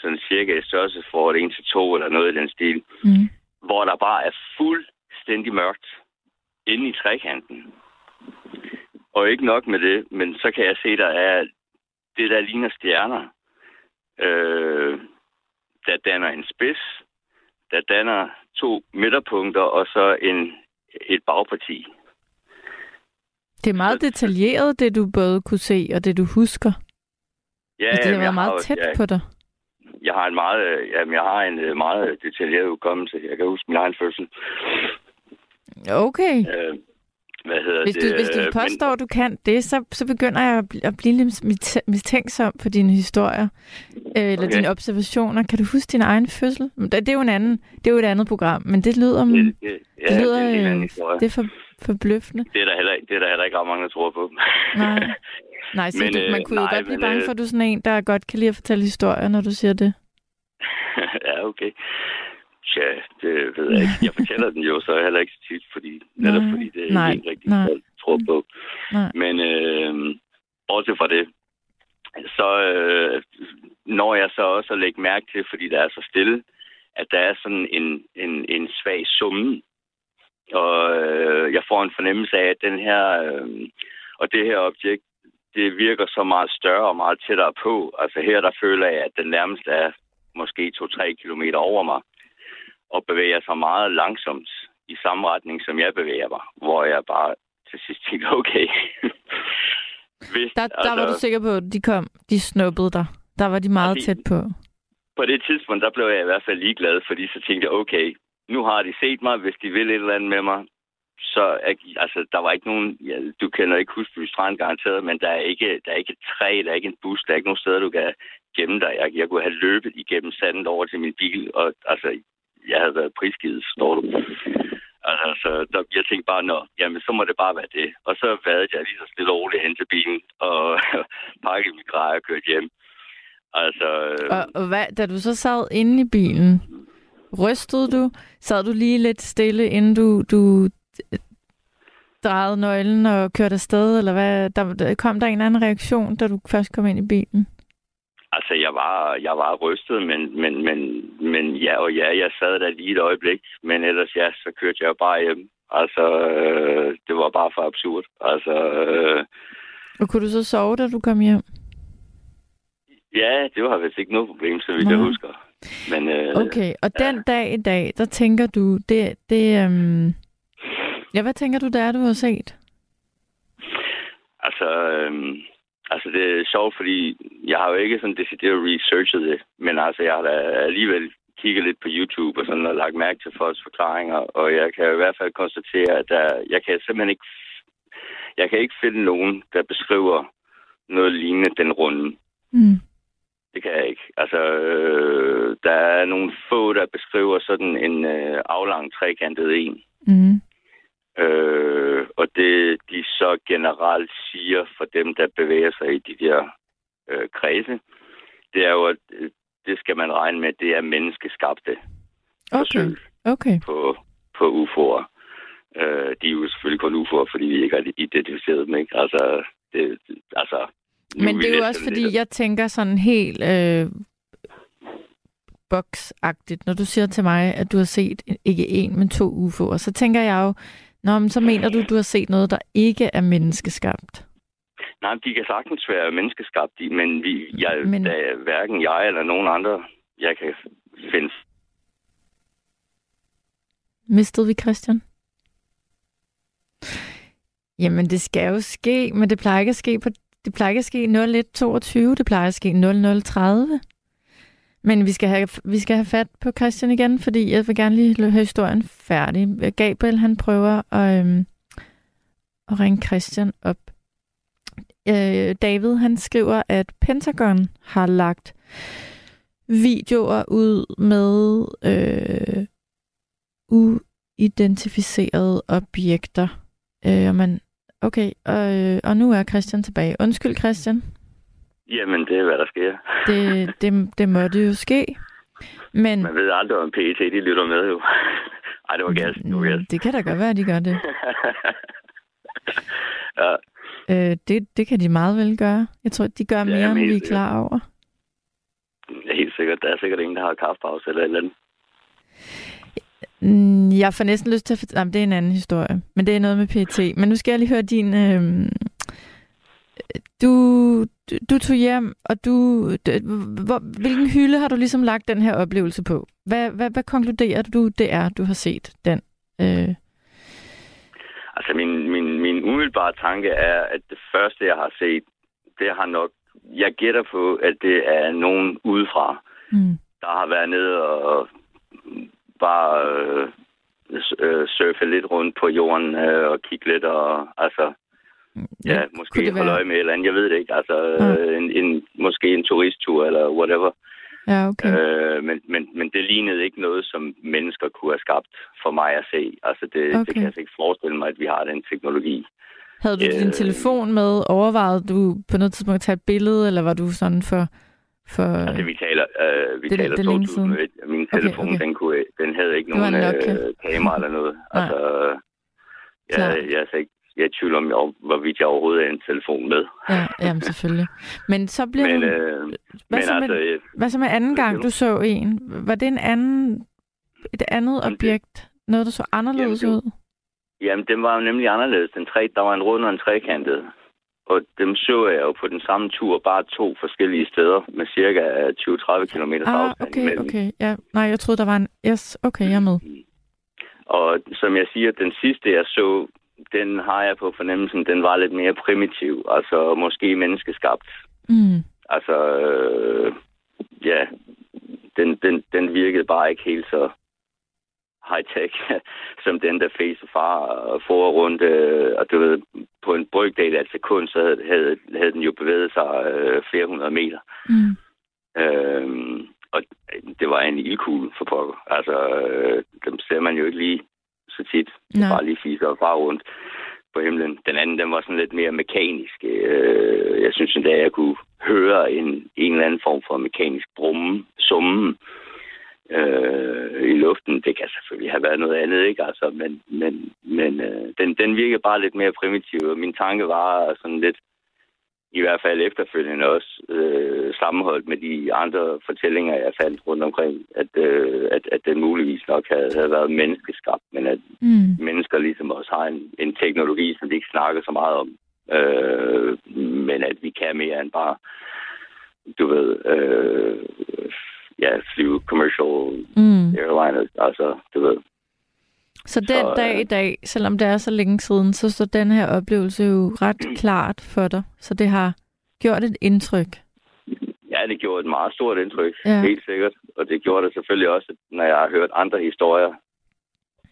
Speaker 7: sådan cirka i størrelse for 1 til 2 eller noget i den stil,
Speaker 3: Mm.
Speaker 7: hvor der bare er fuldstændig mørkt inde i trekanten. Og ikke nok med det, men så kan jeg se, der er det, der ligner stjerner, øh, der danner en spids, der danner to midterpunkter og så en, et bagparti.
Speaker 3: Det er meget detaljeret, det du både kunne se og det du husker.
Speaker 7: Ja,
Speaker 3: Ja, det har
Speaker 7: jeg
Speaker 3: meget
Speaker 7: jo-
Speaker 3: tæt
Speaker 7: jeg,
Speaker 3: på dig.
Speaker 7: Jeg har en meget, øh, jamen, jeg har en øh, meget detaljeret udkommelse. Jeg kan huske min egen fødsel.
Speaker 3: Okay.
Speaker 7: Øh, hvad hedder
Speaker 3: Hvis du,
Speaker 7: det?
Speaker 3: hvis du
Speaker 7: øh,
Speaker 3: påstår, at du kan det, så, så begynder jeg at bl- at blive lidt mis- mistænksom på dine historier. Øh, eller
Speaker 7: Okay.
Speaker 3: dine observationer. Kan du huske din egen fødsel? Men Det, det, er jo en anden, det er jo et andet program, men det lyder,
Speaker 7: Det, det, ja,
Speaker 3: det lyder
Speaker 7: det, er en
Speaker 3: øh, det er for, forbløffende.
Speaker 7: Det er der heller, det er der heller ikke ret mange, der tror på.
Speaker 3: Nej. *laughs* Nej, så
Speaker 7: Men,
Speaker 3: du, man
Speaker 7: øh,
Speaker 3: kunne jo
Speaker 7: nej,
Speaker 3: godt blive
Speaker 7: men,
Speaker 3: bange
Speaker 7: øh,
Speaker 3: for, at du er sådan en, der godt kan lide at fortælle historier, når du siger det. *laughs*
Speaker 7: ja, okay. Tja, det ved jeg ikke. Jeg fortæller den jo så heller ikke så tit, fordi, netop
Speaker 3: Nej,
Speaker 7: fordi det er
Speaker 3: nej,
Speaker 7: ikke rigtig,
Speaker 3: nej.
Speaker 7: folk tror på.
Speaker 3: Nej.
Speaker 7: Men øh, bortset fra det, så øh, når jeg så også at lægge mærke til, fordi der er så stille, at der er sådan en, en, en svag summen. Og øh, jeg får en fornemmelse af, at den her, øh, og det her objekt, det virker så meget større og meget tættere på. Altså her, der føler jeg, at den nærmest er måske 2-3 kilometer over mig, og bevæger sig meget langsomt i samme retning, som jeg bevæger mig, hvor jeg bare til sidst tænkte, okay. *laughs* Hvis,
Speaker 3: Der, der var du sikker på, at de kom, de snuppede dig. Der var de meget
Speaker 7: Altså,
Speaker 3: tæt på.
Speaker 7: på det tidspunkt, der blev jeg i hvert fald ligeglad, fordi så tænkte jeg, okay, nu har de set mig, hvis de vil et eller andet med mig, så altså, der var ikke nogen, ja, du kender ikke Husby Strand garanteret, men der er, ikke, der er ikke et træ, der er ikke en bus, der er ikke nogen steder, du kan gemme dig. Jeg, jeg kunne have løbet igennem sandet over til min bil, og altså, jeg havde været prisgivet, står du. Altså, der, jeg tænkte bare, nå, jamen, så må det bare være det. Og så vadede jeg lige så stille og roligt hen til bilen, og *laughs* pakkede min grej og kørte hjem. Altså, øh,
Speaker 3: Og, og hvad, da du så sad inde i bilen, rystede du? Sad du lige lidt stille, inden du, du øh, drejede nøglen og kørte afsted? Eller hvad? Der, der, kom der en anden reaktion, da du først kom ind i bilen?
Speaker 7: Altså, jeg var, jeg var rystet, men, men, men, men ja og ja, jeg sad der lige et øjeblik, men ellers ja, så kørte jeg bare hjem. Altså, øh, det var bare for absurd. Altså, øh,
Speaker 3: Og kunne du så sove, da du kom hjem?
Speaker 7: ja, det var vist ikke noget problem, så vidt
Speaker 3: Nå.
Speaker 7: jeg husker. Men, øh,
Speaker 3: Okay, og den dag i dag, der tænker du, det, det øhm... Ja, hvad tænker du, der er, du har set?
Speaker 7: Altså, øh, altså, det er sjovt, fordi jeg har jo ikke sådan decideret researchet det, men altså, jeg har da alligevel kigget lidt på YouTube og sådan og lagt mærke til folks forklaringer, og jeg kan i hvert fald konstatere, at der, jeg kan simpelthen ikke, jeg kan ikke finde nogen, der beskriver noget lignende den runde.
Speaker 3: Mm.
Speaker 7: Det kan jeg ikke. Altså, øh, der er nogle få, der beskriver sådan en øh, aflang trekantet en.
Speaker 3: Mm.
Speaker 7: Øh, og det, de så generelt siger for dem, der bevæger sig i de der øh, kredse, det er jo, at øh, det skal man regne med, det er menneskeskabte
Speaker 3: Okay,
Speaker 7: forsøg
Speaker 3: okay.
Speaker 7: på, på UFO'er. Øh, de er jo selvfølgelig kun UFO'er, fordi vi ikke har identificeret dem, ikke? Altså, det, altså
Speaker 3: Men det er jo også fordi,
Speaker 7: lidt-
Speaker 3: jeg tænker sådan helt øh, boksagtigt, når du siger til mig, at du har set ikke en, men to UFO'er, så tænker jeg jo, Nå, men så mener du, du har set noget, der ikke er menneskeskabt.
Speaker 7: Nej, de kan sagtens være menneskeskabte, men, vi, jeg,
Speaker 3: men...
Speaker 7: Da, hverken jeg eller nogen andre, jeg kan finde
Speaker 3: Mistede vi Christian? Jamen, det skal jo ske, men det plejer ikke at ske på det plejer ikke at ske 0122, det plejer at ske 0030. Men vi skal, have, vi skal have fat på Christian igen, fordi jeg vil gerne lige have historien færdig. Gabriel, han prøver at, øhm, at ringe Christian op. Øh, David, han skriver, at Pentagon har lagt videoer ud med øh, uidentificerede objekter. Øh, og man, okay, og, øh, og nu er Christian tilbage. Undskyld, Christian.
Speaker 7: Jamen, det er, hvad der sker.
Speaker 3: Det, det, det måtte jo ske. Men
Speaker 7: Man ved aldrig, om PET de lytter med, jo. Ej, det var gas. Det var gas.
Speaker 3: mm, det kan da godt være, at de gør det. *laughs*
Speaker 7: ja,
Speaker 3: Øh, det. Det kan de meget vel gøre. Jeg tror, de gør mere, end vi er klar over.
Speaker 7: helt sikkert. Der er sikkert ingen, der har kaffepause eller et eller andet.
Speaker 3: Mm, Jeg får næsten lyst til at fortælle... det er en anden historie. Men det er noget med PT. Men nu skal jeg lige høre din... Øh, du, du, tog hjem, og du... Hvor, hvilken hylde har du ligesom lagt den her oplevelse på? Hvad, hvad, hvad konkluderer du, det er, du har set den? Øh,
Speaker 7: Altså, min, min, min umiddelbare tanke er, at det første, jeg har set, det har nok... Jeg gætter på, at det er nogen udefra,
Speaker 3: mm,
Speaker 7: der har været nede og bare øh, øh, surfe lidt rundt på jorden øh, og kigge lidt og altså ja, måske
Speaker 3: det
Speaker 7: holde øje med eller andet, jeg ved det ikke, altså
Speaker 3: Ja.
Speaker 7: øh, en, en, måske en turisttur eller whatever.
Speaker 3: Ja, okay.
Speaker 7: Øh, men, men, men det lignede ikke noget, som mennesker kunne have skabt for mig at se. Altså det, okay.
Speaker 3: Okay.
Speaker 7: det kan jeg altså ikke forestille mig, at vi har den teknologi.
Speaker 3: Havde du din
Speaker 7: øh,
Speaker 3: telefon med? Overvejede du på noget tidspunkt at tage et billede, eller var du sådan for... for
Speaker 7: Altså, vi taler, øh, vi
Speaker 3: det-
Speaker 7: taler
Speaker 3: det siden.
Speaker 7: 2001. Min
Speaker 3: Okay,
Speaker 7: telefon,
Speaker 3: okay.
Speaker 7: Den, kunne, den havde ikke
Speaker 3: Det
Speaker 7: nogen øh, kamera eller noget. *laughs*
Speaker 3: Nej.
Speaker 7: Altså,
Speaker 3: Klart.
Speaker 7: jeg, jeg, er altså ikke, jeg er i tvivl om, jeg- hvorvidt jeg overhovedet er en telefon med.
Speaker 3: Ja, jamen selvfølgelig. Men så bliver
Speaker 7: Men,
Speaker 3: du...
Speaker 7: øh,
Speaker 3: hvad,
Speaker 7: men
Speaker 3: så med,
Speaker 7: altså, øh,
Speaker 3: hvad så med anden gang, du så en? Var det en anden, et andet objekt? Noget, der så anderledes
Speaker 7: Jamen,
Speaker 3: ud?
Speaker 7: Jamen, den var jo nemlig anderledes. Den tre, der var en rund og en trekantet. Og dem så jeg jo på den samme tur, bare to forskellige steder, med cirka 20-30 km
Speaker 3: Ah,
Speaker 7: afstand
Speaker 3: okay,
Speaker 7: imellem.
Speaker 3: okay. Ja, nej, jeg troede, der var en... Yes, okay, jeg er med.
Speaker 7: Og som jeg siger, den sidste, jeg så, den har jeg på fornemmelsen, den var lidt mere primitiv. Altså måske menneskeskabt.
Speaker 3: Mm.
Speaker 7: Altså, øh, ja, den, den, den virkede bare ikke helt så high-tech, *laughs* som den, der face far og for rundt. Øh, og du ved, på en brygdel af et sekund, så havde, havde, havde den jo bevæget sig øh, flere hundrede meter.
Speaker 3: Mm.
Speaker 7: Øh, og det var en ildkugle for pokker. Altså, øh, dem ser man jo ikke lige så tit.
Speaker 3: Nej.
Speaker 7: Bare lige fiser og bare rundt på himlen. Den anden, den var sådan lidt mere mekanisk. Øh, jeg synes endda, jeg kunne høre en, en eller anden form for mekanisk brumme, summen øh, i luften. Det kan selvfølgelig have været noget andet, ikke? Altså, men men, men øh, den, den virkede bare lidt mere primitiv, og min tanke var sådan lidt, i hvert fald efterfølgende også, øh, sammenholdt med de andre fortællinger, jeg fandt rundt omkring, at, øh, at, at den muligvis nok havde, havde været menneskeskabt, men at
Speaker 3: Mm.
Speaker 7: mennesker ligesom også har en, en teknologi, som vi ikke snakker så meget om. Øh, men at vi kan mere end bare, du ved, øh, ja, flyve commercial
Speaker 3: Mm.
Speaker 7: airliners, altså, du ved.
Speaker 3: Så den
Speaker 7: Så,
Speaker 3: dag
Speaker 7: øh,
Speaker 3: i dag, selvom det er så længe siden, så står den her oplevelse jo ret *clears throat* klart for dig. Så det har gjort et indtryk.
Speaker 7: Ja, det gjorde et meget stort indtryk,
Speaker 3: Ja.
Speaker 7: helt sikkert. Og det gjorde det selvfølgelig også, når jeg har hørt andre historier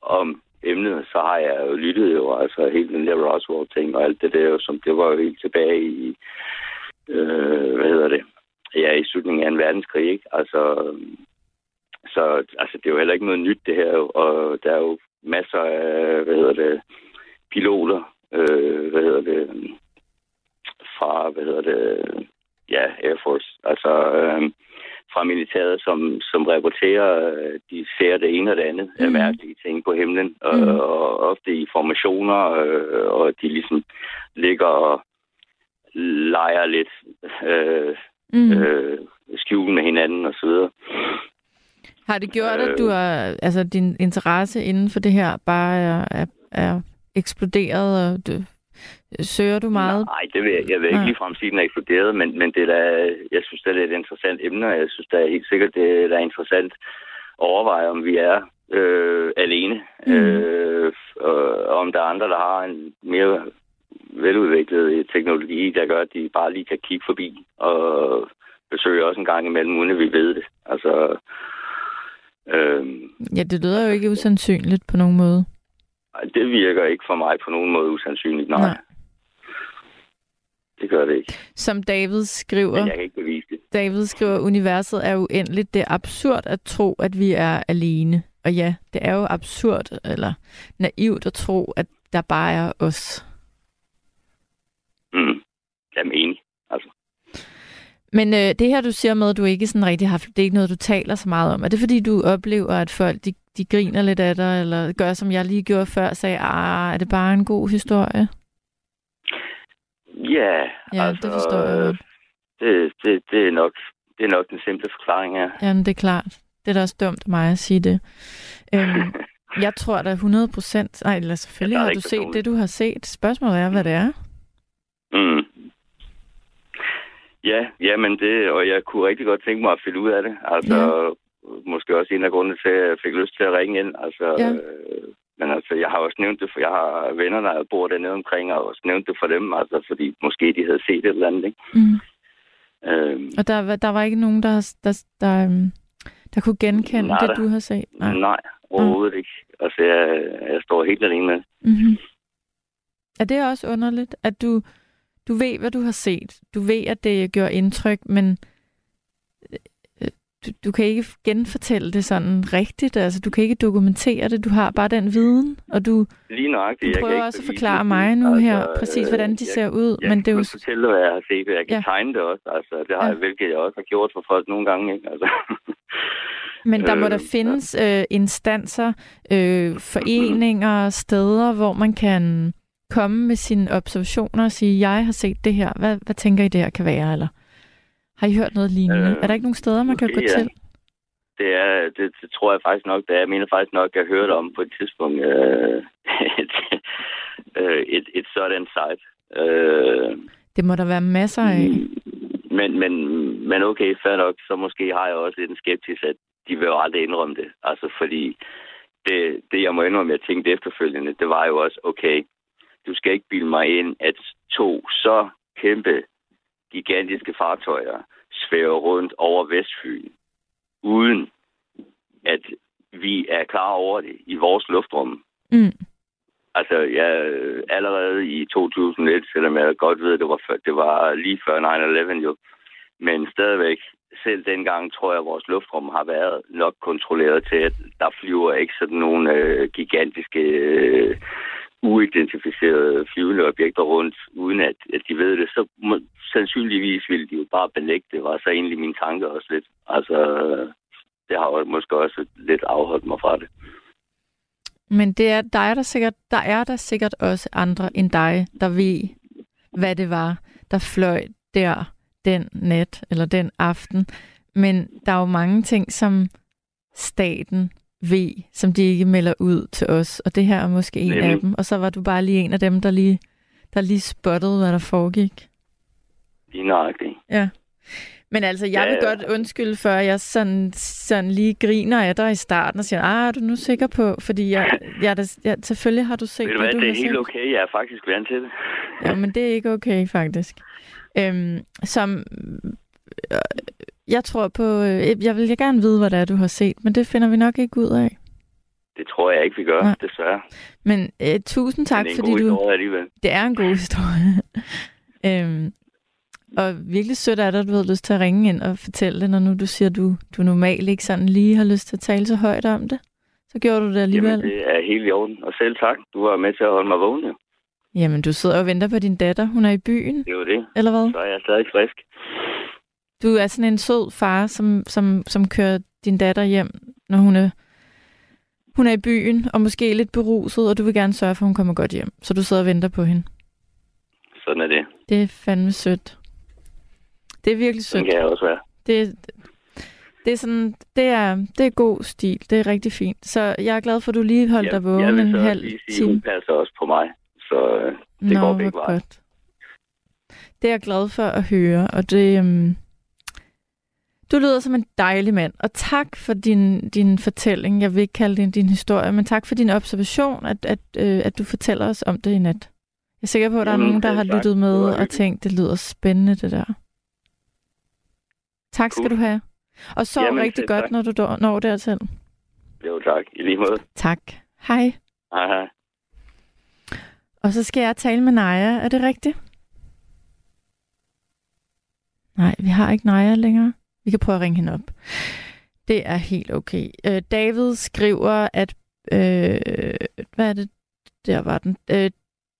Speaker 7: om emnet, så har jeg jo lyttet jo, altså hele den der Roswell-ting og alt det der, som det var jo helt tilbage i, øh, hvad hedder det, ja, i slutningen af en verdenskrig, ikke? Altså, så altså, det er jo heller ikke noget nyt, det her, og der er jo masser af, hvad hedder det, piloter, øh, hvad hedder det, fra, hvad hedder det, ja, Air Force, altså øh, fra militæret, som, som rapporterer, øh, de ser det ene og det andet af
Speaker 3: Mhm.
Speaker 7: mærkelige ting på himlen, og,
Speaker 3: Mhm.
Speaker 7: og ofte i formationer, øh, og de ligesom ligger og leger lidt øh,
Speaker 3: Mm.
Speaker 7: øh, skjul med hinanden og så videre.
Speaker 3: Har det gjort, at
Speaker 7: øh,
Speaker 3: du er, altså din interesse inden for det her bare er, er, er eksploderet, og du, søger du meget?
Speaker 7: Nej, det vil jeg, jeg vil ikke ligefrem sige, at den er eksploderet, men, men det er da, jeg synes, det er et interessant emne, og jeg synes, er helt sikkert, det er da interessant at overveje, om vi er øh, alene,
Speaker 3: Mm.
Speaker 7: øh, og, og om der er andre, der har en mere veludviklet teknologi, der gør, at de bare lige kan kigge forbi og besøge os en gang imellem, uden at vi ved det. Altså, øh,
Speaker 3: Ja, det lyder jo ikke usandsynligt på nogen måde.
Speaker 7: det virker ikke for mig på nogen måde usandsynligt, nej.
Speaker 3: Nej.
Speaker 7: Det gør det ikke.
Speaker 3: Som David skriver,
Speaker 7: Men jeg kan ikke bevise det.
Speaker 3: David skriver, universet er uendeligt. Det er absurd at tro, at vi er alene. Og ja, det er jo absurd eller naivt at tro, at der bare er os.
Speaker 7: Mm. Altså.
Speaker 3: Men øh, det her, du siger med, at du ikke sådan rigtig har, det er ikke noget, du taler så meget om. Er det fordi, du oplever, at folk de, de griner lidt af dig, eller gør, som jeg lige gjorde før, sagde, ah, er det bare en god historie?
Speaker 7: Ja,
Speaker 3: Ja,
Speaker 7: altså,
Speaker 3: det forstår jeg
Speaker 7: øh,
Speaker 3: godt.
Speaker 7: Det, det, det, er nok, det er nok den simple forklaring her.
Speaker 3: Jamen, det er klart. Det er da også dumt af mig at sige det. Øhm, *laughs* jeg tror da 100 procent... Nej, eller selvfølgelig
Speaker 7: Ja,
Speaker 3: har du set det, du har set. Spørgsmålet er, hvad det er.
Speaker 7: Mm. Ja, ja, men det, og jeg kunne rigtig godt tænke mig at finde ud af det. Altså,
Speaker 3: Ja.
Speaker 7: måske også en af grundene til, at jeg fik lyst til at ringe ind. Altså,
Speaker 3: Ja.
Speaker 7: øh, men altså, jeg har også nævnt det, for jeg har venner, der bor dernede omkring, og også nævnt det for dem, altså, fordi måske de havde set et eller andet, ikke?
Speaker 3: Mm.
Speaker 7: Øhm,
Speaker 3: Og der, var- der var ikke nogen, der, der, der, øhm, der kunne genkende
Speaker 7: Nej,
Speaker 3: det, du har set?
Speaker 7: nej. nej, overhovedet ikke. Altså, jeg, jeg står helt alene med.
Speaker 3: Mm-hmm. Er det også underligt, at du, du ved, hvad du har set? Du ved, at det gør indtryk, men øh, du, du kan ikke genfortælle det sådan rigtigt. Altså, du kan ikke dokumentere det. Du har bare den viden, og du,
Speaker 7: Lige nøjagtigt.
Speaker 3: du prøver også at forklare
Speaker 7: det.
Speaker 3: mig nu
Speaker 7: Altså,
Speaker 3: her, præcis hvordan de
Speaker 7: jeg-
Speaker 3: ser ud.
Speaker 7: Jeg
Speaker 3: Men det er jo...
Speaker 7: fortælle, hvad jeg har set. Jeg kan
Speaker 3: Ja.
Speaker 7: tegne det også. Altså, det har
Speaker 3: Ja.
Speaker 7: jeg, hvilket jeg også har gjort for folk nogle gange. Ikke? Altså. *laughs*
Speaker 3: Men der må
Speaker 7: Øh,
Speaker 3: der findes øh, instanser, øh, foreninger, steder, hvor man kan komme med sine observationer og sige, jeg har set det her. Hvad, hvad tænker I, det her kan være? Eller har I hørt noget lignende?
Speaker 7: Øh,
Speaker 3: er der ikke nogen steder, man kan gå
Speaker 7: ja.
Speaker 3: til?
Speaker 7: Det, er, det, det tror jeg faktisk nok, det er. Jeg mener faktisk nok, at jeg hørte om på et tidspunkt øh, et, *laughs* øh, et, et sådan site. Øh,
Speaker 3: Det må der være masser af.
Speaker 7: men, men, men okay, fair nok, så måske har jeg også lidt en skeptisk, at de vil jo aldrig indrømme det. Altså fordi det, det jeg må indrømme, jeg tænkte efterfølgende, det var jo også, okay, du skal ikke bilde mig ind, at to så kæmpe, gigantiske fartøjer svæver rundt over Vestfyn, uden at vi er klar over det i vores luftrum.
Speaker 3: Mm.
Speaker 7: Altså, jeg allerede i 2001, selvom jeg godt ved, det var, før, det var lige før 9-11 jo, men stadigvæk, selv dengang tror jeg, at vores luftrum har været nok kontrolleret til, at der flyver ikke sådan nogle øh, gigantiske, øh, uidentificerede flyvende objekter rundt, uden at, at de ved det. Så må, sandsynligvis ville de jo bare belægge det, var så egentlig min tanke også lidt. Altså, det har måske også lidt afholdt mig fra det.
Speaker 3: Men det er, der, er der, sikkert, der er der sikkert også andre end dig, der ved, hvad det var, der fløj der den nat eller den aften. Men der er jo mange ting, som staten ved, som de ikke melder ud til os. Og det her er måske en af
Speaker 7: Nemlig.
Speaker 3: dem. Og så var du bare lige en af dem, der lige, der lige spottede, hvad der foregik.
Speaker 7: Lige nøjagtigt.
Speaker 3: Ja. Men altså, jeg
Speaker 7: Ja,
Speaker 3: vil godt undskylde, før jeg sådan, sådan lige griner af dig i starten og siger, ah, er du nu sikker på? Fordi jeg, *laughs* jeg, da, jeg, selvfølgelig har du set,
Speaker 7: du
Speaker 3: hvad du
Speaker 7: det er helt
Speaker 3: set.
Speaker 7: okay. Jeg er faktisk vant til det.
Speaker 3: Ja, men det er ikke okay, faktisk. Øhm, som, jeg tror på, øh, jeg vil gerne vide, hvad det er, du har set, men det finder vi nok ikke ud af.
Speaker 7: Det tror jeg ikke, vi gør,
Speaker 3: Nej.
Speaker 7: desværre.
Speaker 3: Men øh, tusind tak,
Speaker 7: Men det er en
Speaker 3: fordi
Speaker 7: god
Speaker 3: du...
Speaker 7: historie alligevel.
Speaker 3: Det er en god historie. *laughs* øhm, og virkelig sødt er det, at du havde lyst til at ringe ind og fortælle det, når nu du siger, at du, du normalt ikke sådan lige har lyst til at tale så højt om det. Så gjorde du det alligevel.
Speaker 7: Jamen, det er helt i orden. Og selv tak. Du var med til at holde mig vågen, jo.
Speaker 3: Jamen, du sidder og venter på din datter. Hun er i byen,
Speaker 7: Det er jo det.
Speaker 3: eller hvad?
Speaker 7: Så er jeg stadig frisk.
Speaker 3: Du er sådan en sød far, som, som, som kører din datter hjem, når hun er, hun er i byen, og måske lidt beruset, og du vil gerne sørge for, at hun kommer godt hjem. Så du sidder og venter på hende.
Speaker 7: Sådan er det.
Speaker 3: Det er fandme sødt. Det er virkelig sødt.
Speaker 7: kan jeg også være.
Speaker 3: Det, det er sådan, det er, det er god stil. Det er rigtig fint. Så jeg er glad for, at du lige holdt dig vågen en halv
Speaker 7: sige, hun
Speaker 3: time.
Speaker 7: passer også på mig. Så øh, det
Speaker 3: Nå,
Speaker 7: går begge veje.
Speaker 3: godt. Det er jeg glad for at høre, og det... Um, du lyder som en dejlig mand, og tak for din, din fortælling. Jeg vil ikke kalde det din historie, men tak for din observation, at, at, øh, at du fortæller os om det i nat. Jeg er sikker på, at der er nogen, der
Speaker 7: selv
Speaker 3: har
Speaker 7: tak.
Speaker 3: lyttet med og tænkt, det lyder spændende, det der. Tak skal
Speaker 7: Cool.
Speaker 3: du have. Og sov
Speaker 7: Jamen,
Speaker 3: rigtig godt,
Speaker 7: tak.
Speaker 3: når du når dertil.
Speaker 7: Jo, tak. I lige måde.
Speaker 3: Tak. Hej.
Speaker 7: Hej, hej.
Speaker 3: Og så skal jeg tale med Naja. Er det rigtigt? Nej, vi har ikke Naja længere. Vi kan prøve at ringe hende op. Det er helt okay. Øh, David skriver, at... Øh, hvad er det? Der var den. Øh,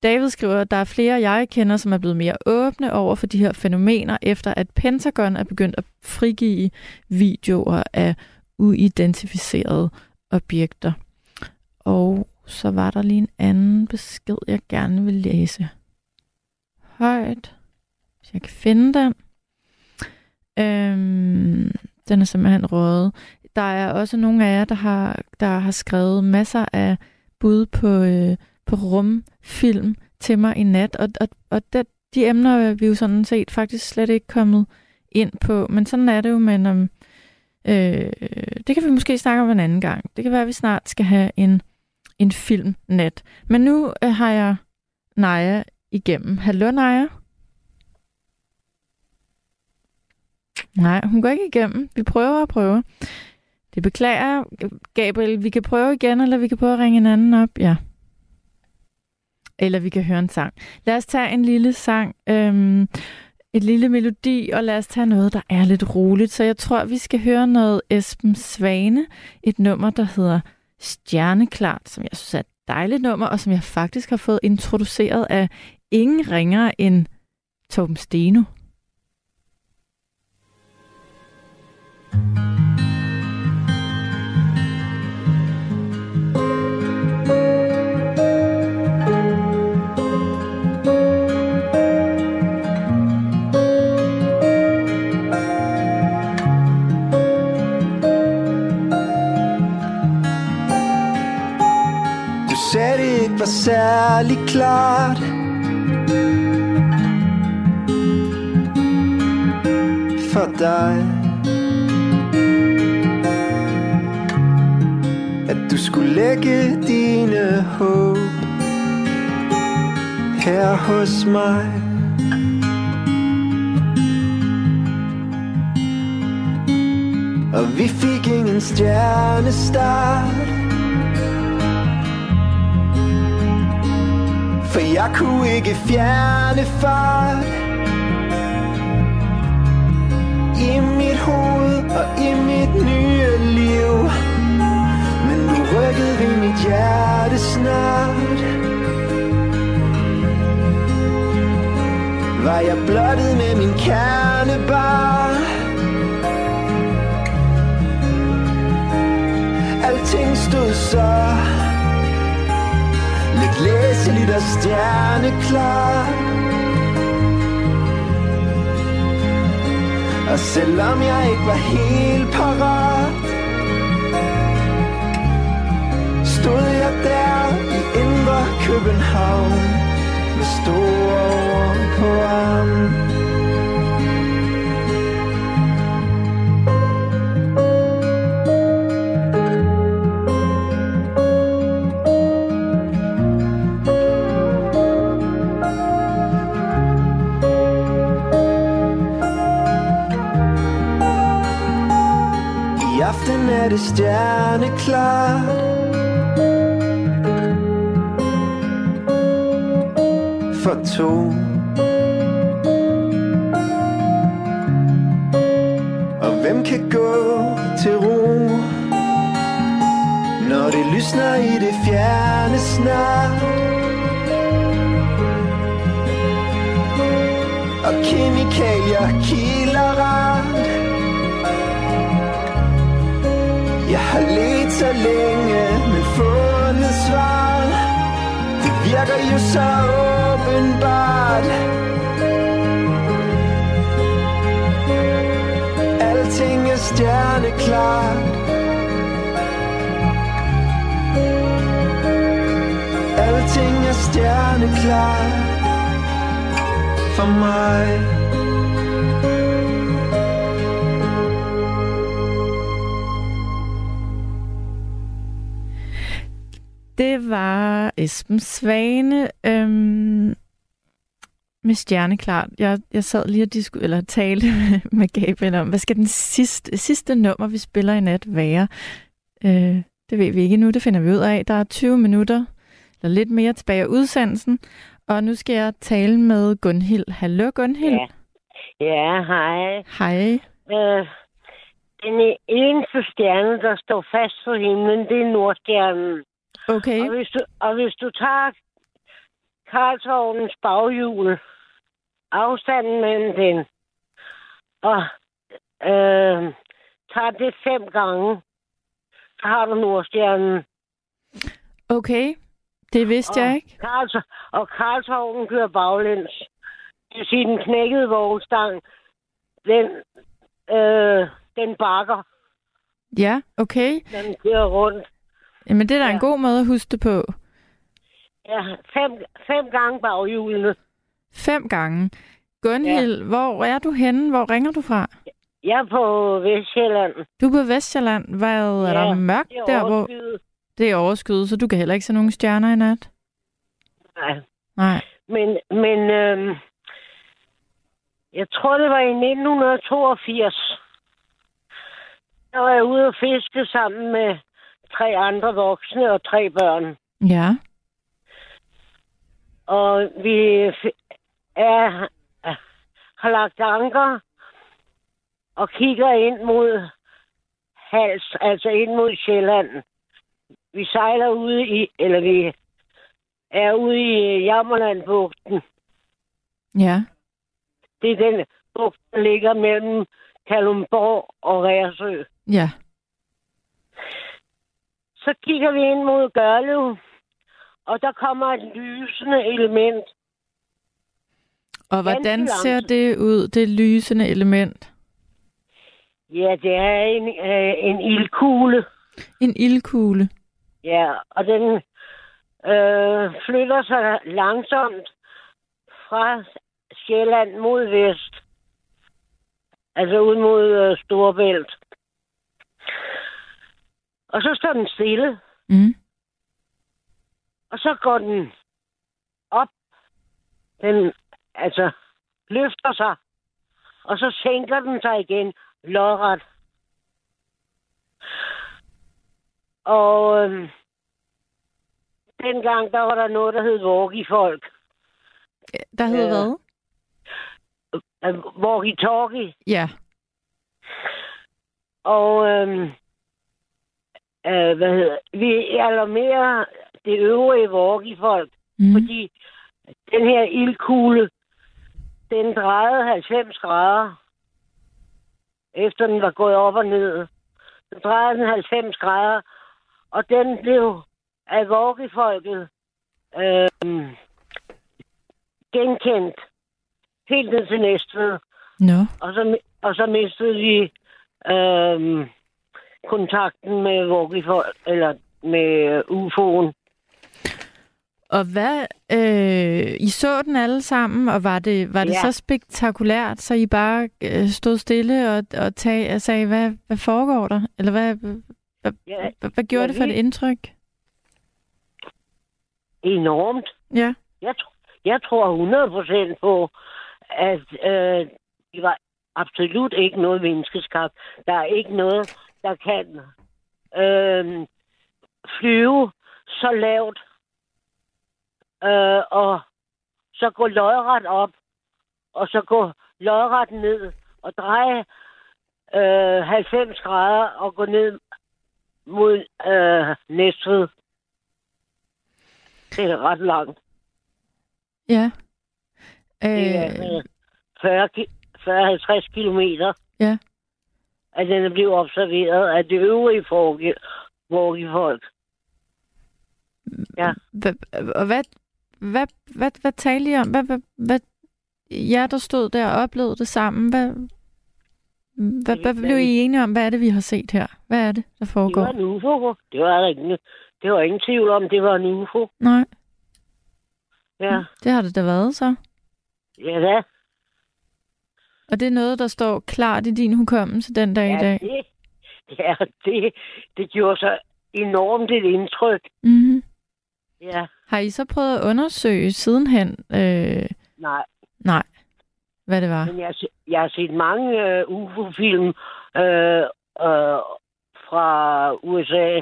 Speaker 3: David skriver, at der er flere, jeg kender, som er blevet mere åbne over for de her fænomener, efter at Pentagon er begyndt at frigive videoer af uidentificerede objekter. Og så var der lige en anden besked, jeg gerne vil læse. Højt. Hvis jeg kan finde den. Øhm, den er simpelthen røget. Der er også nogle af jer, der har, der har skrevet masser af bud på, øh, på rumfilm til mig i nat, og, og, og det, de emner er vi jo sådan set faktisk slet ikke kommet ind på, men sådan er det jo, men om, øh, det kan vi måske snakke om en anden gang. Det kan være, at vi snart skal have en, en filmnat. Men nu øh, har jeg Naja igennem. Hallo Naja. Nej, hun går ikke igennem. Vi prøver og prøver. Det beklager Gabriel. Vi kan prøve igen, eller vi kan prøve at ringe en anden op. Ja. Eller vi kan høre en sang. Lad os tage en lille sang. Øhm, et lille melodi, og lad os tage noget, der er lidt roligt. Så jeg tror, vi skal høre noget Esben Svane. Et nummer, der hedder Stjerneklart, som jeg synes er et dejligt nummer, og som jeg faktisk har fået introduceret af ingen ringer end Torben Steno.
Speaker 8: Var særlig klart. For dig At du skulle lægge dine håb Her hos mig. Og vi fik ingen stjernestart. For jeg kunne ikke fjerne fart. I mit hoved og i mit nye liv rykket ved mit hjerte snart. Var jeg blottet med min kernebar? Alting stod så Lidt læseligt og stjerneklar. Og selvom jeg ikke var helt parat Stod jeg der i indre København Med store ord på armen. I aften er det stjerneklart to Og hvem kan gå til ro Når det lysner i det fjerne snart? Og kemikalier kilder rart. Jeg har let så længe, Det virker jo så åbenbart. Alting er stjerneklart. Alting er stjerneklart For mig.
Speaker 3: Det var Esben Svane øhm, med Stjerneklart. Jeg, jeg sad lige og disku, eller talte med, *laughs* med Gabriel om, hvad skal den sidste, sidste nummer, vi spiller i nat være? Øh, det ved vi ikke nu, det finder vi ud af. Der er 20 minutter, eller lidt mere tilbage af udsendelsen, og nu skal jeg tale med Gunhild. Hallo Gunhild.
Speaker 9: Ja. Ja, hej.
Speaker 3: Hej.
Speaker 9: Øh, den eneste stjerne, der står fast på himlen, det er Nordstjernen.
Speaker 3: Okay.
Speaker 9: Og hvis du, og hvis du tager Karlsovnens baghjul. Afstanden mellem den. Og øh, tager det fem gange. Så har du Nordstjernen.
Speaker 3: Okay, det vidste jeg ikke.
Speaker 9: Karls, og Karlshovnen kører baglæns. Det vil sige, den knækkede vognstang, den, øh, den bakker,
Speaker 3: Ja, okay.
Speaker 9: den kører rundt.
Speaker 3: Jamen, det er da
Speaker 9: Ja.
Speaker 3: en god måde at huske det på.
Speaker 9: Ja, fem, fem gange baghjulene.
Speaker 3: Fem gange. Gunhild, ja. hvor er du henne? Hvor ringer du fra?
Speaker 9: Jeg er på Vestjylland.
Speaker 3: Du er på Vestjylland. Hvad er
Speaker 9: Ja,
Speaker 3: der mørkt
Speaker 9: Det er
Speaker 3: der, hvor det er overskyet, så du kan heller ikke se nogen stjerner i nat?
Speaker 9: Nej.
Speaker 3: Nej.
Speaker 9: Men, men øh, jeg tror, det var i 1982. Der var jeg ude og fiske sammen med tre andre voksne og tre børn.
Speaker 3: Ja.
Speaker 9: Og vi er, har lagt anker og kigger ind mod Hals, altså ind mod Sjælland. Vi sejler ude i, eller vi er ude i Jammerlandbugten.
Speaker 3: Ja.
Speaker 9: Det er den bugt, der ligger mellem Kalundborg og Rærsø.
Speaker 3: Ja.
Speaker 9: Så kigger vi ind mod Gørlev, og der kommer et lysende element.
Speaker 3: Og hvordan ser det ud, det lysende element?
Speaker 9: Ja, det er en, øh, en ildkugle.
Speaker 3: En ildkugle.
Speaker 9: Ja, og den øh, flytter sig langsomt fra Sjælland mod vest. Altså ud mod øh, Storbælt. Og så står den stille,
Speaker 3: Mm.
Speaker 9: og så går den op. Den altså løfter sig, og så sænker den sig igen lodret. Og øh, dengang, der var der noget, der hed walkie-folk.
Speaker 3: Der hed
Speaker 9: Ja.
Speaker 3: hvad?
Speaker 9: Øh, Walkie-talkie.
Speaker 3: Ja.
Speaker 9: Og øh, øh, hvad hedder vi alarmerer det øvrige walkie-folk,
Speaker 3: Mm.
Speaker 9: fordi den her ildkugle, den drejede 90 grader, efter den var gået op og ned. Den drejede den 90 grader, og den blev af walkie-folket øh, genkendt helt ned til Næstved.
Speaker 3: Nå.
Speaker 9: Og så, og så mistede vi øh, kontakten med walkie eller med UFO'en.
Speaker 3: Og hvad, øh, I så den alle sammen, og var det, var det
Speaker 9: Ja.
Speaker 3: så spektakulært, så I bare øh, stod stille og, og, tag, og sagde, hvad, hvad foregår der? Eller hvad, hvad,
Speaker 9: Ja,
Speaker 3: hvad, hvad gjorde
Speaker 9: ja,
Speaker 3: det for et indtryk?
Speaker 9: enormt.
Speaker 3: Ja.
Speaker 9: Jeg, jeg tror 100% på, at øh, det var absolut ikke noget menneskeskabt. Der er ikke noget, der kan øh, flyve så lavt øh, og så gå lodret op og så gå lodret ned og dreje øh, 90 grader og gå ned mod øh, Næstved. Det er ret langt.
Speaker 3: Ja.
Speaker 9: Det er øh, 40-50 kilometer.
Speaker 3: Ja.
Speaker 9: At den er blevet observeret af det øvrige folk. Ja.
Speaker 3: Og hvad, hvad, hvad, hvad talte I om? Hvad, hvad, hvad, jer, der stod der og oplevede det sammen, hvad, hvad, hvad blev I enige om? Hvad er det, vi har set her? Hvad er det, der
Speaker 9: Det
Speaker 3: foregår?
Speaker 9: var en UFO. Det var der ingen, det var ingen tvivl om, det var en UFO.
Speaker 3: Nej,
Speaker 9: Ja,
Speaker 3: det har det da været så.
Speaker 9: ja da.
Speaker 3: Og det er noget, der står klart i din hukommelse den dag i
Speaker 9: Ja,
Speaker 3: dag.
Speaker 9: det, ja, det, det gjorde så enormt et indtryk.
Speaker 3: Mm-hmm.
Speaker 9: Ja,
Speaker 3: Har I så prøvet at undersøge sidenhen, øh,
Speaker 9: nej.
Speaker 3: nej, hvad det var?
Speaker 9: Men jeg, jeg har set mange øh, UFO-film øh, øh, fra USA.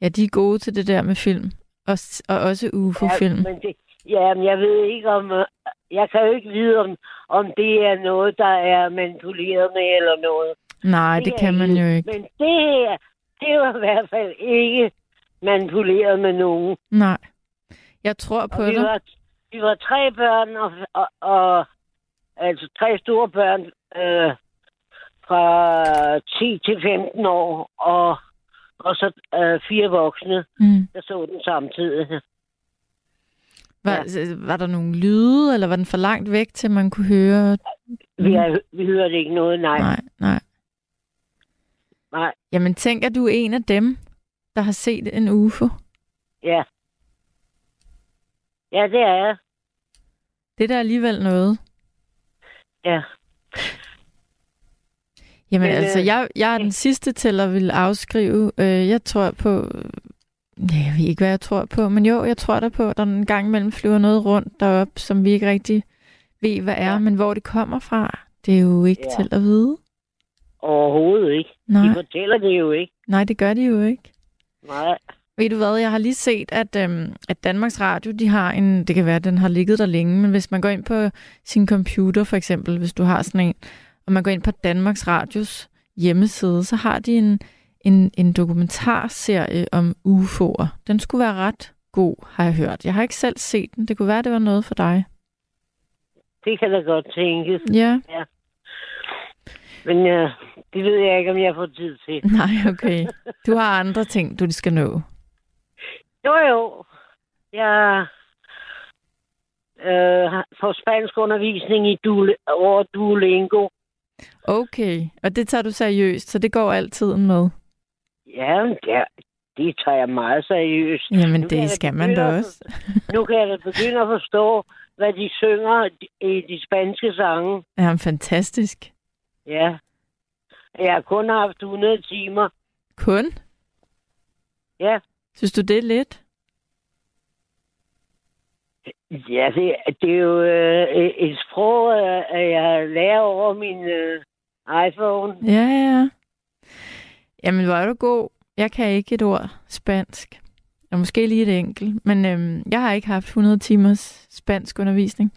Speaker 3: Ja, de er gode til det der med film. Og, og også UFO-film.
Speaker 9: Ja, men det, ja, men jeg ved ikke om... Jeg kan jo ikke vide, om, om det er noget, der er manipuleret med eller noget.
Speaker 3: Nej, det
Speaker 9: er
Speaker 3: kan man jo ikke.
Speaker 9: Men det her, det var i hvert fald ikke manipuleret med nogen.
Speaker 3: Nej. Jeg tror på
Speaker 9: Og vi
Speaker 3: dig.
Speaker 9: var, vi var tre børn, og, og, og altså tre store børn øh, fra 10 til 15 år, og, og så øh, fire voksne,
Speaker 3: Mm.
Speaker 9: der så den samtidig.
Speaker 3: Var, var der nogle lyde, eller var den for langt væk, til man kunne høre?
Speaker 9: Vi, er, vi hørte ikke noget, nej.
Speaker 3: Nej, nej.
Speaker 9: Nej,
Speaker 3: Jamen, tænk, at du er en af dem, der har set en UFO.
Speaker 9: ja. Ja, det er jeg.
Speaker 3: Det er da alligevel noget.
Speaker 9: Ja.
Speaker 3: Jamen
Speaker 9: Men,
Speaker 3: altså,
Speaker 9: øh,
Speaker 3: jeg, jeg er den sidste til at vil afskrive. Øh, jeg tror på... Ja, jeg ved ikke, hvad jeg tror på, men jo, jeg tror der på, at der en gang imellem flyver noget rundt deroppe, som vi ikke rigtig ved, hvad er,
Speaker 9: Ja.
Speaker 3: men hvor det kommer fra, det er jo ikke
Speaker 9: Ja.
Speaker 3: til at vide.
Speaker 9: Overhovedet ikke.
Speaker 3: Nej,
Speaker 9: De fortæller det jo ikke.
Speaker 3: nej, det gør de jo ikke.
Speaker 9: Nej.
Speaker 3: Ved du hvad, jeg har lige set, at, øhm, at Danmarks Radio, de har en, det kan være, at den har ligget der længe, men hvis man går ind på sin computer for eksempel, hvis du har sådan en, og man går ind på Danmarks Radios hjemmeside, så har de en, en, en dokumentarserie om UFO'er. Den skulle være ret god, har jeg hørt. Jeg har ikke selv set den. Det kunne være, det var noget for dig.
Speaker 9: Det kan da godt tænkes.
Speaker 3: Ja,
Speaker 9: Men ja, det ved jeg ikke, om jeg får tid til. *laughs*
Speaker 3: nej, okay. Du har andre ting, du skal nå.
Speaker 9: Jo, jo. Jeg øh, får spansk undervisning i Dule, over Duolingo.
Speaker 3: Okay, og det tager du seriøst, så det går altid med.
Speaker 9: Ja, ja, det tager jeg meget seriøst.
Speaker 3: Jamen,
Speaker 9: Nu
Speaker 3: det skal man da også.
Speaker 9: Nu kan jeg da begynde at forstå, hvad de synger i de spanske sange.
Speaker 3: Jamen, fantastisk.
Speaker 9: Ja. Jeg har kun haft 100 timer.
Speaker 3: Kun?
Speaker 9: Ja.
Speaker 3: Synes du, det er lidt?
Speaker 9: Ja, det, det er jo øh, et sprog, øh, jeg lærer over min øh, iPhone.
Speaker 3: Ja, ja. Jamen, hvor er du god. Jeg kan ikke et ord spansk. Og måske lige et enkelt. Men øhm, jeg har ikke haft 100 timers spansk undervisning.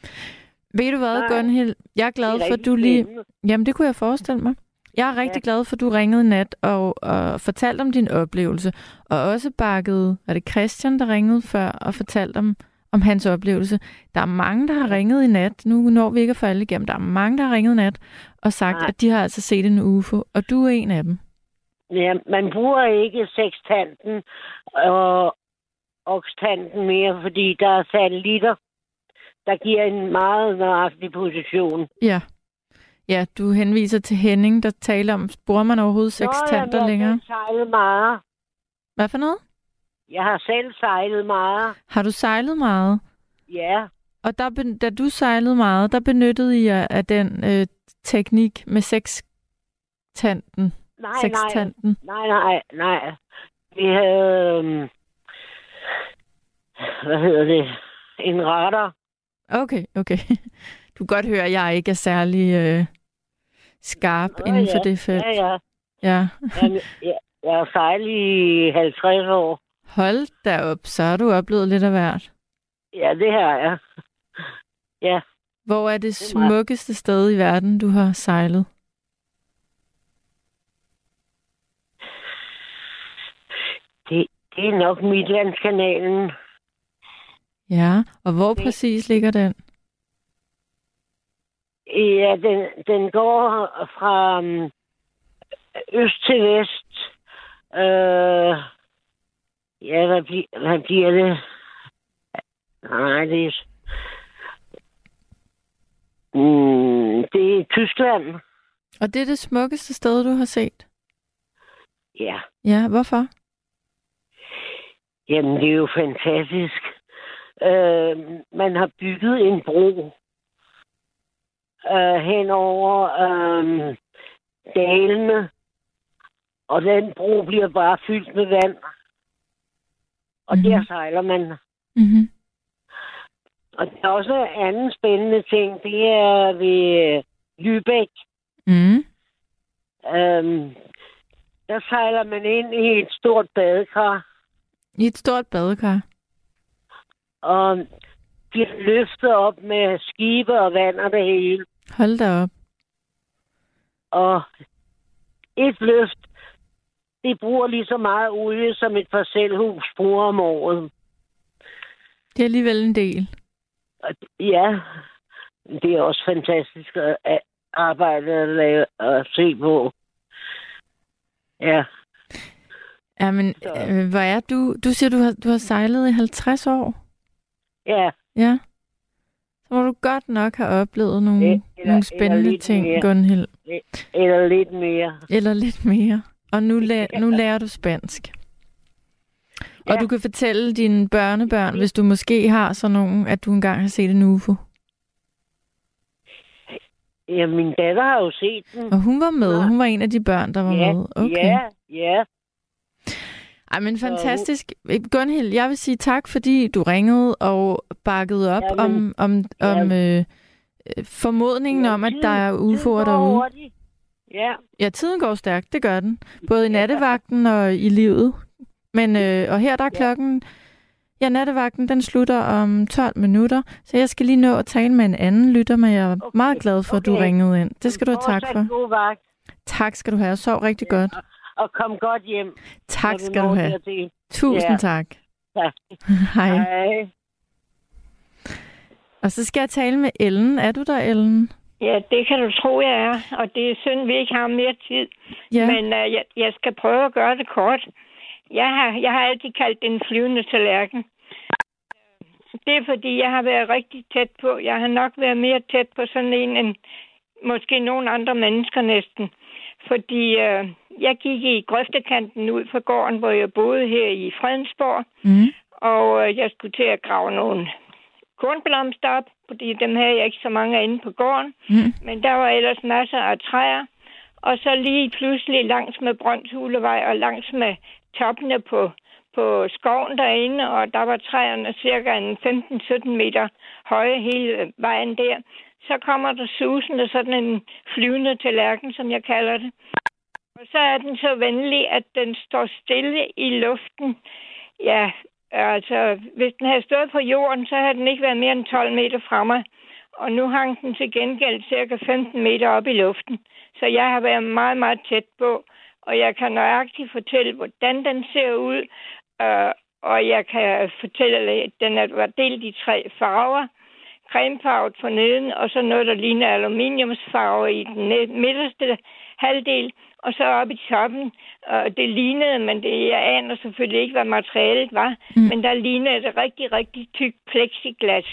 Speaker 3: Ved du hvad,
Speaker 9: Nej.
Speaker 3: Gunhild? Jeg er glad
Speaker 9: er
Speaker 3: for, at du lige... Jamen, det kunne jeg forestille mig. Jeg er rigtig
Speaker 9: Ja.
Speaker 3: glad for, at du ringede nat og, og fortalte om din oplevelse. Og også bakkede... Var det Christian, der ringede før og fortalte om, om hans oplevelse? Der er mange, der har ringet i nat. Nu når vi ikke at få alle igennem. Der er mange, der har ringet i nat og sagt,
Speaker 9: Nej.
Speaker 3: at de har altså set en UFO. Og du er en af dem.
Speaker 9: Ja, man bruger ikke sekstanten og okstanten mere, fordi der er satellitter, der giver en meget nøjagtig position.
Speaker 3: Ja. Ja, du henviser til Henning, der taler om, bruger man overhovedet sekstanter
Speaker 9: Nå,
Speaker 3: længere?
Speaker 9: Jeg har sejlet meget.
Speaker 3: Hvad for noget?
Speaker 9: Jeg har selv sejlet meget.
Speaker 3: Har du sejlet meget?
Speaker 9: Ja,
Speaker 3: Og der, da du sejlede meget, der benyttede I jer af den øh, teknik med sekstanten.
Speaker 9: Nej, nej,
Speaker 3: Sekstanten.
Speaker 9: nej, nej, nej. Vi havde, øhm, hvad hedder det, en radar.
Speaker 3: Okay, okay. *laughs* Du kan godt høre, at jeg ikke er særlig øh, skarp
Speaker 9: Nå,
Speaker 3: inden for
Speaker 9: ja.
Speaker 3: det felt.
Speaker 9: Ja, ja.
Speaker 3: ja.
Speaker 9: Jamen, *laughs* jeg, jeg har sejlet i 50 år.
Speaker 3: Hold da op, så har du oplevet lidt af hvert.
Speaker 9: Ja, det har jeg. Ja,
Speaker 3: Hvor er det
Speaker 9: er meget-
Speaker 3: smukkeste sted i verden, du har sejlet?
Speaker 9: Det, det er nok Midtlandskanalen.
Speaker 3: Ja, og hvor
Speaker 9: Det-
Speaker 3: præcis ligger den?
Speaker 9: Ja, den, den går fra um, øst til vest. Øh, ja, hvad, bli, hvad bliver det? Nej, det er... Mm, det er Tyskland.
Speaker 3: Og det er det smukkeste sted, du har set?
Speaker 9: Ja,
Speaker 3: Ja, hvorfor?
Speaker 9: Jamen det er jo fantastisk. Øh, man har bygget en bro øh, hen over øh, dalene, og den bro bliver bare fyldt med vand. Og
Speaker 3: Mhm.
Speaker 9: der sejler man.
Speaker 3: Mm-hmm.
Speaker 9: Og der er også en anden spændende ting, det er ved Lübeck.
Speaker 3: Mm.
Speaker 9: Øhm, der sejler man ind i et stort badekar,
Speaker 3: I et stort badekar.
Speaker 9: og de løftet op med skibe og vand og det hele.
Speaker 3: Hold da op.
Speaker 9: Og et løft, det bruger lige så meget olie, som et parcelhus bruger om året.
Speaker 3: Det er alligevel en del.
Speaker 9: Og ja, det er også fantastisk at at arbejde og, lave, og se på. Ja,
Speaker 3: Ja, men
Speaker 9: Så-
Speaker 3: øh, hvor er du? Du siger, du har, du har sejlet i 50 år.
Speaker 9: ja.
Speaker 3: Ja. Så må du godt nok have oplevet nogle,
Speaker 9: Eller-
Speaker 3: nogle spændende
Speaker 9: eller
Speaker 3: ting,
Speaker 9: mere.
Speaker 3: Gunhild.
Speaker 9: Eller lidt mere.
Speaker 3: Eller lidt mere. Og nu, læ- nu lærer du spansk. Og
Speaker 9: Ja.
Speaker 3: du kan fortælle dine børnebørn, hvis du måske har sådan nogen, at du engang har set en UFO.
Speaker 9: Ja, min datter har jo set den.
Speaker 3: Og hun var med.
Speaker 9: Ja.
Speaker 3: Hun var en af de børn, der var
Speaker 9: ja,
Speaker 3: med. Okay.
Speaker 9: ja, ja.
Speaker 3: Ej, men fantastisk. Gunhild, jeg vil sige tak, fordi du ringede og bakkede op
Speaker 9: Jamen,
Speaker 3: om, om, om øh, øh, formodningen om, at der er UFO'er derude.
Speaker 9: hurtigt. Ja,
Speaker 3: Ja, tiden går stærkt, det gør den. Både i nattevagten og i livet. Men, øh, og her der er klokken... Ja, nattevagten, den slutter om 12 minutter, så jeg skal lige nå at tale med en anden lytter, men jeg er
Speaker 9: Okay,
Speaker 3: meget glad for, at du
Speaker 9: okay.
Speaker 3: ringede ind. Det skal du have tak for.
Speaker 9: god vagt,
Speaker 3: Tak skal du have, sov rigtig godt.
Speaker 9: Og kom godt hjem.
Speaker 3: Tak
Speaker 9: når
Speaker 3: skal du have.
Speaker 9: dertil.
Speaker 3: Tusind
Speaker 9: Ja.
Speaker 3: tak.
Speaker 9: Tak. *laughs*
Speaker 3: Hej.
Speaker 9: Hej.
Speaker 3: Og så skal jeg tale med Ellen. Er du der, Ellen?
Speaker 10: Ja, det kan du tro, jeg er. Og det er synd, vi ikke har mere tid.
Speaker 3: Ja.
Speaker 10: Men uh, jeg, jeg skal prøve at gøre det kort. Jeg har, jeg har altid kaldt den flyvende tallerken. Det er fordi, jeg har været rigtig tæt på. Jeg har nok været mere tæt på sådan en end måske nogle andre mennesker næsten. Fordi øh, jeg gik i grøftekanten ud fra gården, hvor jeg boede her i Fredensborg.
Speaker 3: Mm.
Speaker 10: Og øh, jeg skulle til at grave nogle kornblomster op, fordi dem havde jeg ikke så mange af inde på gården.
Speaker 3: Mm.
Speaker 10: Men der var ellers masser af træer. Og så lige pludselig langs med Brøndshulevej og langs med toppene på, på skoven derinde, og der var træerne cirka en 15-17 meter høje hele vejen der. Så kommer der susende sådan en flyvende tallerken, som jeg kalder det. Og så er den så venlig, at den står stille i luften. Ja, altså, hvis den havde stået på jorden, så havde den ikke været mere end 12 meter fra mig. Og nu hang den til gengæld cirka 15 meter op i luften. Så jeg har været meget, meget tæt på. Og jeg kan nøjagtigt fortælle, hvordan den ser ud. Øh, og jeg kan fortælle, at den er var delt i tre farver. Cremefarvet for neden, og så noget, der ligner aluminiumsfarve i den midterste halvdel. Og så oppe i toppen, og det lignede, men det, jeg aner selvfølgelig ikke, hvad materialet var, mm. men der lignede et rigtig, rigtig tykt plexiglas.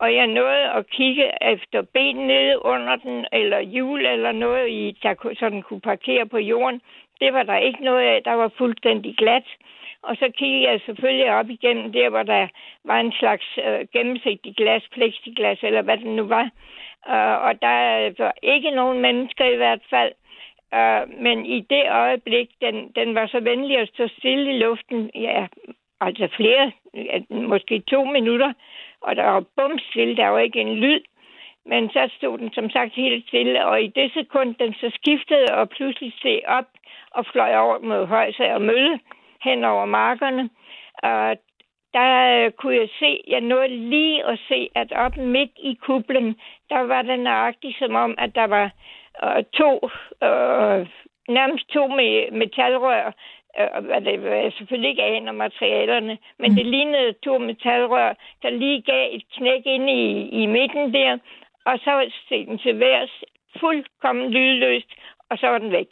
Speaker 10: Og jeg nåede at kigge efter ben nede under den, eller hjul eller noget, i, der, så den kunne parkere på jorden. Det var der ikke noget af, der var fuldstændig glat. Og så kiggede jeg selvfølgelig op igennem der, hvor der var en slags øh, gennemsigtig glas, plexiglas, eller hvad det nu var. Uh, og der var altså ikke nogen mennesker i hvert fald. Uh, men i det øjeblik, den, den var så venlig at stå stille i luften, ja, altså flere, ja, måske to minutter, og der var bums stille, der var ikke en lyd. Men så stod den som sagt helt stille, og i det sekund, den så skiftede og pludselig se op og fløj over mod Højse og Mølle hen over markerne. Uh, der øh, kunne jeg se, jeg nåede lige at se, at op midt i kublen, der var det nøjagtigt som om, at der var øh, to, øh, nærmest to med metalrør, øh, det jeg selvfølgelig ikke aner materialerne, men det lignede to metalrør, der lige gav et knæk ind i, i midten der, og så steg den til værs, fuldkommen lydløst, og så var den væk.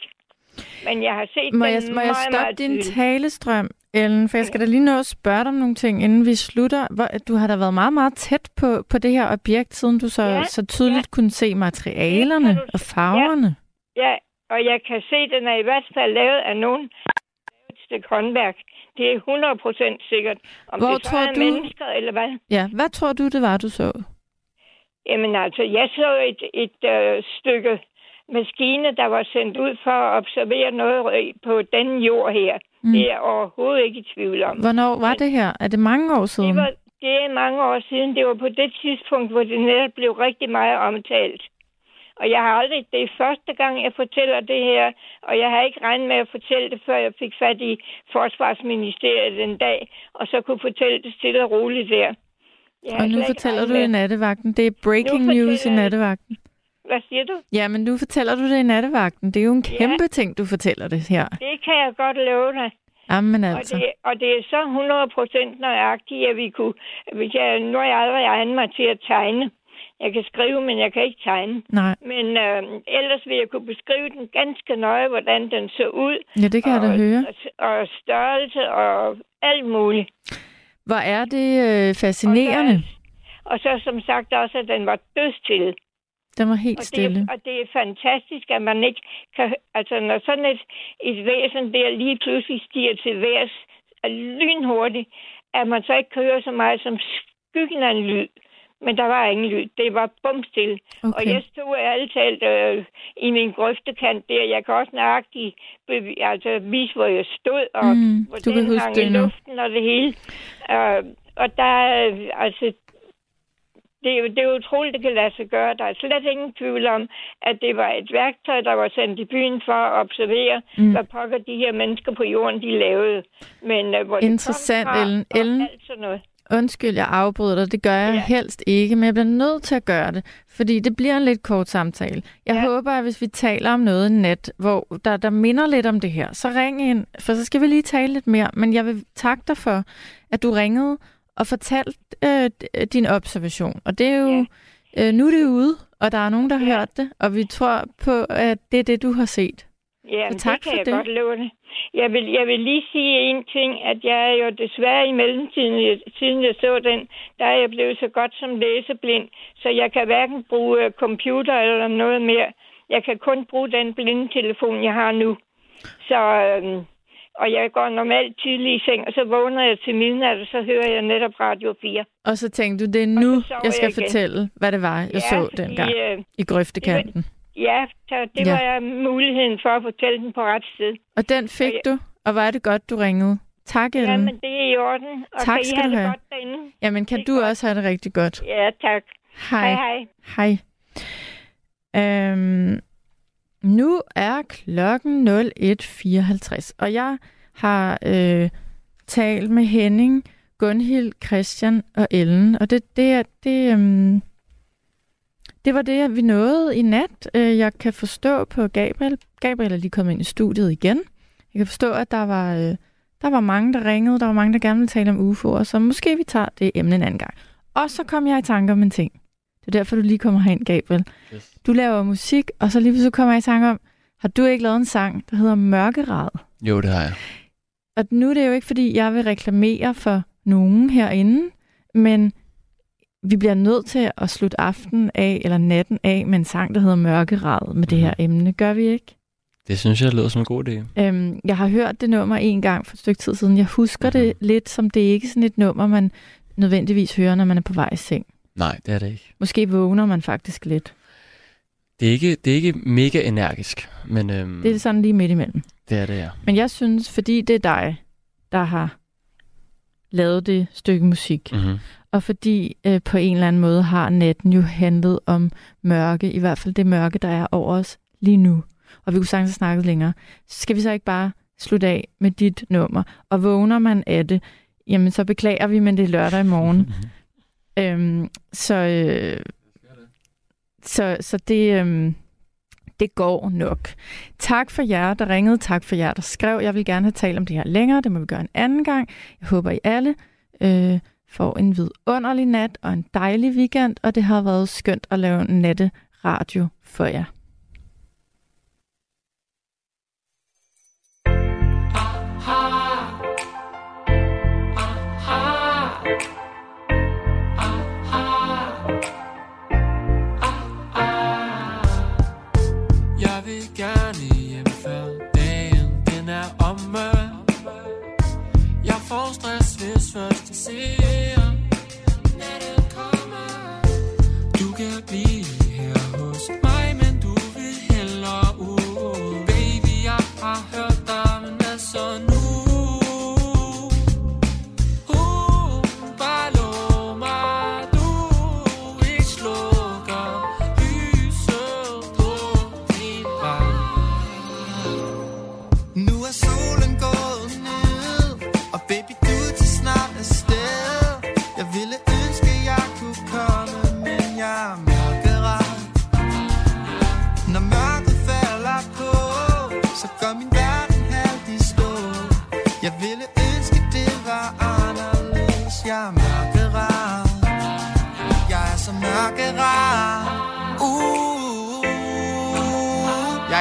Speaker 10: Men jeg har set
Speaker 3: Må
Speaker 10: den
Speaker 3: jeg, må jeg
Speaker 10: meget,
Speaker 3: stoppe
Speaker 10: meget
Speaker 3: din
Speaker 10: tydeligt.
Speaker 3: talestrøm, Ellen? For jeg skal da lige nå at spørge dig om nogle ting, inden vi slutter. Du har da været meget, meget tæt på, på det her objekt, siden du så,
Speaker 10: Ja,
Speaker 3: så tydeligt
Speaker 10: ja.
Speaker 3: kunne se materialerne
Speaker 10: du-
Speaker 3: og farverne.
Speaker 10: Ja, og jeg kan se, at den er i hvert fald lavet af nogen et stykke håndværk. Det er 100 procent sikkert. Om
Speaker 3: Hvor
Speaker 10: det så
Speaker 3: tror
Speaker 10: er
Speaker 3: du-
Speaker 10: mennesker, eller hvad?
Speaker 3: Ja, hvad tror du, det var, du så?
Speaker 10: Jamen altså, jeg så et, et øh, stykke maskine, der var sendt ud for at observere noget på den jord her.
Speaker 3: Mm.
Speaker 10: Det er jeg overhovedet ikke i tvivl om.
Speaker 3: Hvornår var det her? Er det mange år siden?
Speaker 10: Det, var, det er mange år siden. Det var på det tidspunkt, hvor det netop blev rigtig meget omtalt. Og jeg har aldrig, det er første gang, jeg fortæller det her, og jeg har ikke regnet med at fortælle det, før jeg fik fat i Forsvarsministeriet den dag, og så kunne fortælle det stille og roligt der. Jeg
Speaker 3: Og nu fortæller du i nattevagten. Det er breaking news i nattevagten.
Speaker 10: Hvad siger du?
Speaker 3: Ja, men nu fortæller du det i nattevagten. Det er jo en
Speaker 10: Ja.
Speaker 3: kæmpe ting, du fortæller det her.
Speaker 10: Det kan jeg godt love dig.
Speaker 3: Jamen
Speaker 10: Og
Speaker 3: altså.
Speaker 10: det, og det er så 100% nøjagtigt, at vi kunne... Hvis jeg, nu har jeg aldrig egnet mig til at tegne. Jeg kan skrive, men jeg kan ikke tegne.
Speaker 3: Nej.
Speaker 10: Men øh, ellers vil jeg kunne beskrive den ganske nøje, hvordan den så ud.
Speaker 3: Ja, det kan jeg da
Speaker 10: og,
Speaker 3: høre.
Speaker 10: Og, og størrelse og alt muligt.
Speaker 3: Hvor er det øh, fascinerende.
Speaker 10: Og så som sagt også, at den var dødstille.
Speaker 3: Den var helt
Speaker 10: Og
Speaker 3: stille.
Speaker 10: det, og det er fantastisk, at man ikke kan... Altså, når sådan et, et væsen der lige pludselig stiger til værs lynhurtigt, at man så ikke kan høre så meget som skyggen af en lyd. Men der var ingen lyd. Det var bumstille.
Speaker 3: Okay.
Speaker 10: Og jeg stod ærligt talt øh, i min grøftekant der. Jeg kan også nøjagtigt altså, vise, hvor jeg stod, og
Speaker 3: Mm,
Speaker 10: hvor
Speaker 3: du kan huske
Speaker 10: hang
Speaker 3: det
Speaker 10: i luften og det hele. Øh, og der er, øh, altså, det, er det er utroligt, det kan lade sig gøre. Der er slet ingen tvivl om, at det var et værktøj, der var sendt i byen for at observere,
Speaker 3: Mm.
Speaker 10: hvad pokker de her mennesker på jorden, de lavede. Men uh, hvor
Speaker 3: Interessant,
Speaker 10: det kom fra,
Speaker 3: Ellen.
Speaker 10: og
Speaker 3: Ellen?
Speaker 10: alt sådan noget.
Speaker 3: Undskyld, jeg afbryder dig. Det gør jeg ja. helst ikke, men jeg bliver nødt til at gøre det, fordi det bliver en lidt kort samtale. Jeg ja. håber, at hvis vi taler om noget i nat, hvor der, der minder lidt om det her, så ring ind, for så skal vi lige tale lidt mere. Men jeg vil takke dig for, at du ringede og fortalte øh, d- din observation. Og det er jo, ja. øh, nu er det ude, og der er nogen, der har hørt det, og vi tror på, at det er det, du har set.
Speaker 10: Ja,
Speaker 3: tak
Speaker 10: det kan
Speaker 3: for
Speaker 10: jeg
Speaker 3: det.
Speaker 10: godt det. Jeg vil, jeg vil lige sige en ting, at jeg er jo desværre i mellemtiden, jeg- siden jeg så den, der er jeg blevet så godt som læseblind, så jeg kan hverken bruge øh, computer eller noget mere. Jeg kan kun bruge den blinde telefon, jeg har nu. Så, øhm, og jeg går normalt tidlig i seng, og så vågner jeg til midnat, og så hører jeg netop Radio 4.
Speaker 3: Og så tænkte du, det er nu, jeg skal
Speaker 10: jeg igen.
Speaker 3: fortælle, hvad det var, jeg
Speaker 10: Ja,
Speaker 3: så dengang
Speaker 10: øh,
Speaker 3: i grøftekanten.
Speaker 10: Ja, så det
Speaker 3: Ja.
Speaker 10: var jeg muligheden for at fortælle den på ret sted.
Speaker 3: Og den fik
Speaker 10: Og
Speaker 3: du, og var det godt, du ringede. Tak, Ellen.
Speaker 10: Ja, men det er i orden. Og
Speaker 3: Tak
Speaker 10: kan I
Speaker 3: skal
Speaker 10: have
Speaker 3: du
Speaker 10: det
Speaker 3: have.
Speaker 10: godt derinde?
Speaker 3: Jamen, kan du også have det rigtig godt?
Speaker 10: Ja, tak.
Speaker 3: Hej.
Speaker 10: Hej,
Speaker 3: Hej. Øhm, nu er klokken 01.54, og jeg har øh, talt med Henning, Gunhild, Christian og Ellen, og det, det, er- det, øhm, det var det, vi nåede i nat. Øh, jeg kan forstå på Gabriel, Gabriel er lige kommet ind i studiet igen. Jeg kan forstå, at der var, øh, der var mange, der ringede, der var mange, der gerne ville tale om UFO'er, så måske vi tager det emne en anden gang. Og så kom jeg i tanke om en ting. Det er derfor, du lige kommer herind, Gabriel.
Speaker 4: Yes.
Speaker 3: Du laver musik, og så lige så kommer jeg i tanke om, har du ikke lavet en sang, der hedder Mørkerad?
Speaker 4: Jo, det har jeg.
Speaker 3: Og nu er det jo ikke, fordi jeg vil reklamere for nogen herinde, men vi bliver nødt til at slutte aftenen af, eller natten af, med en sang, der hedder Mørkerad med det her emne. Gør vi ikke?
Speaker 4: Det synes jeg lyder som en god idé.
Speaker 3: Øhm, jeg har hørt det nummer en gang for et stykke tid siden. Jeg husker det lidt som, det er ikke sådan et nummer, man nødvendigvis hører, når man er på vej i seng.
Speaker 4: Nej, det er det ikke.
Speaker 3: Måske vågner man faktisk lidt.
Speaker 4: Det er ikke, det er ikke mega energisk, men øhm,
Speaker 3: Det er sådan lige midt imellem.
Speaker 4: det er det, ja.
Speaker 3: Men jeg synes, fordi det er dig, der har lavet det stykke musik,
Speaker 4: Mhm.
Speaker 3: og fordi øh, på en eller anden måde har natten jo handlet om mørke, i hvert fald det mørke, der er over os lige nu, og vi kunne sagtens have snakket længere, så skal vi så ikke bare slutte af med dit nummer, og vågner man af det, jamen så beklager vi, men det er lørdag i morgen. *laughs* øhm, så, øh, så, så det, øhm, det går nok. Tak for jer, der ringede. Tak for jer, der skrev. Jeg vil gerne have talt om det her længere. Det må vi gøre en anden gang. Jeg håber, I alle øh, får en vidunderlig nat og en dejlig weekend. Og det har været skønt at lave natte radio for jer.
Speaker 11: Stress, hvis først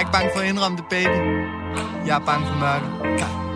Speaker 11: ikke
Speaker 8: bange for at indrømme det, baby. Jeg er bange for mørke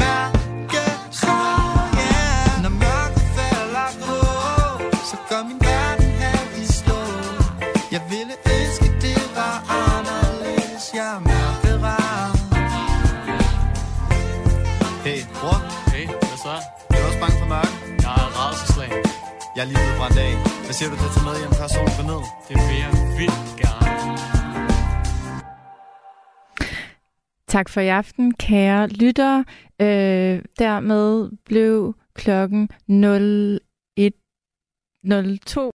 Speaker 8: Mærker så, yeah Når mørket falder på Så går min verden halv i stå Jeg ville ønske, det var anderledes Jeg er Hey, bror
Speaker 12: Hey, hvad så?
Speaker 8: Jeg er også bange for mørke
Speaker 12: Jeg er rædselslag.
Speaker 8: Jeg er lige blevet brændt af Hvad siger du til at tage med hjem, før solen går ned?
Speaker 12: Det vil jeg vildt gerne.
Speaker 3: Tak for i aften, kære lyttere. Øh, dermed blev klokken 01.02.